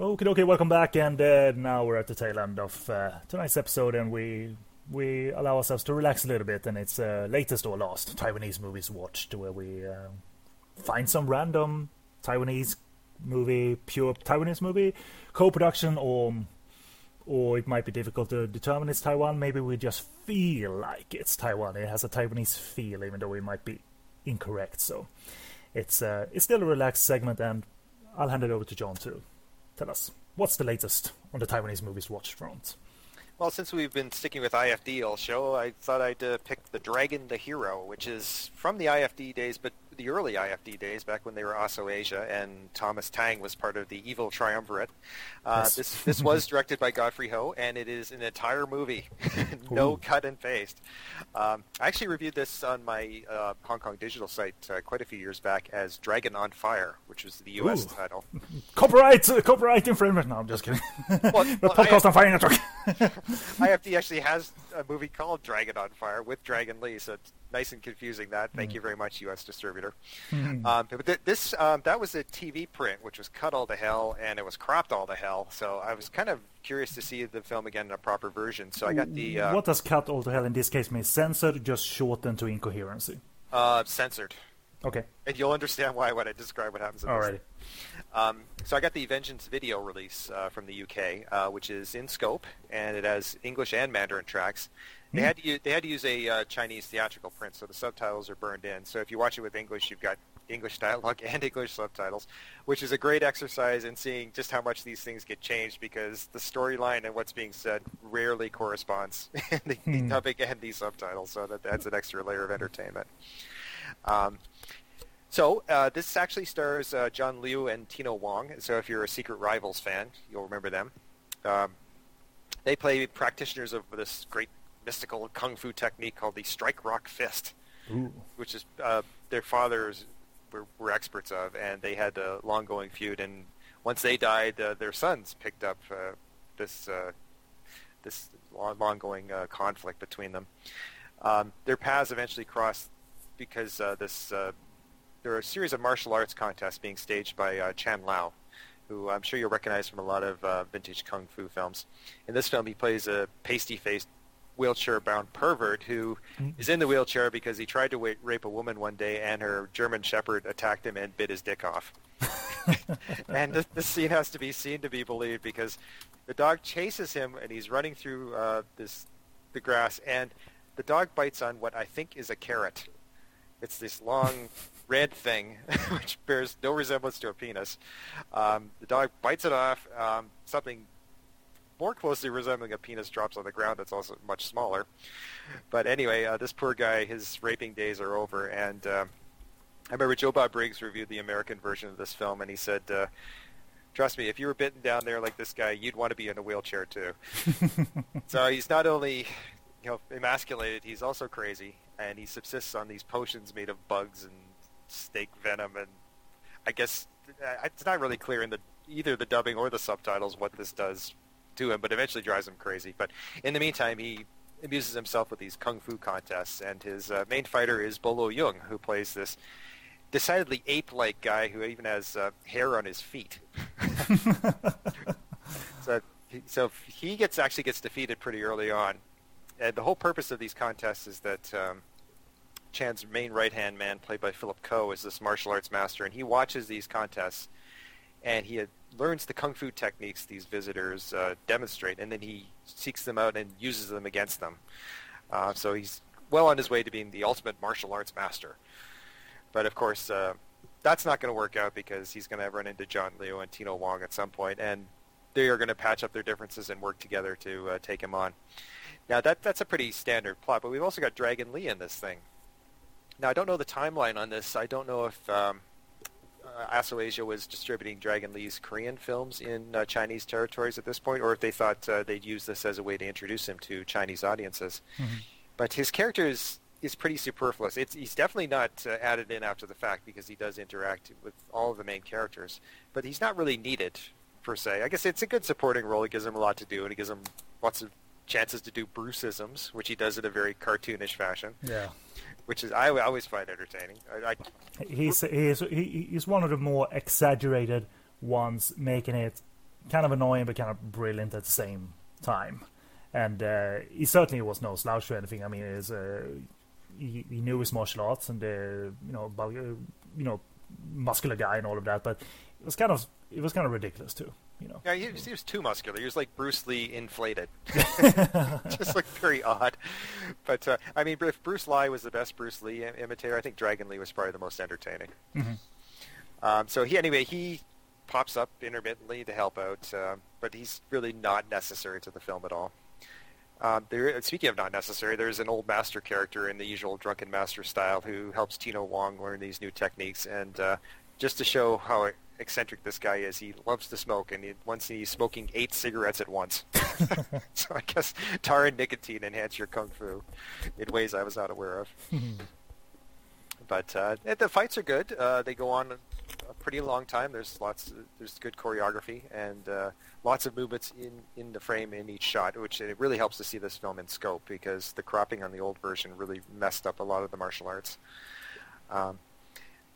Okay, okay, welcome back, and uh, now we're at the tail end of uh, tonight's episode, and we we allow ourselves to relax a little bit, and it's uh, latest or last Taiwanese movies watched, where we uh, find some random Taiwanese movie, pure Taiwanese movie, co-production, or or it might be difficult to determine it's Taiwan. Maybe we just feel like it's Taiwan. It has a Taiwanese feel, even though we might be incorrect. So it's uh, it's still a relaxed segment, and I'll hand it over to John too tell us what's the latest on the Taiwanese movies watch front. Well, since we've been sticking with IFD all show, I thought I'd uh, pick The Dragon the Hero, which is from the IFD days, but the early IFD days, back when they were Asso Asia, and Thomas Tang was part of the evil triumvirate. Uh, Yes. This this [LAUGHS] was directed by Godfrey Ho, and it is an entire movie, [LAUGHS] no Ooh. cut and paste. Um, I actually reviewed this on my uh, Hong Kong digital site uh, quite a few years back as Dragon on Fire, which was the U.S. Ooh. title. [LAUGHS] Copyright, uh, copyright infringement. No, I'm just kidding. Well, the well, podcast I- on Fire Network. IFD actually has a movie called Dragon on Fire with Dragon Lee, so it's nice and confusing. That thank you very much, U.S. distributor. Um, but th- this um, that was a TV print, which was cut all to hell and it was cropped all to hell. So I was kind of curious to see the film again in a proper version. So I got the uh, what does cut all to hell in this case mean? Censored, just shortened to incoherency. uh, censored, Okay, and you'll understand why when I describe what happens. Alrighty. Um, so I got the Vengeance video release uh, from the UK, uh, which is in scope, and it has English and Mandarin tracks. They had to use, they had to use a uh, Chinese theatrical print, so the subtitles are burned in. So if you watch it with English, you've got English dialogue [LAUGHS] and English subtitles, which is a great exercise in seeing just how much these things get changed because the storyline and what's being said rarely corresponds [LAUGHS] in the, the dubbing and the subtitles. So that that's an extra layer of entertainment. Um, so uh, this actually stars uh, John Liu and Tino Wong. So if you're a Secret Rivals fan, you'll remember them. Um, they play practitioners of this great mystical kung fu technique called the Strike Rock Fist, Ooh. which is uh, their fathers were, were experts of, and they had a long-going feud. And once they died, uh, their sons picked up uh, this uh, this long, long-going uh, conflict between them. Um, their paths eventually crossed because uh, this uh, there are a series of martial arts contests being staged by uh, Chan Lao, who I'm sure you'll recognize from a lot of uh, vintage kung fu films. In this film, he plays a pasty-faced, wheelchair-bound pervert who is in the wheelchair because he tried to wa- rape a woman one day, and her German Shepherd attacked him and bit his dick off. [LAUGHS] and the, the scene has to be seen to be believed because the dog chases him, and he's running through uh, this the grass, and the dog bites on what I think is a carrot. It's this long red thing [LAUGHS] which bears no resemblance to a penis. Um, the dog bites it off. Um, something more closely resembling a penis drops on the ground that's also much smaller. But anyway, uh, this poor guy, his raping days are over. And um, I remember Joe Bob Briggs reviewed the American version of this film, and he said, uh, trust me, if you were bitten down there like this guy, you'd want to be in a wheelchair too. [LAUGHS] so he's not only you know, emasculated, he's also crazy, and he subsists on these potions made of bugs and snake venom, and I guess uh, it's not really clear in the either the dubbing or the subtitles what this does to him, but eventually drives him crazy. But in the meantime, he amuses himself with these kung fu contests, and his uh, main fighter is Bolo Yeung, who plays this decidedly ape-like guy who even has uh, hair on his feet. [LAUGHS] so, he- so he gets actually gets defeated pretty early on, and the whole purpose of these contests is that um, Chan's main right-hand man, played by Philip Ko, is this martial arts master, and he watches these contests, and he learns the kung fu techniques these visitors uh, demonstrate, and then he seeks them out and uses them against them. Uh, so he's well on his way to being the ultimate martial arts master. But of course, uh, that's not going to work out because he's going to run into John Liu and Tino Wong at some point, and they are going to patch up their differences and work together to uh, take him on. Now that that's a pretty standard plot, but we've also got Dragon Lee in this thing. Now I don't know the timeline on this. I don't know if um, uh, Asso Asia was distributing Dragon Lee's Korean films in uh, Chinese territories at this point, or if they thought uh, they'd use this as a way to introduce him to Chinese audiences. But his character is, is pretty superfluous. It's, he's definitely not uh, added in after the fact because he does interact with all of the main characters. But he's not really needed, per se. I guess it's a good supporting role. It gives him a lot to do, and it gives him lots of chances to do Bruceisms, which he does in a very cartoonish fashion, Yeah. Which is I, always find entertaining. I, I, He's he's he's one of the more exaggerated ones, making it kind of annoying but kind of brilliant at the same time. And uh, he certainly was no slouch or anything. I mean, he's, uh, he, he knew his martial arts and uh, you know uh, you know muscular guy and all of that, but it was kind of it was kind of ridiculous too. You know. Yeah, he was, he was too muscular. He was like Bruce Lee inflated. [LAUGHS] [LAUGHS] Just like very odd. But uh, I mean, if Bruce Lee was the best Bruce Lee imitator, I think Dragon Lee was probably the most entertaining. Um, so he anyway he pops up intermittently to help out, uh, but he's really not necessary to the film at all. Um, there, speaking of not necessary, there's an old master character in the usual drunken master style who helps Tino Wong learn these new techniques, and uh, just to show how eccentric this guy is, he loves to smoke, and he, once he's smoking eight cigarettes at once. [LAUGHS] [LAUGHS] so I guess tar and nicotine enhance your kung fu in ways I was not aware of. [LAUGHS] but uh, the fights are good. Uh, they go on a pretty long time. There's lots. There's good choreography and uh, lots of movements in, in the frame in each shot, which it really helps to see this film in scope because the cropping on the old version really messed up a lot of the martial arts. Um,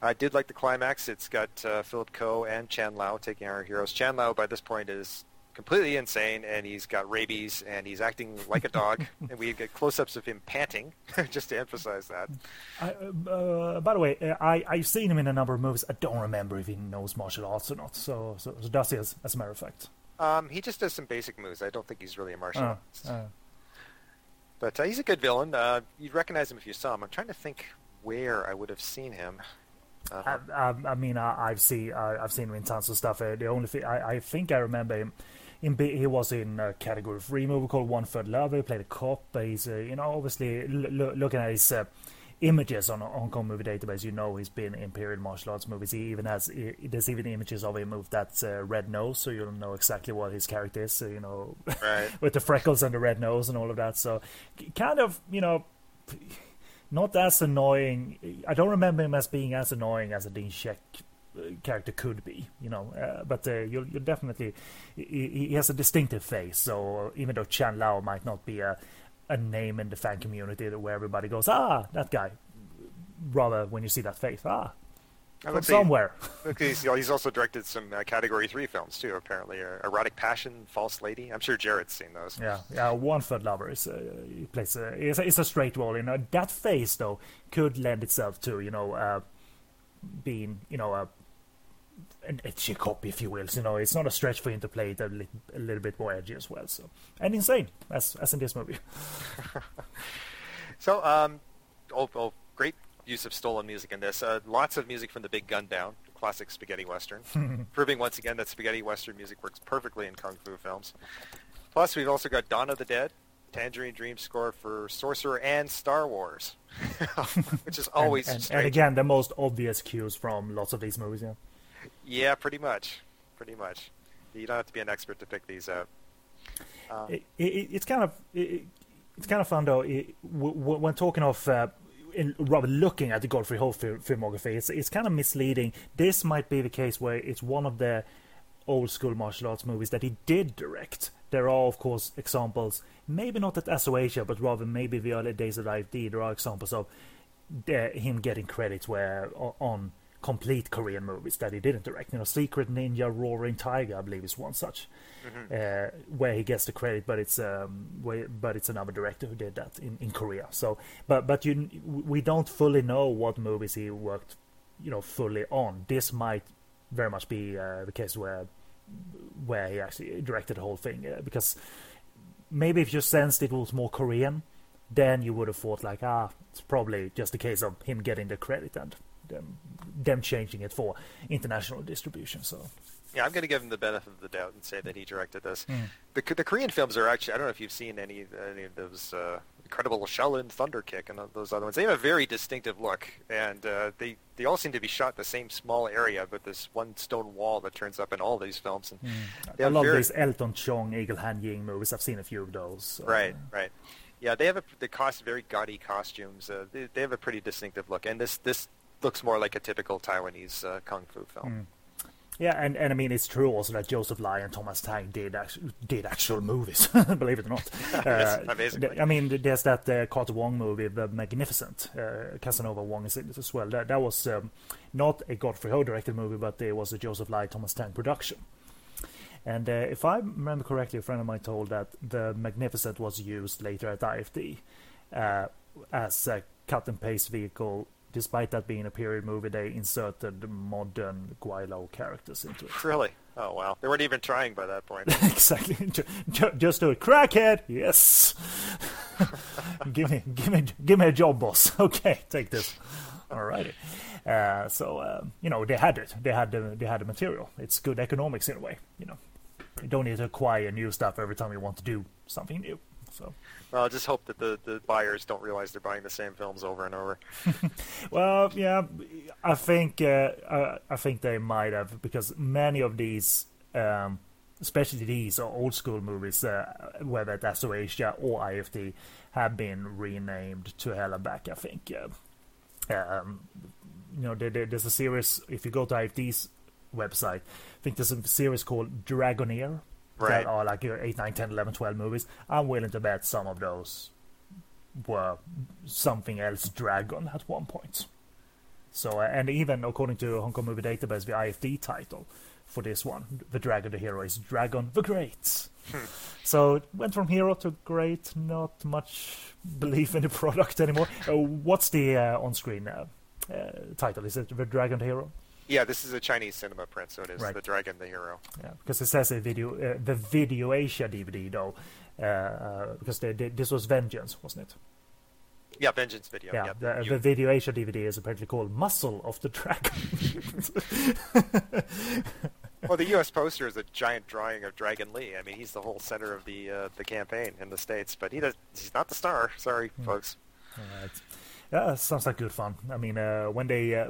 I did like the climax. It's got uh, Philip Ko and Chan Lao taking our heroes. Chan Lao by this point is completely insane, and he's got rabies, and he's acting like a dog. [LAUGHS] and we get close-ups of him panting, [LAUGHS] just to emphasize that. I, uh, by the way, uh, I I've seen him in a number of movies. I don't remember if he knows martial arts or not. So so, so does he, as, a matter of fact. Um, he just does some basic moves. I don't think he's really a martial Uh, artist. uh, But uh, he's a good villain. Uh, you'd recognize him if you saw him. I'm trying to think where I would have seen him. Uh, I, I, I mean, I, I've seen I, I've seen him in tons of stuff. Uh, the only thing I, I think I remember him. In, B- he was in a category three movie called One Third Love. He played a cop. But he's uh, you know obviously l- l- looking at his uh, images on Hong Kong movie database. You know he's been in period martial arts movies. He even has he, there's even images of him with that uh, red nose, so you'll know exactly what his character is. So, you know, Right. [LAUGHS] with the freckles and the red nose and all of that. So kind of you know not as annoying. I don't remember him as being as annoying as a Dean Shek uh, character could be, you know. Uh, but uh, you'll, you'll definitely he, he has a distinctive face. So even though Chan Lao might not be a a name in the fan community where everybody goes, ah, that guy. Rather, when you see that face, ah, from somewhere. He's, he's also directed some uh, Category 3 films, too, apparently. Uh, Erotic Passion, False Lady. I'm sure Jared's seen those. Yeah, yeah. One third lover is uh, he plays a, it's, a it's a straight role. You know that face though could lend itself to you know uh, being you know a an edgy cop, if you will. So, you know, it's not a stretch for him to play it a, li- a little bit more edgy as well. So and insane as as in this movie. [LAUGHS] So, um, great use of stolen music in this. Uh, lots of music from the Big Gun Down, classic spaghetti western, [LAUGHS] proving once again that spaghetti western music works perfectly in kung fu films. Plus, we've also got Dawn of the Dead, Tangerine Dream score for Sorcerer and Star Wars, [LAUGHS] which is always and, and, and again, the most obvious cues from lots of these movies. Yeah. Yeah, pretty much, pretty much. You don't have to be an expert to pick these out. Um, it, it, it's kind of it, it's kind of fun though. It, w- w- when talking of uh, in, rather looking at the Godfrey Ho filmography, it's it's kind of misleading. This might be the case where it's one of the old school martial arts movies that he did direct. There are, of course, examples, maybe not at Asso Asia, but rather maybe the early days of IFD. There are examples of uh, him getting credits where on complete Korean movies that he didn't direct. You know, Secret Ninja, Roaring Tiger, I believe, is one such, uh, where he gets the credit, but it's um, where, but it's another director who did that in, in Korea. So, but but you we don't fully know what movies he worked, you know, fully on. This might very much be uh, the case where where he actually directed the whole thing uh, because maybe if you sensed it was more Korean, then you would have thought like, ah, it's probably just a case of him getting the credit and them, them changing it for international distribution. So Yeah, I'm going to give him the benefit of the doubt and say that he directed this. Hmm. The, the Korean films are actually, I don't know if you've seen any any of those uh, Incredible Shaolin Thunder Kick and those other ones. They have a very distinctive look, and uh, they, they all seem to be shot in the same small area, but this one stone wall that turns up in all these films. And they I love very- these Elton Chong, Eagle Han Ying movies. I've seen a few of those. so, Right, right. Yeah, they have a the cost very gaudy costumes. Uh, they, they have a pretty distinctive look, and this this looks more like a typical Taiwanese uh, kung fu film. Hmm. Yeah, and, and I mean it's true also that Joseph Lai and Thomas Tang did actual, did actual movies, [LAUGHS] believe it or not. [LAUGHS] Uh. I mean, there's that uh, Carter Wong movie, The Magnificent. Uh, Casanova Wong is in it as well. That that was um, not a Godfrey Ho directed movie, but it was a Joseph Lai Thomas Tang production. And uh, if I remember correctly, a friend of mine told that The Magnificent was used later at IFD uh, as a cut and paste vehicle. Despite that being a period movie, they inserted modern gweilo characters into it. Really? Oh wow! They weren't even trying by that point. [LAUGHS] exactly. Ju- ju- Just do it. Crackhead. Yes. [LAUGHS] give me, give me, give me a job, boss. [LAUGHS] Okay, take this. Alrighty. Uh, so uh, you know they had it. They had the they had the material. It's good economics in a way. You know, you don't need to acquire new stuff every time you want to do something new. So well, I just hope that the, the buyers don't realize they're buying the same films over and over. [LAUGHS] Well, yeah, I think uh, I, I think they might have because many of these, um, especially these are old school movies, uh, whether that's Asia or IFD, have been renamed to Hell and Back. I think. Uh, um, you know, there, there- there's a series. If you go to IFD's website, I think there's a series called Dragoneer. Right. That are like your 8, 9, 10, 11, 12 movies. I'm willing to bet some of those were something else dragon at one point. So, uh, and even according to Hong Kong Movie Database, the IFD title for this one, The Dragon the Hero, is Dragon the Great. [LAUGHS] so it went from hero to great, not much belief in the product [LAUGHS] anymore. Uh, what's the uh, on screen uh, uh, title? Is it The Dragon the Hero? Yeah, this is a Chinese cinema print, so it is Right. the Dragon, the Hero. Yeah, because it says a video, uh, the Video Asia DVD though, uh, uh, because they, they, this was Vengeance, wasn't it? Yeah, Vengeance Video. Yeah, yep. the, You- the Video Asia DVD is apparently called Muscle of the Dragon. [LAUGHS] well, the U.S. poster is a giant drawing of Dragon Lee. I mean, he's the whole center of the uh, the campaign in the states, but he does. He's not the star. Sorry, Hmm. folks. Alright. Yeah, sounds like good fun. I mean, uh, when they uh,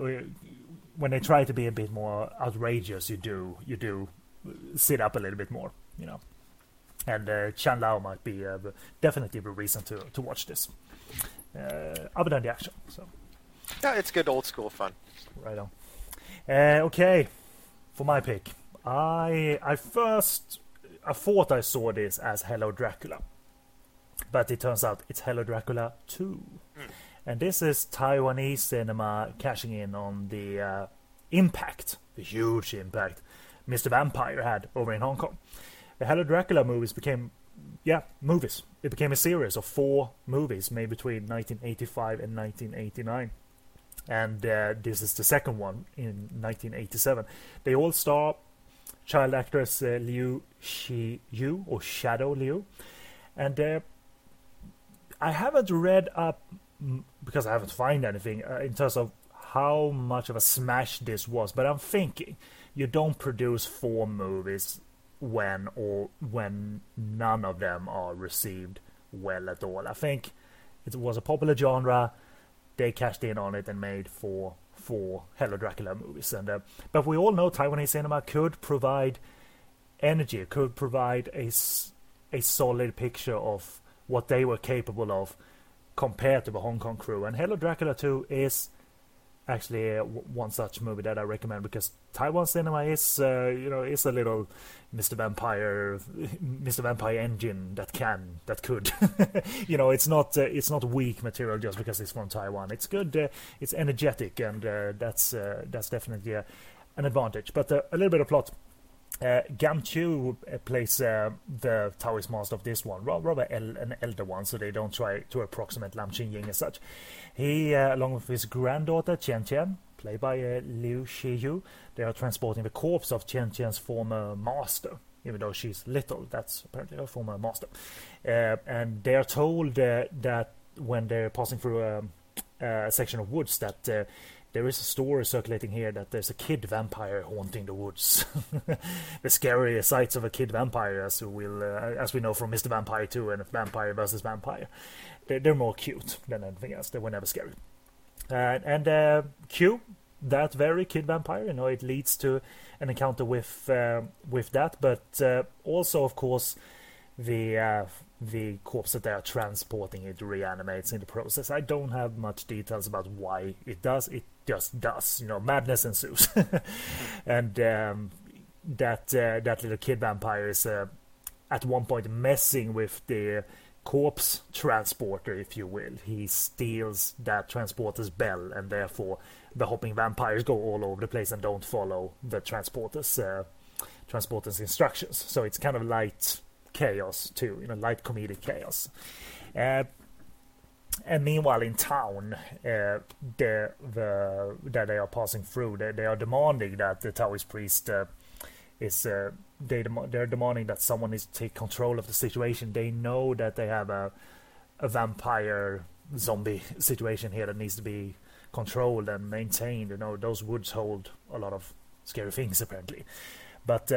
when they try to be a bit more outrageous, you do you do sit up a little bit more, you know. And uh, Chan Lao might be uh, definitely the reason to to watch this, uh, other than the action. So Yeah, it's good old school fun. right on. Uh, okay, for my pick, I I first I thought I saw this as Hello Dracula, but it turns out it's Hello Dracula Two. And this is Taiwanese cinema cashing in on the uh, impact, the huge impact Mr. Vampire had over in Hong Kong. The Hello Dracula movies became, yeah, movies. It became a series of four movies made between 1985 and 1989. And uh, this is the second one in 1987. They all star child actress uh, Liu Shi Yu, or Shadow Liu. And uh, I haven't read up because I haven't found anything uh, in terms of how much of a smash this was. But I'm thinking you don't produce four movies when or when none of them are received well at all. I think it was a popular genre. They cashed in on it and made four four Hello Dracula movies. And uh, but we all know Taiwanese cinema could provide energy, could provide a a solid picture of what they were capable of compared to the Hong Kong crew. And Hello Dracula 2 is actually one such movie that I recommend because Taiwan cinema is, uh, you know, is a little Mr. Vampire, [LAUGHS] Mr. Vampire engine that can, that could, [LAUGHS] you know, it's not, uh, it's not weak material just because it's from Taiwan. It's good, uh, it's energetic, and uh, that's uh, that's definitely an advantage. But a little bit of plot. Uh, Gam Chu uh, plays uh, the Taoist master of this one, rather el- an elder one, so they don't try to approximate Lam Ching Ying as such. He, uh, along with his granddaughter Qian Qian, played by uh, Liu Shiyu, they are transporting the corpse of Qian Qian's former master. Even though she's little, that's apparently her former master. Uh, and they are told uh, that when they're passing through a, a section of woods, that there is a story circulating here that there's a kid vampire haunting the woods. [LAUGHS] the scary sights of a kid vampire, as we will, uh, as we know from Mr. Vampire 2 and Vampire versus Vampire. They're, they're more cute than anything else. They were never scary. Uh, and uh, Q, that very kid vampire, you know, it leads to an encounter with uh, with that, but uh, also, of course, the uh, the corpse that they are transporting it reanimates in the process. I don't have much details about why it does. It just does. You know, madness ensues, [LAUGHS] and um, that uh, that little kid vampire is uh, at one point messing with the corpse transporter, if you will. He steals that transporter's bell, and therefore the hopping vampires go all over the place and don't follow the transporter's uh, transporter's instructions. So it's kind of light chaos too, you know, light comedic chaos. And meanwhile, in town, uh, the the that they are passing through, they, they are demanding that the Taoist priest uh, is uh, they dem- they're demanding that someone is to take control of the situation. They know that they have a a vampire zombie situation here that needs to be controlled and maintained. You know, those woods hold a lot of scary things apparently, but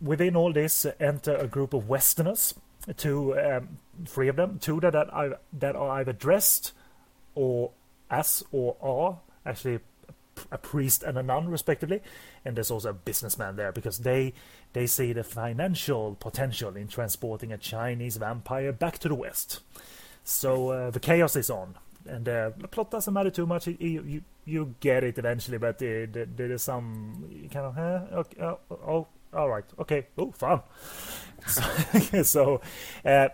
within all this, enter a group of Westerners. Two, um, three of them, two that are that are either dressed or as or are actually a priest and a nun respectively. And there's also a businessman there because they they see the financial potential in transporting a chinese vampire back to the west. So uh, the chaos is on. And uh, the plot doesn't matter too much. You you, you get it eventually but uh, there, there is some kind of huh? okay, oh, oh all right okay oh fun so, [LAUGHS] so uh,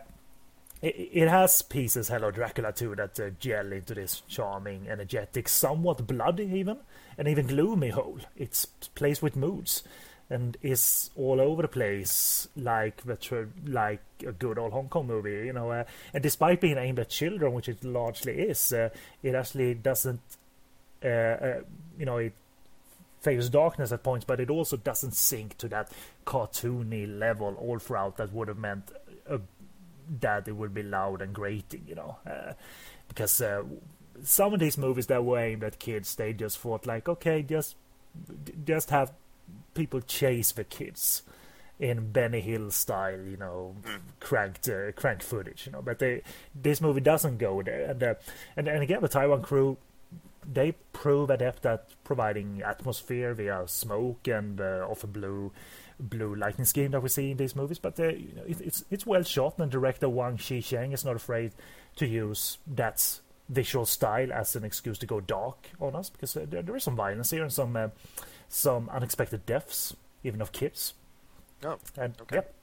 it, it has pieces Hello Dracula too that uh, gel into this charming, energetic, somewhat bloody even, and even gloomy whole. It's plays with moods and is all over the place like the tr- like a good old Hong Kong movie, you know. Uh, and despite being aimed at children, which it largely is, uh, it actually doesn't, uh, uh, you know, it favors darkness at points, but it also doesn't sink to that cartoony level all throughout that would have meant a that it would be loud and grating, you know, uh, because uh, some of these movies that were aimed at kids, they just thought like, okay, just just have people chase the kids in Benny Hill style, you know, cranked uh, crank footage, you know. But they this movie doesn't go there, and uh, and and again, the Taiwan crew. They prove adept at providing atmosphere via smoke and uh, a blue blue lightning scheme that we see in these movies, but uh, you know, it, it's it's well shot, and director Wang Xisheng is not afraid to use that visual style as an excuse to go dark on us, because uh, there, there is some violence here and some uh, some unexpected deaths, even of kids. Oh, And Okay. yep.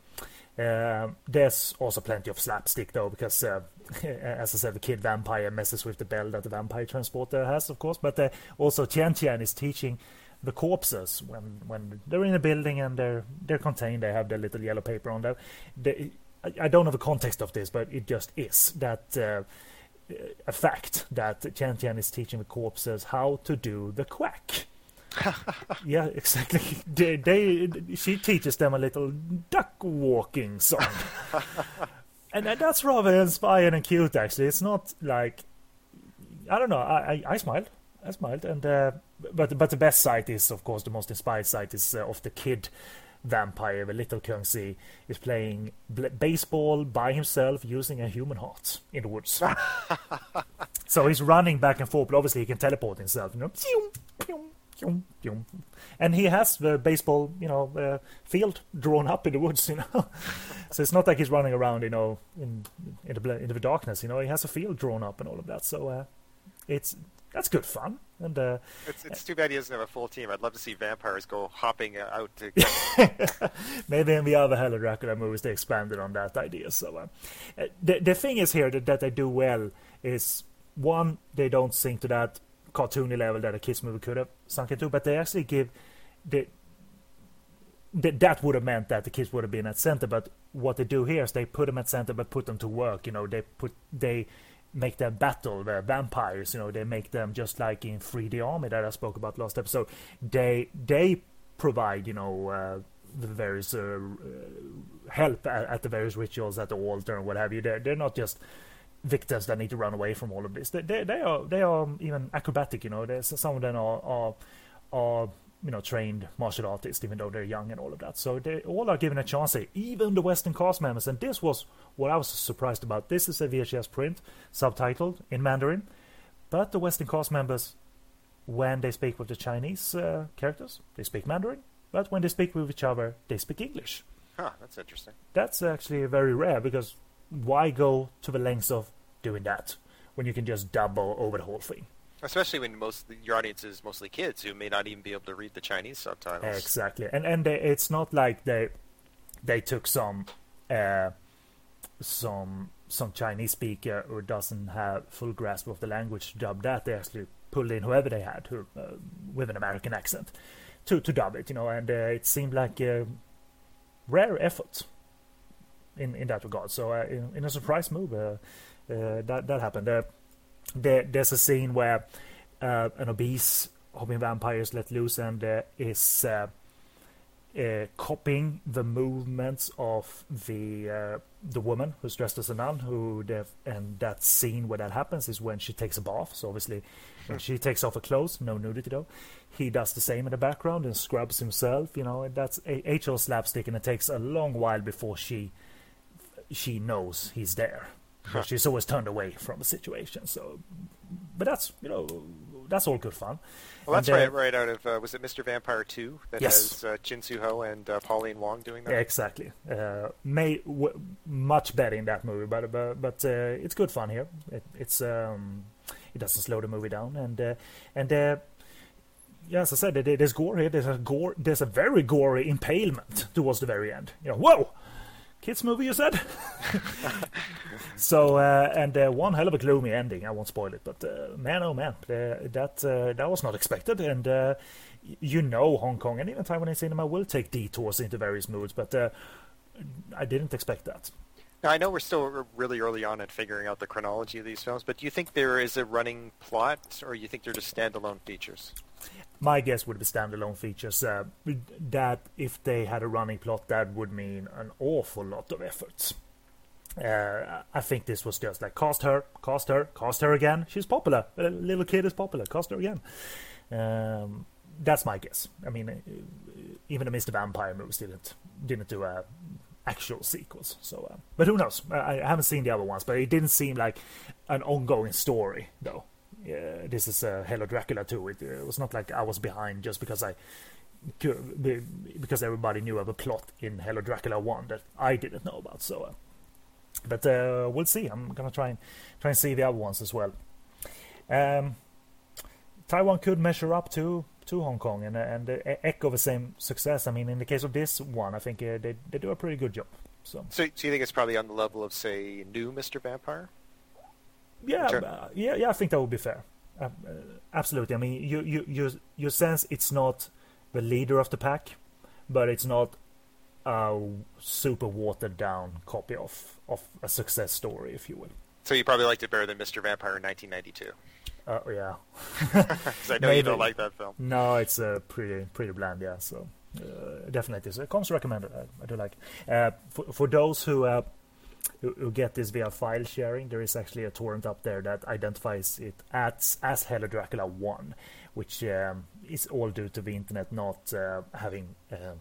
Um, there's also plenty of slapstick though, because uh, [LAUGHS] as I said, the kid vampire messes with the bell that the vampire transporter has, of course. But uh, also Tian Tian is teaching the corpses when when they're in a building and they're they're contained. They have their little yellow paper on them. They, I, I don't know the context of this, but it just is that. Uh, a fact that Tian Tian is teaching the corpses how to do the quack. [LAUGHS] yeah, exactly. They, they, she teaches them a little duck walking song, [LAUGHS] and that- that's rather inspiring and cute. Actually, it's not like I don't know. I I, I smiled. I smiled, and uh, but but the best sight is of course the most inspired sight is uh, of the kid vampire. The little Kung-si is playing bl- baseball by himself using a human heart in the woods. [LAUGHS] so he's running back and forth, but obviously he can teleport himself. You know, pew, pew, Yum, yum. And he has the baseball, you know, uh, field drawn up in the woods, [LAUGHS] you know. so it's not like he's running around, you know, in in the in the darkness. You know, he has a field drawn up and all of that. So uh, it's that's good fun. And uh, It's, it's too bad he doesn't have a full team. I'd love to see vampires go hopping uh, out to [LAUGHS] maybe in the other Hello Dracula movies they expanded on that idea. So uh, uh, the the thing is here that, that they do well is one they don't sink to that cartoony level that a kids movie could have sunk into, but they actually give the. That that would have meant that the kids would have been at center, but what they do here is they put them at center, but put them to work. You know, they put they make them battle the vampires. You know, they make them just like in 3D Army that I spoke about last episode. They they provide you know uh, the various uh, uh, help at, at the various rituals at the altar and what have you. They're they're not just victims that need to run away from all of this. They they, they are they are even acrobatic. You know, There's, some of them are, are are you know trained martial artists, even though they're young and all of that. So they all are given a chance. Here. Even the Western cast members, and this was what I was surprised about. This is a VHS print, subtitled in Mandarin, but the Western cast members, when they speak with the Chinese uh, characters, they speak Mandarin. But when they speak with each other, they speak English. Huh, that's interesting. That's actually very rare because why go to the lengths of doing that when you can just double over the whole thing? Especially when most your audience is mostly kids who may not even be able to read the Chinese subtitles. Exactly, and and they, it's not like they they took some uh, some some Chinese speaker who doesn't have full grasp of the language to dub that. They actually pulled in whoever they had who, uh, with an American accent to to dub it, you know, and uh, it seemed like a rare effort in in that regard. So uh, in, in a surprise move, uh, that that happened. Uh, there, there's a scene where uh, an obese hopping vampire is let loose and uh, is uh, uh, copying the movements of the uh, the woman who's dressed as a nun. Who and that scene where that happens is when she takes a bath. So obviously, when she takes off her clothes, no nudity though. He does the same in the background and scrubs himself. You know, that's a HL slapstick, and it takes a long while before she she knows he's there. Huh. She's always turned away from the situation. So, but that's you know that's all good fun. Well, that's And, uh, right, right out of uh, was it Mr. Vampire Two that Yes. has uh, Chin Siu-ho and uh, Pauline Wong doing that? Exactly. Uh, may w- much better in that movie, but but, but uh, it's good fun here. It, it's um, it doesn't slow the movie down, and uh, and uh, yeah, as I said, there's gore here. There's a gore. There's a very gory impalement towards the very end. You know, whoa, kids movie, you said. [LAUGHS] so uh, and uh, one hell of a gloomy ending. I won't spoil it, but uh, man, oh man, uh, that uh, that was not expected, and uh, you know, Hong Kong and even Taiwanese cinema will take detours into various moods, but. I didn't expect that. Now I know we're still really early on in figuring out the chronology of these films, but do you think there is a running plot, or you think they're just standalone features? My guess would be standalone features. Uh, that if they had a running plot, that would mean an awful lot of efforts. Uh, I think this was just like cast her, cast her, cast her again. She's popular. A little kid is popular. Cast her again. Um, that's my guess. I mean, uh, even the Mr. Vampire movies didn't didn't do a actual sequels. So, uh, but who knows? I, I haven't seen the other ones, but it didn't seem like an ongoing story, though. Yeah, this is a Hello Dracula too. It, uh, was not like I was behind just because I because everybody knew of a plot in Hello Dracula one that I didn't know about. So, uh, but uh, we'll see. I'm gonna try and try and see the other ones as well. Um, Taiwan could measure up to to Hong Kong and uh, and uh, echo the same success. I mean, in the case of this one, I think uh, they they do a pretty good job. So So, so you think it's probably on the level of, say, new Mr. Vampire? Yeah, Sure. uh, yeah, yeah. I think that would be fair. Uh, uh, absolutely. I mean, you you you you sense it's not the leader of the pack, but it's not a super watered down copy of of a success story, if you will. So you probably liked it better than Mr. Vampire in 1992, Uh, yeah. [LAUGHS] because I know you don't like that film. No, it's uh, pretty pretty bland, yeah. So uh, definitely, so it comes recommended. I, I do like. it. Uh, for for those who, who get this via file sharing, there is actually a torrent up there that identifies it as as Hello Dracula One, which um, is all due to the internet not uh, having. Uh,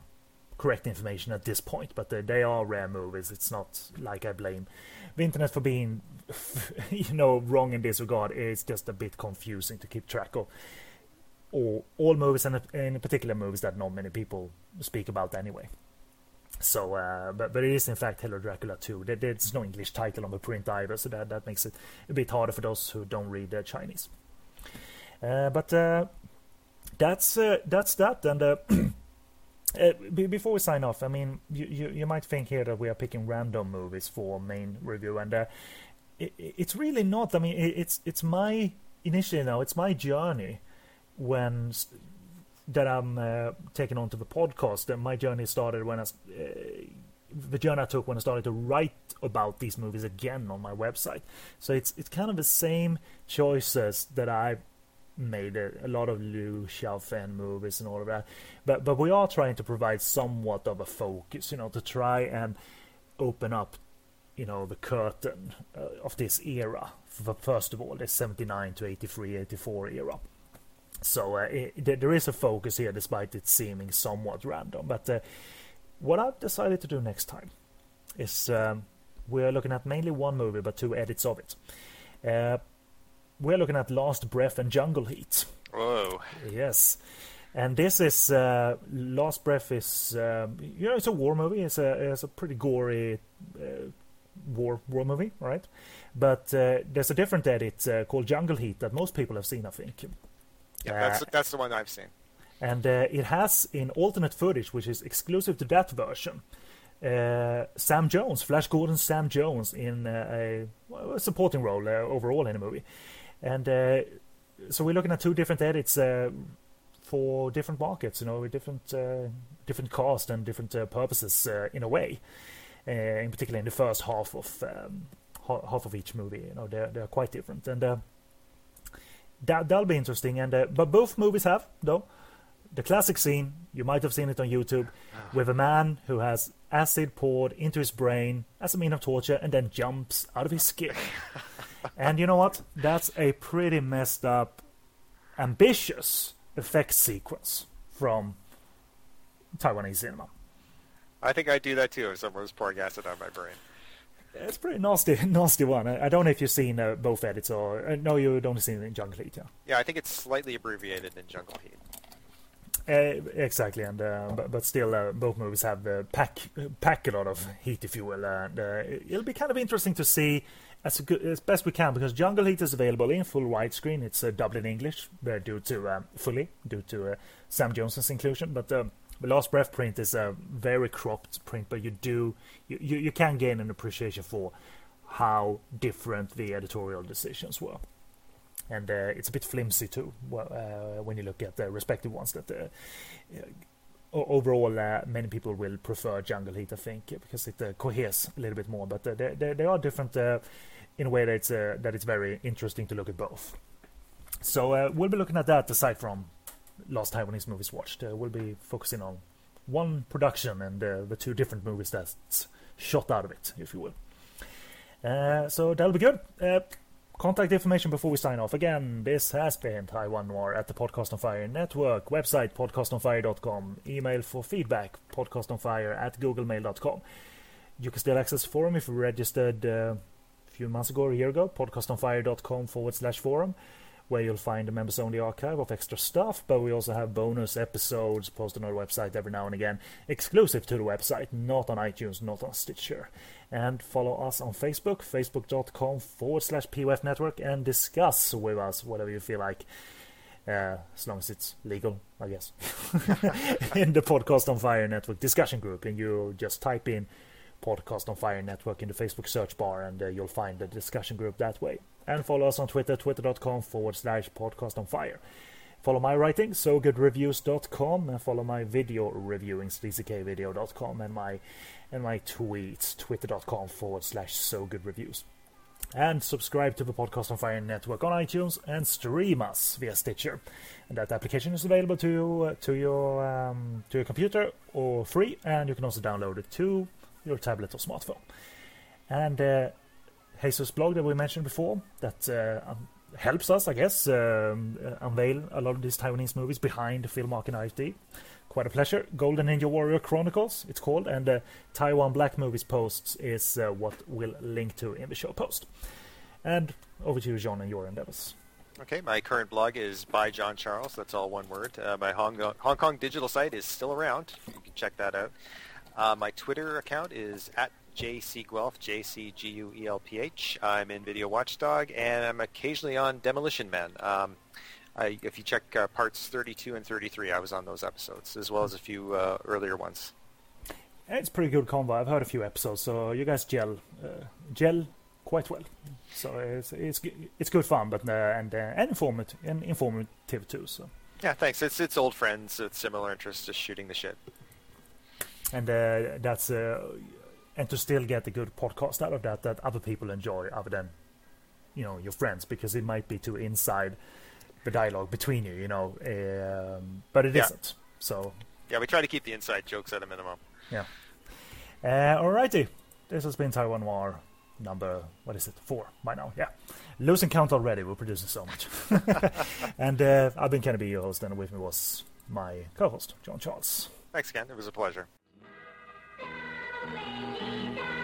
correct information at this point, but uh, they are rare movies. It's not like I blame the internet for being, [LAUGHS] you know, wrong in this regard. It's just a bit confusing to keep track of all all movies and in particular movies that not many people speak about anyway. So, uh, but but it is in fact Hello Dracula 2. There, there's no English title on the print either, so that that makes it a bit harder for those who don't read uh, Chinese. Uh, but uh, that's uh, that's that. And uh, [CLEARS THROAT] be- before we sign off, I mean, you, you you might think here that we are picking random movies for main review, and uh, it, it's really not. I mean, it, it's it's my initially now it's my journey when that I'm uh, taking onto the podcast. And my journey started when I uh, the journey I took when I started to write about these movies again on my website. So it's it's kind of the same choices that I made a, a lot of Liu Xiaofan movies and all of that. But but we are trying to provide somewhat of a focus, you know, to try and open up, you know, the curtain uh, of this era. F- First of all, this 79 to 83, 84 era. So uh, it, there- is a focus here, despite it seeming somewhat random. But uh, what I've decided to do next time is um, we're looking at mainly one movie, but two edits of it. Uh, we're looking at Last Breath and Jungle Heat. Whoa. Yes. And this is uh, Last Breath is um, you know it's a war movie. It's a it's a pretty gory uh, war war movie, right? But uh, there's a different edit uh, called Jungle Heat that most people have seen, I think. Yeah, Uh, that's that's the one I've seen. and uh, it has in alternate footage, which is exclusive to that version, uh, Sam Jones, Flash Gordon, Sam Jones in uh, a, a supporting role uh, overall in the movie, and uh, so we're looking at two different edits uh, for different markets, you know, with different uh, different cast and different uh, purposes uh, in a way. Uh, in particular, in the first half of um, ha- half of each movie, you know, they're they're quite different, and uh, that that'll be interesting. And uh, but both movies have though the classic scene, you might have seen it on YouTube, with a man who has acid poured into his brain as a mean of torture and then jumps out of his skin. [LAUGHS] and you know what? That's a pretty messed up, ambitious effect sequence from Taiwanese cinema. I think I'd do that too if someone was pouring acid on my brain. It's a pretty nasty, [LAUGHS] nasty one. I, I don't know if you've seen uh, both edits or uh, no, you've only seen it in Jungle Heat, yeah. Yeah, I think it's slightly abbreviated in Jungle Heat. Uh, exactly, and uh, but, but still, uh, both movies have uh, pack pack a lot of heat, if you will. And uh, it'll be kind of interesting to see as good, as best we can because Jungle Heat is available in full widescreen. It's uh, dubbed in English due to fully due to uh, Sam Johnson's inclusion, but. Um, the Last Breath print is a very cropped print, but you do you, you, you can gain an appreciation for how different the editorial decisions were and uh, it's a bit flimsy too uh, when you look at the respective ones. That uh, overall, uh, many people will prefer Jungle Heat, I think, because it uh, coheres a little bit more. But uh, they, they, they are different uh, in a way that it's uh, that it's very interesting to look at both. So uh, we'll be looking at that aside from last Taiwanese movies watched. Uh, we'll be focusing on one production and uh, the two different movies that's shot out of it, if you will. Uh, so that'll be good. Uh, contact information before we sign off. Again, this has been Taiwan Noir at the Podcast on Fire network. Website podcastonfire.com. Email for feedback podcastonfire at googlemail.com. You can still access the forum if you registered uh, a few months ago or a year ago. Podcastonfire.com forward slash forum where you'll find a members only archive of extra stuff, but we also have bonus episodes posted on our website every now and again, exclusive to the website, not on iTunes, not on Stitcher. And follow us on Facebook, facebook.com forward slash POF network, and discuss with us whatever you feel like. Uh, as long as it's legal, I guess. [LAUGHS] in the Podcast on Fire Network discussion group, and you just type in Podcast on Fire Network in the Facebook search bar, and uh, you'll find the discussion group that way. And follow us on Twitter, twitter.com forward slash podcast on fire. Follow my writing, sogoodreviews.com, and follow my video reviewing, sleazykvideo.com, and my and my tweets, twitter.com forward slash sogoodreviews. And subscribe to the Podcast on Fire network on iTunes and stream us via Stitcher. And that application is available to you, uh, to your um, to your computer or free, and you can also download it to your tablet or smartphone. And uh, Jesus blog that we mentioned before that uh, um, helps us, I guess, um, uh, unveil a lot of these Taiwanese movies behind the film Arc and IFD. Quite a pleasure. Golden Ninja Warrior Chronicles, it's called, and uh, Taiwan Black Movies posts is uh, what we'll link to in the show post. And over to you, John, and your endeavors. Okay, my current blog is by John Charles. That's all one word. Uh, my Hong, Hong Kong digital site is still around. You can check that out. Uh, my Twitter account is at jcguelph, J-C-G-U-E-L-P-H. I'm in Video Watchdog, and I'm occasionally on Demolition Man. Um, I, if you check uh, parts 32 and 33, I was on those episodes, as well as a few uh, earlier ones. It's pretty good combo. I've heard a few episodes, so you guys gel uh, gel quite well. So it's it's it's good fun, but uh, and uh, and informative and informative too. So Yeah, thanks. It's it's old friends with similar interests, just shooting the shit. And uh, that's uh, and to still get a good podcast out of that that other people enjoy, other than you know your friends, because it might be too inside the dialogue between you, you know. Um, but it Yeah. not So Yeah, we try to keep the inside jokes at a minimum. yeah. Uh, alrighty, this has been Taiwan Noir number what is it four by now? Yeah, losing count already. We're producing so much, [LAUGHS] and uh, I've been Kenny B, your host, and with me was my co-host John Charles. Thanks again. It was a pleasure. Thank